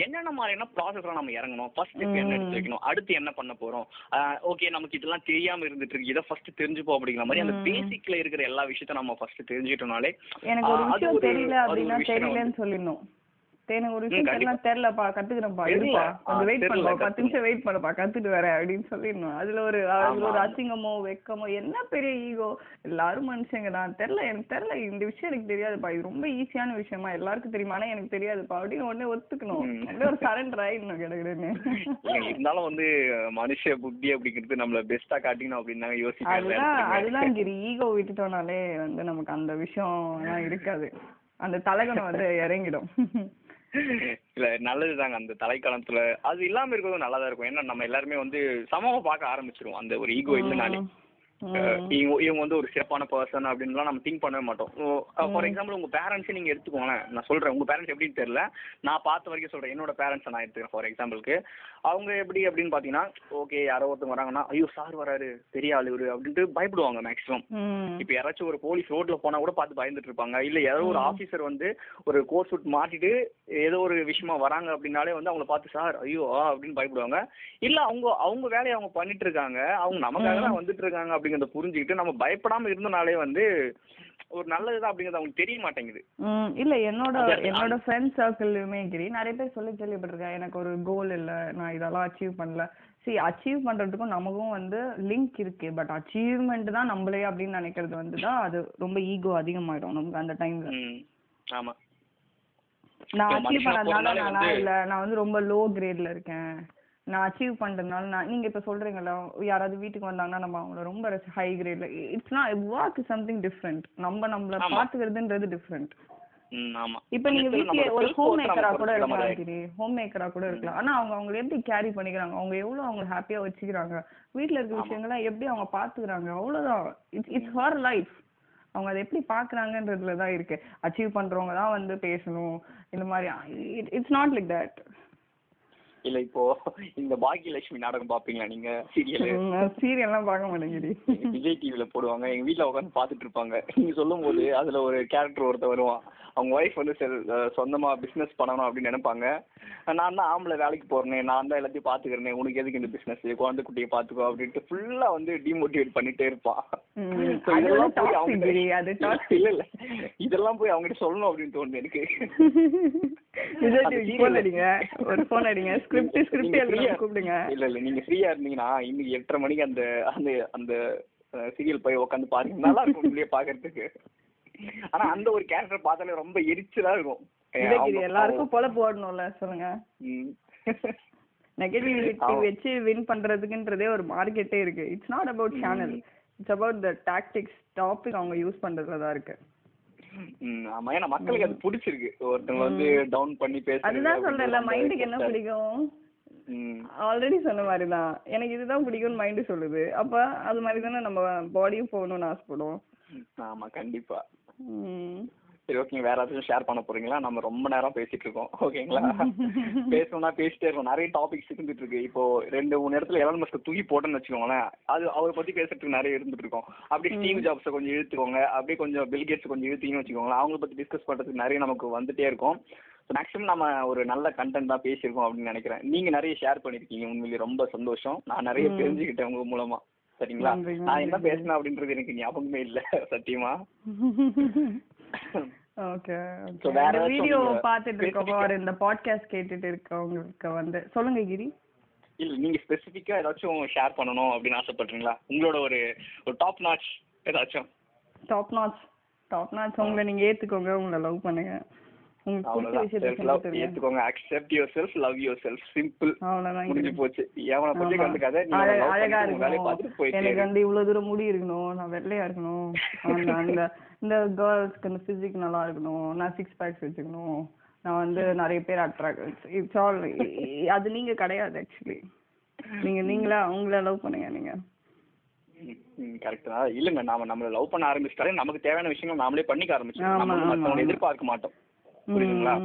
S1: என்னென்ன மாதிரியான ப்ராசஸ்ல நம்ம இறங்கணும்? ஃபர்ஸ்ட் ஸ்டெப் என்ன எடுத்து வைக்கணும்? அடுத்து என்ன பண்ண போறோம்? ஓகே நமக்கு இதெல்லாம் தெரியாம இருந்துட்டு இருக்கு. இதை ஃபர்ஸ்ட் தெரிஞ்சுப்போம் அப்படிங்கிற மாதிரி அந்த பேசிக்ல இருக்கிற எல்லா விஷயத்த நம்ம ஃபர்ஸ்ட் தெரிஞ்சுக்கிட்டோம்னாலே
S2: எனக்கு ஒரு விஷயம் தெரியல அப்படின்னா தெரியலன்னு சொல்லிடணும். எனக்கு ஒரு விஷயம். தெரியல தெரியலப்பா கத்துக்கிறேன்ப்பா. இருப்பா. கொஞ்சம் வெயிட் பண்ணுப்பா பத்து. நிமிஷம் வெயிட் பண்ணுப்பா கத்துட்டு வரேன் அப்படின்னு சொல்லிடணும். அதுல ஒரு அதுல ஒரு. அசிங்கமோ வெக்கமோ என்ன பெரிய ஈகோ எல்லாரும் மனுஷங்க தான் தெரியல எனக்கு தெரியல இந்த விஷயம் எனக்கு தெரியாதுப்பா. இது ரொம்ப ஈஸியான விஷயமா எல்லாருக்கும் தெரியுமா? ஆனா எனக்கு தெரியாதுப்பா அப்படின்னு உடனே ஒத்துக்கணும். அப்படியே ஒரு சரண்டர் ஆயிடணும் கிடக்குன்னு
S1: இல்ல, இருந்தாலும் வந்து மனுஷ புத்தி அப்படிங்கிறது நம்மள பெஸ்டா காட்டிக்கணும் அப்படின்னு தாங்க
S2: அதுதான் அதுதான் கிரி ஈகோ விட்டுட்டோம்னாலே வந்து நமக்கு அந்த விஷயம் எல்லாம் இருக்காது. அந்த தலகணம் வந்து இறங்கிடும்.
S1: இல்ல நல்லதுதாங்க. அந்த தலைக்காலத்துல அது இல்லாம இருக்கிறதும் நல்லாதான் இருக்கும். ஏன்னா நம்ம எல்லாருமே வந்து சமமா பார்க்க ஆரம்பிச்சிருவோம். அந்த ஒரு ஈகோ இல்லைனாலே. இவங்க இவங்க வந்து ஒரு சிறப்பான பர்சன் அப்படின்லாம் நம்ம திங்க் பண்ணவே மாட்டோம். ஃபார் எக்ஸாம்பிள் உங்க பேரண்ட்ஸ் நீங்க எடுத்துக்கோங்களேன். நான் சொல்றேன் உங்க பேரண்ட்ஸ் எப்படின்னு தெரியல. நான் பார்த்த வரைக்கும் சொல்றேன் என்னோட பேரண்ட்ஸ் நான் எடுத்துக்கிறேன் ஃபார் எக்ஸாம்பிளுக்கு அவங்க எப்படி அப்படின்னு பாத்தீங்கன்னா ஓகே யாரோ ஒருத்தவங்க வராங்கன்னா ஐயோ சார் வராரு பெரிய ஆளு இவரு அப்படின்ட்டு பயப்படுவாங்க மேக்ஸிமம். இப்ப யாராச்சும் ஒரு போலீஸ் ரோட்ல போனா கூட பார்த்து பயந்துட்டு இருப்பாங்க. இல்ல யாரோ ஒரு ஆபீசர் வந்து ஒரு கோட் சூட் மாட்டிட்டு ஏதோ ஒரு விஷயமா வராங்க அப்படின்னாலே வந்து அவங்கள பார்த்து சார் ஐயோ அப்படின்னு பயப்படுவாங்க. இல்ல அவங்க அவங்க வேலையை அவங்க பண்ணிட்டு இருக்காங்க. அவங்க நமக்காக தான் வந்துட்டு இருக்காங்க அப்படிங்கறத புரிஞ்சுக்கிட்டு நம்ம பயப்படாம இருந்தனாலே வந்து ஒரு நல்லதுதான் அப்படிங்கறது அவங்களுக்கு தெரிய மாட்டேங்குது.
S2: இல்ல என்னோட என்னோட ஃப்ரெண்ட் சர்க்கிள்லயுமே கிரி நிறைய பேர் சொல்லி கேள்விப்பட்டிருக்கேன் எனக்கு ஒரு கோல் இல்ல நான் இதெல்லாம் அச்சீவ் பண்ணல. See அச்சீவ் பண்றதுக்கும் நமக்கும் வந்து லிங்க் இருக்கு பட் அச்சீவ்மெண்ட் தான் நம்மளே அப்படின்னு நினைக்கிறது வந்து தான் அது ரொம்ப ஈகோ அதிகமாயிடும் நமக்கு அந்த டைம்ல
S1: ஆமா.
S2: நான் அச்சீவ் பண்ணதுனால நான் இல்ல நான் வந்து ரொம்ப லோ கிரேட்ல இருக்கேன். நான் அச்சீவ் பண்றதுனால நான் நீங்க இப்ப சொல்றீங்கல்ல யாராவது வீட்டுக்கு வந்தாங்கன்னா நம்ம அவங்கள ரொம்ப high கிரேட்ல it's not work something different நம்ம நம்மள
S1: ஆமா.
S2: பாத்துக்கிறதுன்றது டிஃப்ரெண்ட் இப்ப நீங்க வீட்லயே ஒரு ஹோம் மேக்கரா கூட இருக்கலாம் ஹோம் மேக்கரா கூட இருக்கலாம். ஆனா அவங்க அவங்க எப்படி கேரி பண்ணிக்கிறாங்க? அவங்க எவ்வளவு அவங்க ஹாப்பியா வச்சுக்கிறாங்க? வீட்ல இருக்க விஷயங்களை எப்படி அவங்க பாத்துக்கிறாங்க? அவ்வளவுதான். இட்ஸ் இட்ஸ் ஹர் லைஃப் அவங்க அதை எப்படி பாக்குறாங்கன்றதுல தான் இருக்கு. அச்சீவ் பண்றவங்க தான் வந்து பேசணும். இந்த மாதிரி இட்ஸ் நாட் லைக் தட்
S1: இல்ல இப்போ இந்த பாக்கியலட்சுமி நாடகம் பாப்பீங்களா நீங்க? சீரியல்?
S2: சீரியல்லாம் பார்க்க மாட்டேங்குது
S1: விஜய் டிவில போடுவாங்க. எங்க வீட்ல உட்காந்து பாத்துட்டு இருப்பாங்க. நீங்க சொல்லும் போது அதுல ஒரு கேரக்டர் ஒருத்தர் வருவான். அவங்க ஒய்ஃப் வந்து சொந்தமா பிசினஸ் பண்ணணும் அப்படின்னு நினைப்பாங்க. நான் தான் ஆம்பளை வேலைக்கு போறேனே நான் தான் எல்லாத்தையும் பாத்துக்கிறேனே உனக்கு எதுக்கு இந்த பிசினஸ் குழந்தை குட்டியை பாத்துக்கோ அப்படின்ட்டு ஃபுல்லா வந்து டிமோட்டிவேட் பண்ணிட்டே இருப்பான். இதெல்லாம் போய் அவங்க. இல்ல இல்ல இதெல்லாம் போய் அவங்ககிட்ட சொல்லணும் அப்படின்னு தோணுது எனக்கு.
S2: ஒரு போன் அடிங்க. ஸ்கிரிப்ட் ஸ்கிரிப்ட்
S1: free-ஆ-
S2: கூப்பிடுங்க.
S1: இல்ல இல்ல நீங்க ஃப்ரீயா இருந்தீங்கன்னா இன்னைக்கு எட்டரை மணிக்கு அந்த அந்த அந்த சீரியல் போய் உட்காந்து பாருங்க. நல்லா இருக்கும் உண்மையிலேயே பாக்குறதுக்கு. ஆனா அந்த ஒரு கேரக்டர் பார்த்தாலே ரொம்ப எரிச்சலா இருக்கும்.
S2: டிவி எல்லாருக்கும் பொல போடணும்ல சொல்லுங்க. நெகட்டிவிட்டி. வச்சு வின் பண்றதுக்குன்றதே ஒரு மார்க்கெட்டே இருக்கு. It's not about channel it's about the tactics topic அவங்க யூஸ் பண்றதுல தான் இருக்கு.
S1: ஆமா. ஏன்னா மக்களுக்கு அது பிடிச்சிருக்கு. ஒருத்தவங்க வந்து டவுன் பண்ணி பேசுறது
S2: அதுதான் சொல்றேன்ல மைண்டுக்கு என்ன பிடிக்கும்?
S1: ம்.
S2: ஆல்ரெடி சொன்ன மாதிரி தான் எனக்கு இதுதான் பிடிக்கும்னு மைண்டு சொல்லுது. அப்ப அது மாதிரி தானே நம்ம பாடியும் போகணும்னு ஆசைப்படும்
S1: ஆமா கண்டிப்பா. சரி ஓகே வேற ஏதாச்சும் ஷேர் பண்ண போறீங்களா? நம்ம ரொம்ப நேரம் பேசிட்டு இருக்கோம். ஓகேங்களா பேசணும்னா பேசிட்டே இருக்கோம். நிறைய டாபிக்ஸ் இருந்துட்டு இருக்கு. இப்போ ரெண்டு மூணு இடத்துல எலன் மஸ்க் தூக்கி போட்டோன்னு வச்சுக்கோங்களேன் அது அவரை பத்தி பேசுறதுக்கு நிறைய இருந்துட்டு இருக்கோம். அப்படியே ஸ்டீவ் ஜாப்ஸை கொஞ்சம் இழுத்துக்கோங்க. அப்படியே கொஞ்சம் பில் கேட்ஸ் கொஞ்சம் இழுத்தீங்கன்னு வச்சுக்கோங்களேன் அவங்கள பத்தி டிஸ்கஸ் பண்றதுக்கு நிறைய நமக்கு வந்துட்டே இருக்கும். மேக்ஸிமம் நம்ம ஒரு நல்ல கண்டென்ட் தான் பேசியிருக்கோம் அப்படின்னு நினைக்கிறேன். நீங்க நிறைய ஷேர் பண்ணிருக்கீங்க உண்மையிலேயே ரொம்ப சந்தோஷம். நான் நிறைய தெரிஞ்சுக்கிட்டேன் உங்க மூலமா. சரிங்களா? நான் என்ன. பேசினேன் அப்படின்றது எனக்கு ஞாபகமே இல்ல சத்தியமா.
S2: ஓகே வீடியோ பார்த்துட்டு
S1: specific-ஆ-
S2: or இந்த பாட்காஸ்ட் கேட்டுட்டு இருக்கவங்களுக்கு வந்து. சொல்லுங்க கிரி.
S1: இல்ல நீங்க ஸ்பெசிஃபிக்கா ஏதாச்சும் ஷேர் பண்ணணும் அப்படின்னு ஆசைப்படுறீங்களா? உங்களோட ஒரு ஒரு டாப் நாட்ச் ஏதாச்சும்?
S2: டாப் நாட்ச் டாப் நாட்ச் உங்களை நீங்க ஏத்துக்கோங்க உங்களை லவ் பண்ணுங்க.
S1: ஏத்துக்கோங்க. Accept yourself love yourself simple முடிஞ்சு. போச்சு. எவனை பத்தி. கண்டுக்காத
S2: அழகா
S1: போயிட்டே
S2: எனக்கு. வந்து இவ்வளவு தூரம் முடி இருக்கணும். நான் வெள்ளையா இருக்கணும். அந்த இந்த கேர்ள்ஸ்க்கு அந்த பிசிக் நல்லா இருக்கணும். நான் சிக்ஸ் பேக்ஸ் வச்சுக்கணும். நான் வந்து நிறைய பேர் அட்ராக்ட் இட்ஸ் ஆல் அது நீங்க கிடையாது ஆக்சுவலி நீங்க நீங்களா அவங்கள லவ் பண்ணுங்க நீங்க.
S1: கரெக்ட் இல்லங்க நாம நம்மள லவ் பண்ண ஆரம்பிச்சிட்டாலே நமக்கு தேவையான விஷயங்கள் நாமளே பண்ணிக்க ஆரம்பிச்சிடும்
S2: ஆமா,
S1: நம்ம
S2: ஆமா.
S1: எதிர்பார்க்க மாட்டோம். புரியுதுங்களா?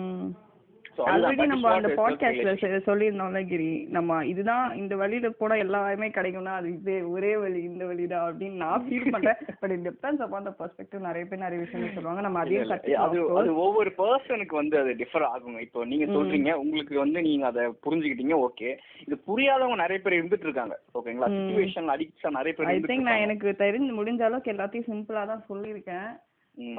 S2: ஆல்ரெடி நம்ம அந்த பாட்காஸ்ட்ல. சொல்லியிருந்தோம்ல கிரி நம்ம இதுதான் இந்த வழியில போனா எல்லாமே கிடைக்கும்னா அது இதே ஒரே வழி இந்த வழிதான் அப்படின்னு நான் ஃபீல் பண்றேன். But it depends upon the perspective நிறைய பேர் நிறைய விஷயங்கள் சொல்லுவாங்க. நம்ம அதையும்
S1: இல்ல.
S2: கத்துக்கலாம்
S1: அது ஒவ்வொரு பர்சனுக்கு வந்து அது டிஃபர் ஆகுங்க. இப்போ நீங்க சொல்றீங்க உங்களுக்கு வந்து நீங்க அதை புரிஞ்சுக்கிட்டீங்க ஓகே இது புரியாதவங்க நிறைய பேர் இருந்துட்டு இருக்காங்க. ஓகேங்களா. சுச்சுவேஷன் அடிக்ஷன் நிறைய பேர்
S2: ஐ திங்க் நான். எனக்கு தெரிஞ்சு முடிஞ்ச அளவுக்கு எல்லாத்தையும் சிம்பிளா தான் சொல்லியிருக்கேன்.
S1: ம்.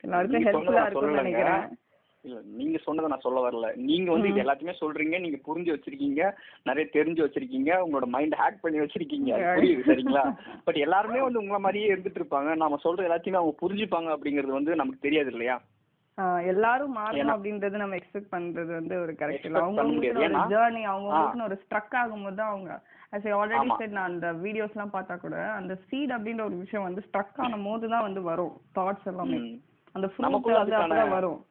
S2: எல்லாருக்கும்
S1: சொல்லலைங்க.
S2: நினைக்கிறேன்.
S1: இல்ல நீங்க சொன்னதை நான் சொல்ல வரல. நீங்க வந்து இது எல்லாத்தையுமே சொல்றீங்க நீங்க புரிஞ்சு வச்சிருக்கீங்க நிறைய தெரிஞ்சு வச்சிருக்கீங்க உங்களோட மைண்ட் ஹேக் பண்ணி வச்சிருக்கீங்க. புரியுது சரிங்களா? பட் எல்லாருமே வந்து உங்களை மாதிரியே இருந்துட்டு இருப்பாங்க. நாம சொல்ற எல்லாத்தையுமே அவங்க புரிஞ்சுப்பாங்க அப்படிங்கிறது வந்து நமக்கு தெரியாது இல்லையா?
S2: எல்லாரும் மாறணும் அப்படின்றது நம்ம எக்ஸ்பெக்ட் பண்றது வந்து ஒரு கரெக்ட் இல்ல. அவங்க
S1: பண்ண முடியாது.
S2: ஒரு
S1: ஏன்னா-
S2: ஜேர்னி அவங்க ஒரு ஸ்ட்ரக் ஆகும்போது அவங்க I already
S1: ஆமா.
S2: said நான் அந்த வீடியோஸ் எல்லாம் பார்த்தா கூட அந்த சீட் அப்படின்ற ஒரு விஷயம் வந்து ஸ்ட்ரக் ஆன போது தான் வந்து வரும். தாட்ஸ் எல்லாமே. அந்த
S1: நமக்குள்ள அதுக்கான-
S2: வரும்.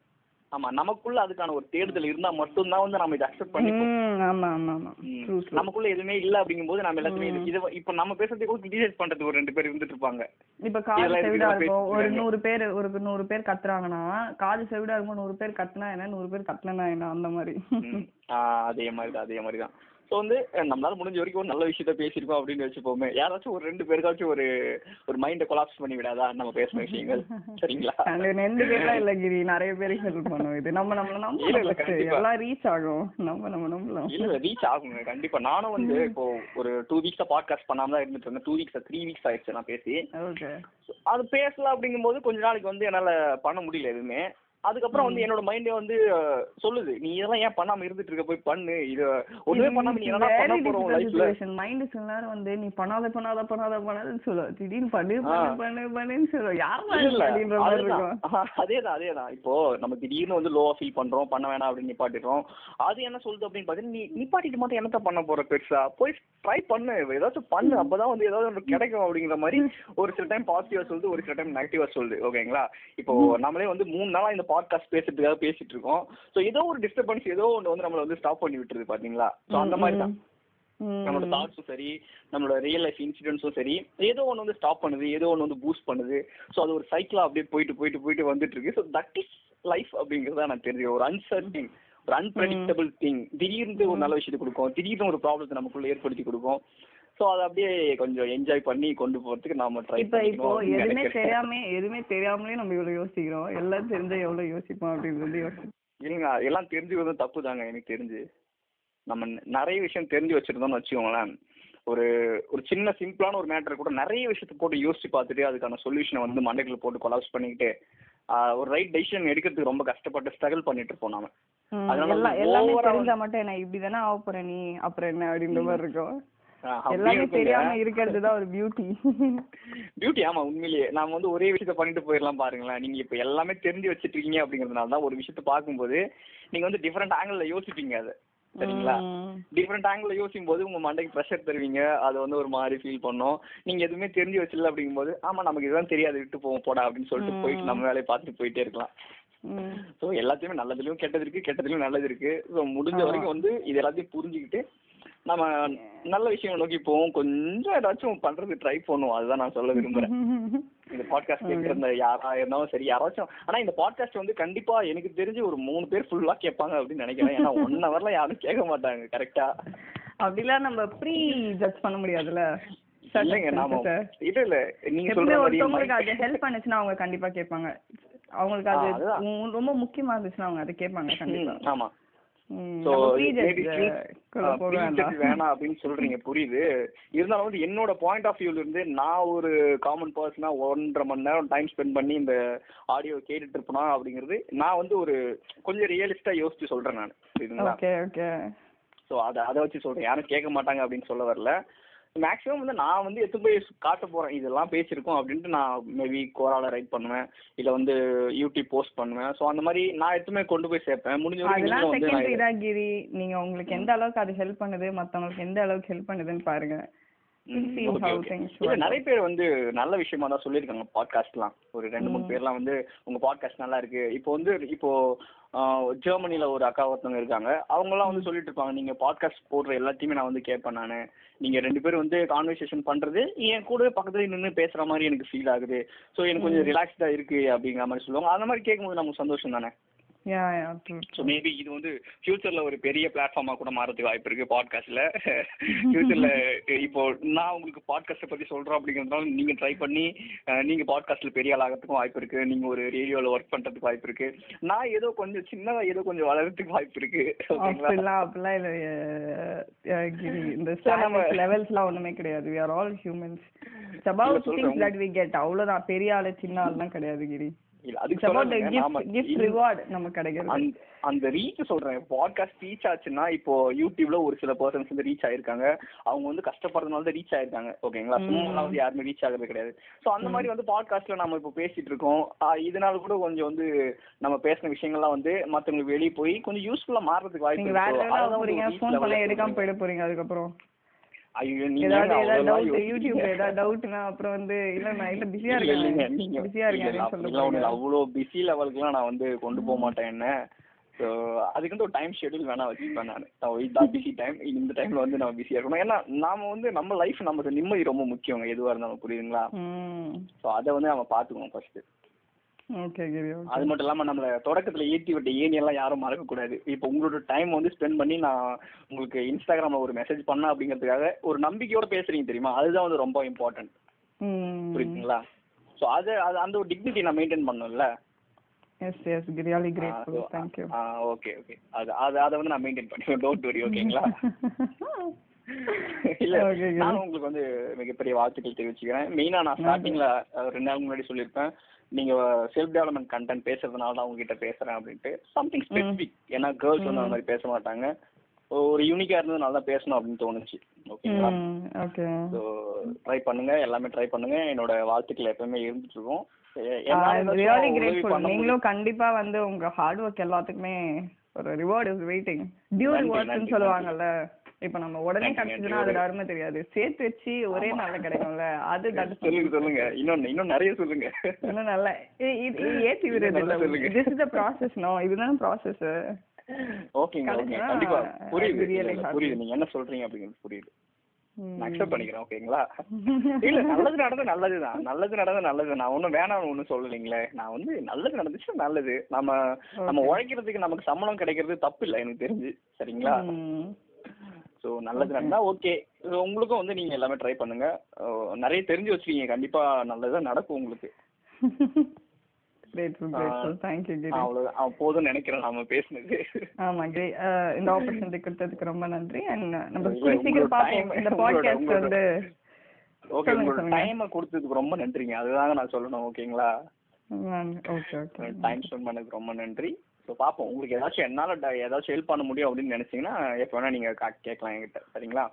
S1: ஆமா நமக்குள்ள அதுக்கான ஒரு தேடுதல் இருந்தா மட்டும்தான் வந்து நம்ம இதை அக்செப்ட் பண்ணிப்போம். நமக்குள்ள எதுவுமே இல்ல அப்படிங்கும்போது நம்ம எல்லாத்தையுமே இது- இப்ப நம்ம பேசுறதை கூட கிரிட்டிசைஸ் பண்றதுக்கு ஒரு ரெண்டு பேர் இருந்துட்டு இருப்பாங்க.
S2: இப்ப காது செவிடா இருக்கும். ஒரு நூறு பேர் ஒரு நூறு பேர் கத்துறாங்கன்னா காது செவிடா இருக்கும் நூறு பேர் கத்துனா என்ன? நூறு பேர் கத்துனா என்ன? அந்த மாதிரி.
S1: அதே மாதிரி தான் அதே மாதிரி தான். ஸோ வந்து நம்மளால முடிஞ்ச வரைக்கும் ஒரு நல்ல விஷயத்த பேசியிருக்கோம் அப்படின்னு வச்சுப்போமே. யாராச்சும் ஒரு ரெண்டு பேருக்காச்சும் ஒரு ஒரு மைண்டை கொலாப்ஸ் பண்ணி விடாதா நம்ம பேசுன விஷயங்கள்? சரிங்களா?
S2: ரெண்டு பேர்லாம் இல்ல கிரி நிறைய பேருக்கு ஹெல்ப் பண்ணும். இது நம்ம first.
S1: கண்டிப்பா.
S2: எல்லாம் ரீச் ஆகும். நம்ம நம்ம நம்பலாம்.
S1: இல்ல ரீச் ஆகுங்க. கண்டிப்பா. நானும் வந்து இப்போ ஒரு டூ வீக்ஸா பாட்காஸ்ட் பண்ணாம தான் இருந்துட்டு இருந்தேன். டூ வீக்ஸ் த்ரீ வீக்ஸ் ஆயிடுச்சு நான் பேசி. அது பேசல அப்படிங்கும்போது கொஞ்ச நாளைக்கு வந்து என்னால பண்ண முடியல எதுவுமே. அதுக்கப்புறம் வந்து என்னோட மைண்டே வந்து சொல்லுது. நீ இதெல்லாம் ஏன் பண்ணாம இருந்துட்டு இருக்க? போய் பண்ணு. இது ஒண்ணுமே பண்ணாம நீ என்ன பண்ண போற உன் லைஃப்ல
S2: மைண்ட் சில நேரம் வந்து நீ பண்ணாத பண்ணாத பண்ணாத பண்ணாதன்னு சொல்லுவ திடீர்னு பண்ணு பண்ணு பண்ணு பண்ணுன்னு சொல்லுவ
S1: இல்ல
S2: அப்படின்ற மாதிரி இருக்கும்.
S1: அதேதான் அதேதான். இப்போ நம்ம திடீர்னு வந்து லோவா ஃபீல் பண்றோம். பண்ண வேணாம் அப்படின்னு நிப்பாட்டிடுறோம். அது என்ன சொல்லுது அப்படின்னு பாத்தீங்கன்னா நீ நிப்பாட்டிட்டு மட்டும் என்னத்த பண்ண போற பெருசா? போய் ட்ரை பண்ணு. ஏதாச்சும் பண்ணு. அப்பதான் வந்து ஏதாவது ஒன்று கிடைக்கும் அப்படிங்கிற மாதிரி ஒரு சில டைம் பாசிட்டிவா சொல்லுது ஒரு சில டைம் நெகட்டிவா சொல்லுது. ஓகேங்களா? இப்போ நம்மளே வந்து மூணு நாளா இந்த பாட்காஸ்ட் பேசுறதுக்காக பேசிட்டு இருக்கோம் ஸோ ஏதோ ஒரு டிஸ்டர்பன்ஸ் ஏதோ ஒன்று வந்து நம்மள வந்து ஸ்டாப் பண்ணி விட்டுருது பாத்தீங்களா ஸோ அந்த மாதிரி தான். நம்மளோட தாட்ஸும் சரி நம்மளோட ரியல் லைஃப் இன்சிடென்ட்ஸும் சரி ஏதோ ஒன்று வந்து ஸ்டாப் பண்ணுது ஏதோ ஒன்று வந்து பூஸ்ட் பண்ணுது. ஸோ அது ஒரு சைக்கிளா அப்படியே போயிட்டு போயிட்டு போயிட்டு வந்துட்டு இருக்கு ஸோ தட் இஸ் லைஃப் அப்படிங்கிறத எனக்கு தெரியும் ஒரு அன்சர்டிங் ஒரு அன்பிரடிக்டபிள் திங் திடீர்னு ஒரு நல்ல விஷயத்தை கொடுக்கும். திடீர்னு ஒரு ப்ராப்ளத்தை நமக்குள்ள ஏற்படுத்தி கொடுக்கும். ஸோ அதை அப்படியே கொஞ்சம் என்ஜாய் பண்ணி கொண்டு போறதுக்கு நாம ட்ரை
S2: இப்ப இப்போ எதுவுமே தெரியாம எதுவுமே தெரியாமலே நம்ம இவ்வளவு யோசிக்கிறோம். எல்லாம் தெரிஞ்சா எவ்வளவு யோசிப்போம் அப்படின்றது யோசிப்போம்.
S1: இல்லைங்க எல்லாம் தெரிஞ்சுக்கிறதும் தப்பு தாங்க எனக்கு தெரிஞ்சு. நம்ம நிறைய விஷயம் தெரிஞ்சு வச்சிருந்தோம்னு வச்சுக்கோங்களேன். ஒரு ஒரு சின்ன சிம்பிளான ஒரு மேட்டர் கூட நிறைய விஷயத்தை போட்டு யோசிச்சு பார்த்துட்டு அதுக்கான சொல்யூஷனை வந்து மண்டைக்குள்ள போட்டு கொலாப்ஸ் பண்ணிக்கிட்டு ஒரு ரைட் டெசிஷன் எடுக்கிறதுக்கு ரொம்ப கஷ்டப்பட்டு ஸ்ட்ரகிள் பண்ணிட்டு இருப்போம் நாம. அதனால
S2: எல்லாம்
S1: வந்து
S2: தெரிஞ்சா மட்டும் என்ன இப்படிதானே ஆக போற நீ அப்புறம் என்ன அப்படின்ற மாதிரி இருக்கும். எல்லாமே. தெரியாம இருக்கிறது தான் ஒரு பியூட்டி
S1: பியூட்டி ஆமா உண்மையிலேயே. நாம வந்து ஒரே விஷயத்த பண்ணிட்டு போயிடலாம் பாருங்களேன். நீங்க இப்ப எல்லாமே தெரிஞ்சு வச்சிட்டு இருக்கீங்க அப்படிங்கறதுனால தான் ஒரு விஷயத்த பார்க்கும்போது நீங்க வந்து டிஃப்ரெண்ட் ஆங்கிள் யோசிப்பீங்க அது. சரிங்களா? டிஃப்ரெண்ட் ஆங்கிள் யோசிக்கும் போது உங்க மண்டைக்கு ப்ரெஷர் தருவீங்க. அது வந்து ஒரு மாதிரி ஃபீல் பண்ணும். நீங்க எதுவுமே தெரிஞ்சு வச்சிடல அப்படிங்கும்போது ஆமா நமக்கு இதுதான் தெரியாது. விட்டு போவோம் போடா அப்படின்னு சொல்லிட்டு போயிட்டு நம்ம வேலையை பார்த்துட்டு போயிட்டே இருக்கலாம். ஸோ எல்லாத்தையுமே நல்லதுலயும் கெட்டது இருக்கு கெட்டதுலயும் நல்லது இருக்கு. ஸோ முடிஞ்ச வரைக்கும் வந்து இது எல்லாத்தையும் புரிஞ்சுக்கிட்டு நம்ம நல்ல விஷயம் நோக்கி போவோம். கொஞ்சம் ஏதாச்சும் பண்றதுக்கு ட்ரை பண்ணுவோம். அதுதான் நான் சொல்ல விரும்புறேன். இந்த பாட்காஸ்ட் கேட்கற யாரா இருந்தாலும் சரி யாராச்சும் ஆனா இந்த பாட்காஸ்ட் வந்து கண்டிப்பா எனக்கு தெரிஞ்சு ஒரு மூணு பேர் ஃபுல்லா கேட்பாங்க அப்படின்னு நினைக்கிறேன். ஏன்னா ஒன் ஹவர்ல யாரும் கேட்க மாட்டாங்க கரெக்டா
S2: அப்படிலாம் நம்ம ப்ரீ ஜட்ஜ் பண்ண முடியாதுல்ல?
S1: இல்லைங்க நாம இல்ல இல்ல. நீங்க சொல்ற மாதிரி
S2: ஹெல்ப் பண்ணுச்சுன்னா அவங்க கண்டிப்பா கேட்பாங்க. அவங்களுக்கு அது ரொம்ப முக்கியமா இருந்துச்சுன்னா அவங்க அதை கேட்பாங்க கண்டிப்பா.
S1: ஆமா. சோ. வேணாம் அப்படின்னு சொல்றீங்க புரியுது. இருந்தாலும் வந்து என்னோட பாயிண்ட் ஆஃப் வியூல இருந்து நான் ஒரு காமன் பர்சனா ஒன்றரை மணி நேரம் டைம் ஸ்பெண்ட் பண்ணி இந்த ஆடியோ கேட்டுட்டு இருப்பேனா அப்படிங்கிறது நான் வந்து ஒரு கொஞ்சம் ரியலிஸ்டா யோசிச்சு சொல்றேன் நான்
S2: ஓகே ஓகே.
S1: ஸோ அதை அதை வச்சு சொல்றேன். யாரும் கேட்க மாட்டாங்க அப்படின்னு சொல்ல வரல. மேக்ஸிமம் வந்து நான் வந்து எடுத்து போய் காட்ட போறேன். இதெல்லாம் பேசியிருக்கோம் அப்படின்ட்டு நான் மேபி கோரால ரைட் பண்ணுவேன். இல்ல வந்து யூடியூப் போஸ்ட் பண்ணுவேன். ஸோ அந்த மாதிரி நான் எடுத்துமே கொண்டு போய் சேர்ப்பேன். முடிஞ்ச வரைக்கும்
S2: செகண்டரி
S1: நான்
S2: தான் கிரி. நீங்க உங்களுக்கு எந்த அளவுக்கு அது ஹெல்ப் பண்ணுது மத்தவங்களுக்கு எந்த அளவுக்கு ஹெல்ப் பண்ணுதுன்னு பாருங்க.
S1: நிறைய பேர் வந்து நல்ல விஷயமா தான் சொல்லியிருக்காங்க பாட்காஸ்ட்லாம் ஒரு ரெண்டு மூணு பேர்லாம் வந்து உங்க பாட்காஸ்ட் நல்லா இருக்கு. இப்போ வந்து இப்போ ஜெர்மனில ஒரு அக்கா ஒருத்தவங்க இருக்காங்க. அவங்கலாம் வந்து சொல்லிட்டு இருப்பாங்க நீங்க பாட்காஸ்ட் போடுற எல்லாத்தையுமே நான் வந்து கேட்பேன் நானு. நீங்க ரெண்டு பேரும் வந்து கான்வர்சேஷன் பண்றது என் கூட பக்கத்துல நின்று பேசுற மாதிரி எனக்கு ஃபீல் ஆகுது. ஸோ எனக்கு கொஞ்சம் ரிலாக்ஸ்டா இருக்கு அப்படிங்கிற மாதிரி சொல்லுவாங்க. அந்த மாதிரி கேட்கும்போது நமக்கு சந்தோஷம் தானே?
S2: யா யா
S1: ஸோ மேபி இது வந்து ஃபியூச்சர்ல ஒரு பெரிய பிளாட்ஃபார்மா கூட மாறதுக்கு வாய்ப்பு இருக்கு பாட்காஸ்ட்ல ஃபியூச்சர்ல இப்போ நான் உங்களுக்கு பாட்காஸ்ட்டை பத்தி சொல்றேன் அப்படிங்கிறதுனால நீங்க ட்ரை பண்ணி அஹ், நீங்க பாட்காஸ்ட்ல பெரிய ஆள் ஆகிறதுக்கும் வாய்ப்பு இருக்கு. நீங்க ஒரு ரேடியோல ஒர்க் பண்றதுக்கு வாய்ப்பு இருக்கு. நான் ஏதோ கொஞ்சம் சின்னதா ஏதோ கொஞ்சம் வளர்றதுக்கு வாய்ப்பு இருக்கு. ஓகேங்களா?
S2: அப்படிலாம் அப்படிலாம் இல்ல இந்த லெவல்ஸ்லாம் ஒண்ணுமே கிடையாது. We are all humans. it's about
S1: இல்ல, சொல்றேன்.
S2: things that we get. அவ்வளவுதான். பெரிய ஆளு சின்ன ஆளுலாம் கிடையாது கிரி.
S1: இல்ல அதுக்கு
S2: கிடைக்கிறது.
S1: அந்த ரீச் சொல்றேன். பாட்காஸ்ட் ரீச் ஆச்சுன்னா இப்போ யூடியூப்ல ஒரு சில பர்சன்ஸ் வந்து ரீச் ஆயிருக்காங்க. அவங்க வந்து கஷ்டப்படுறதுனால தான் ரீச் ஆயிருக்காங்க. ஓகேங்களா சும்மா வந்து யாருமே ரீச் ஆகுறது கிடையாது. சோ அந்த மாதிரி வந்து பாட்காஸ்ட்ல நம்ம இப்போ பேசிட்டு இருக்கோம். இதனால கூட கொஞ்சம் வந்து நம்ம பேசின விஷயங்கள்லாம் வந்து மத்தவங்களுக்கு வெளியே போய் கொஞ்சம் யூஸ்ஃபுல்லா மாறதுக்கு வாய்ப்பு
S2: எடுக்காம
S1: சொல்றேன்.
S2: போயிட போறீங்க அதுக்கப்புறம்.
S1: ஐயோ நீங்க?
S2: யூடியூப்ல ஏதாவது டவுட்னா அப்புறம் வந்து இல்ல நான் இல்ல பிஸியா இருக்கேன்
S1: நீங்க
S2: பிஸியா இருக்கேன்
S1: அவ்வளோ பிஸி லெவலுக்குலாம் நான் வந்து கொண்டு போக மாட்டேன் என்ன? ஸோ அதுக்கு வந்து ஒரு டைம் ஷெட்யூல் வேணா வச்சுப்பேன் நான். இதான் பிஸி டைம் இந்த டைம்ல வந்து நம்ம பிஸியா இருக்கணும். ஏன்னா நாம வந்து நம்ம லைஃப் நமக்கு நிம்மதி ரொம்ப முக்கியங்க எதுவா இருந்தாலும். புரியுதுங்களா? ஸோ அதை வந்து நம்ம பாத்துக்கணும் ஃபர்ஸ்ட் அது மட்டும் இல்லாம நம்மள தொடக்கத்துல ஏத்தி விட்ட ஏணி எல்லாம் யாரும் மறக்க கூடாது. இப்போ உங்களோட டைம் வந்து ஸ்பெண்ட் பண்ணி நான் உங்களுக்கு இன்ஸ்டாகிராம்ல ஒரு மெசேஜ் பண்ண அப்படிங்கிறதுக்காக ஒரு நம்பிக்கையோட பேசுறீங்க தெரியுமா? அதுதான் வந்து ரொம்ப இம்பார்ட்டன்ட் புரியுதுங்களா? ஸோ அது அது அந்த ஒரு டிக்னிட்டி நான் மெயின்டைன் பண்ணணும்ல
S2: yes yes really grateful thank you
S1: ah okay okay அது அது அதை வந்து நான் மெயின்டைன் பண்ணுவேன். டோன்ட் வரி ஓகேங்களா இல்ல. நானும் உங்களுக்கு வந்து மிகப்பெரிய வாழ்த்துக்கள் தெரிவிச்சுக்கிறேன். மெயினா நான் ஸ்டார்டிங்ல ரெண்டு நாள் முன்னாடி சொல்லியிருப்பேன். நீங்க செல்ஃப் டெவலப்மெண்ட் கண்டென்ட் பேசுறதுனால தான் உங்ககிட்ட பேசுறேன் அப்படின்ட்டு சம்திங் ஸ்பெசிபிக் ஏன்னா கேர்ள்ஸ் வந்து அந்த மாதிரி பேச மாட்டாங்க. ஒரு யூனிக்கா இருந்ததுனால தான் பேசணும் அப்படின்னு தோணுச்சு. ஓகேங்களா
S2: ஓகே
S1: ஸோ ட்ரை பண்ணுங்க. எல்லாமே ட்ரை பண்ணுங்க. என்னோட வாழ்த்துக்கள் எப்பவுமே இருந்துட்டு இருக்கும்.
S2: நீங்களும் கண்டிப்பா வந்து உங்க ஹார்ட் ஒர்க் எல்லாத்துக்குமே ஒரு ரிவார்ட் இஸ் வெயிட்டிங் டியூ
S1: நன்றி,
S2: ரிவார்ட்ஸ்னு
S1: நன்றி,
S2: சொல்லுவாங்க இப்ப நம்ம உடனே கிடைச்சதுன்னா. அதோட அருமை தெரியாது. சேர்த்து வச்சு ஒரே நாள்ல கிடைக்கும்ல அது
S1: சொல்லுங்க சொல்லுங்க. இன்னொன்னு இன்னும் நிறைய சொல்லுங்க.
S2: இன்னும் நல்லா இது ஏத்தி விடுறது. This is the process no இதுதான் ப்ராசஸ்
S1: ஓகேங்க ஓகே? கண்டிப்பா. புரியுது. புரியுது. நீங்க என்ன சொல்றீங்க அப்படிங்கிறது புரியுது. அக்செப்ட் பண்ணிக்கிறேன் ஓகேங்களா? இல்ல நல்லது நடந்தது நல்லதுதான் நல்லது நடந்தது நல்லது நான் ஒண்ணும் வேணாம்னு ஒண்ணும் சொல்லலைங்களே. நான் வந்து நல்லது நடந்துச்சு நல்லது. நம்ம நம்ம உழைக்கிறதுக்கு நமக்கு சம்பளம் கிடைக்கிறது தப்பு இல்லை எனக்கு தெரிஞ்சு. சரிங்களா? ஸோ நல்லது நடந்தா ஓகே உங்களுக்கும் வந்து நீங்க எல்லாமே ட்ரை பண்ணுங்க. நிறைய தெரிஞ்சு வச்சுக்கீங்க கண்டிப்பா நல்லதா நடக்கும் உங்களுக்கு. போதும் நினைக்கிறேன் நாம பேசுனது.
S2: ஆமா கிரே இந்த ஆப்பர்ச்சுனிட்டி கொடுத்ததுக்கு ரொம்ப நன்றி. அண்ட் நம்ம சீக்கிரம் இந்த பாட்காஸ்ட் வந்து
S1: ஓகே உங்களோட. டைமை கொடுத்ததுக்கு ரொம்ப நன்றிங்க. அதுதாங்க நான் சொல்லணும் ஓகேங்களா
S2: ஓகே ஓகே
S1: டைம் ஸ்பெண்ட் பண்ணதுக்கு ரொம்ப நன்றி. ஸோ பார்ப்போம். உங்களுக்கு ஏதாச்சும் என்னால ஏதாச்சும் ஹெல்ப் பண்ண முடியும் அப்படின்னு நினைச்சீங்கன்னா எப்போ வேணா நீங்க கா- கேட்கலாம் என்கிட்ட. சரிங்களா?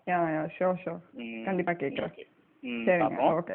S2: ஷோர் ஷோர்
S1: ம்.
S2: கண்டிப்பா கேட்குறேன்.
S1: ம்
S2: ஓகே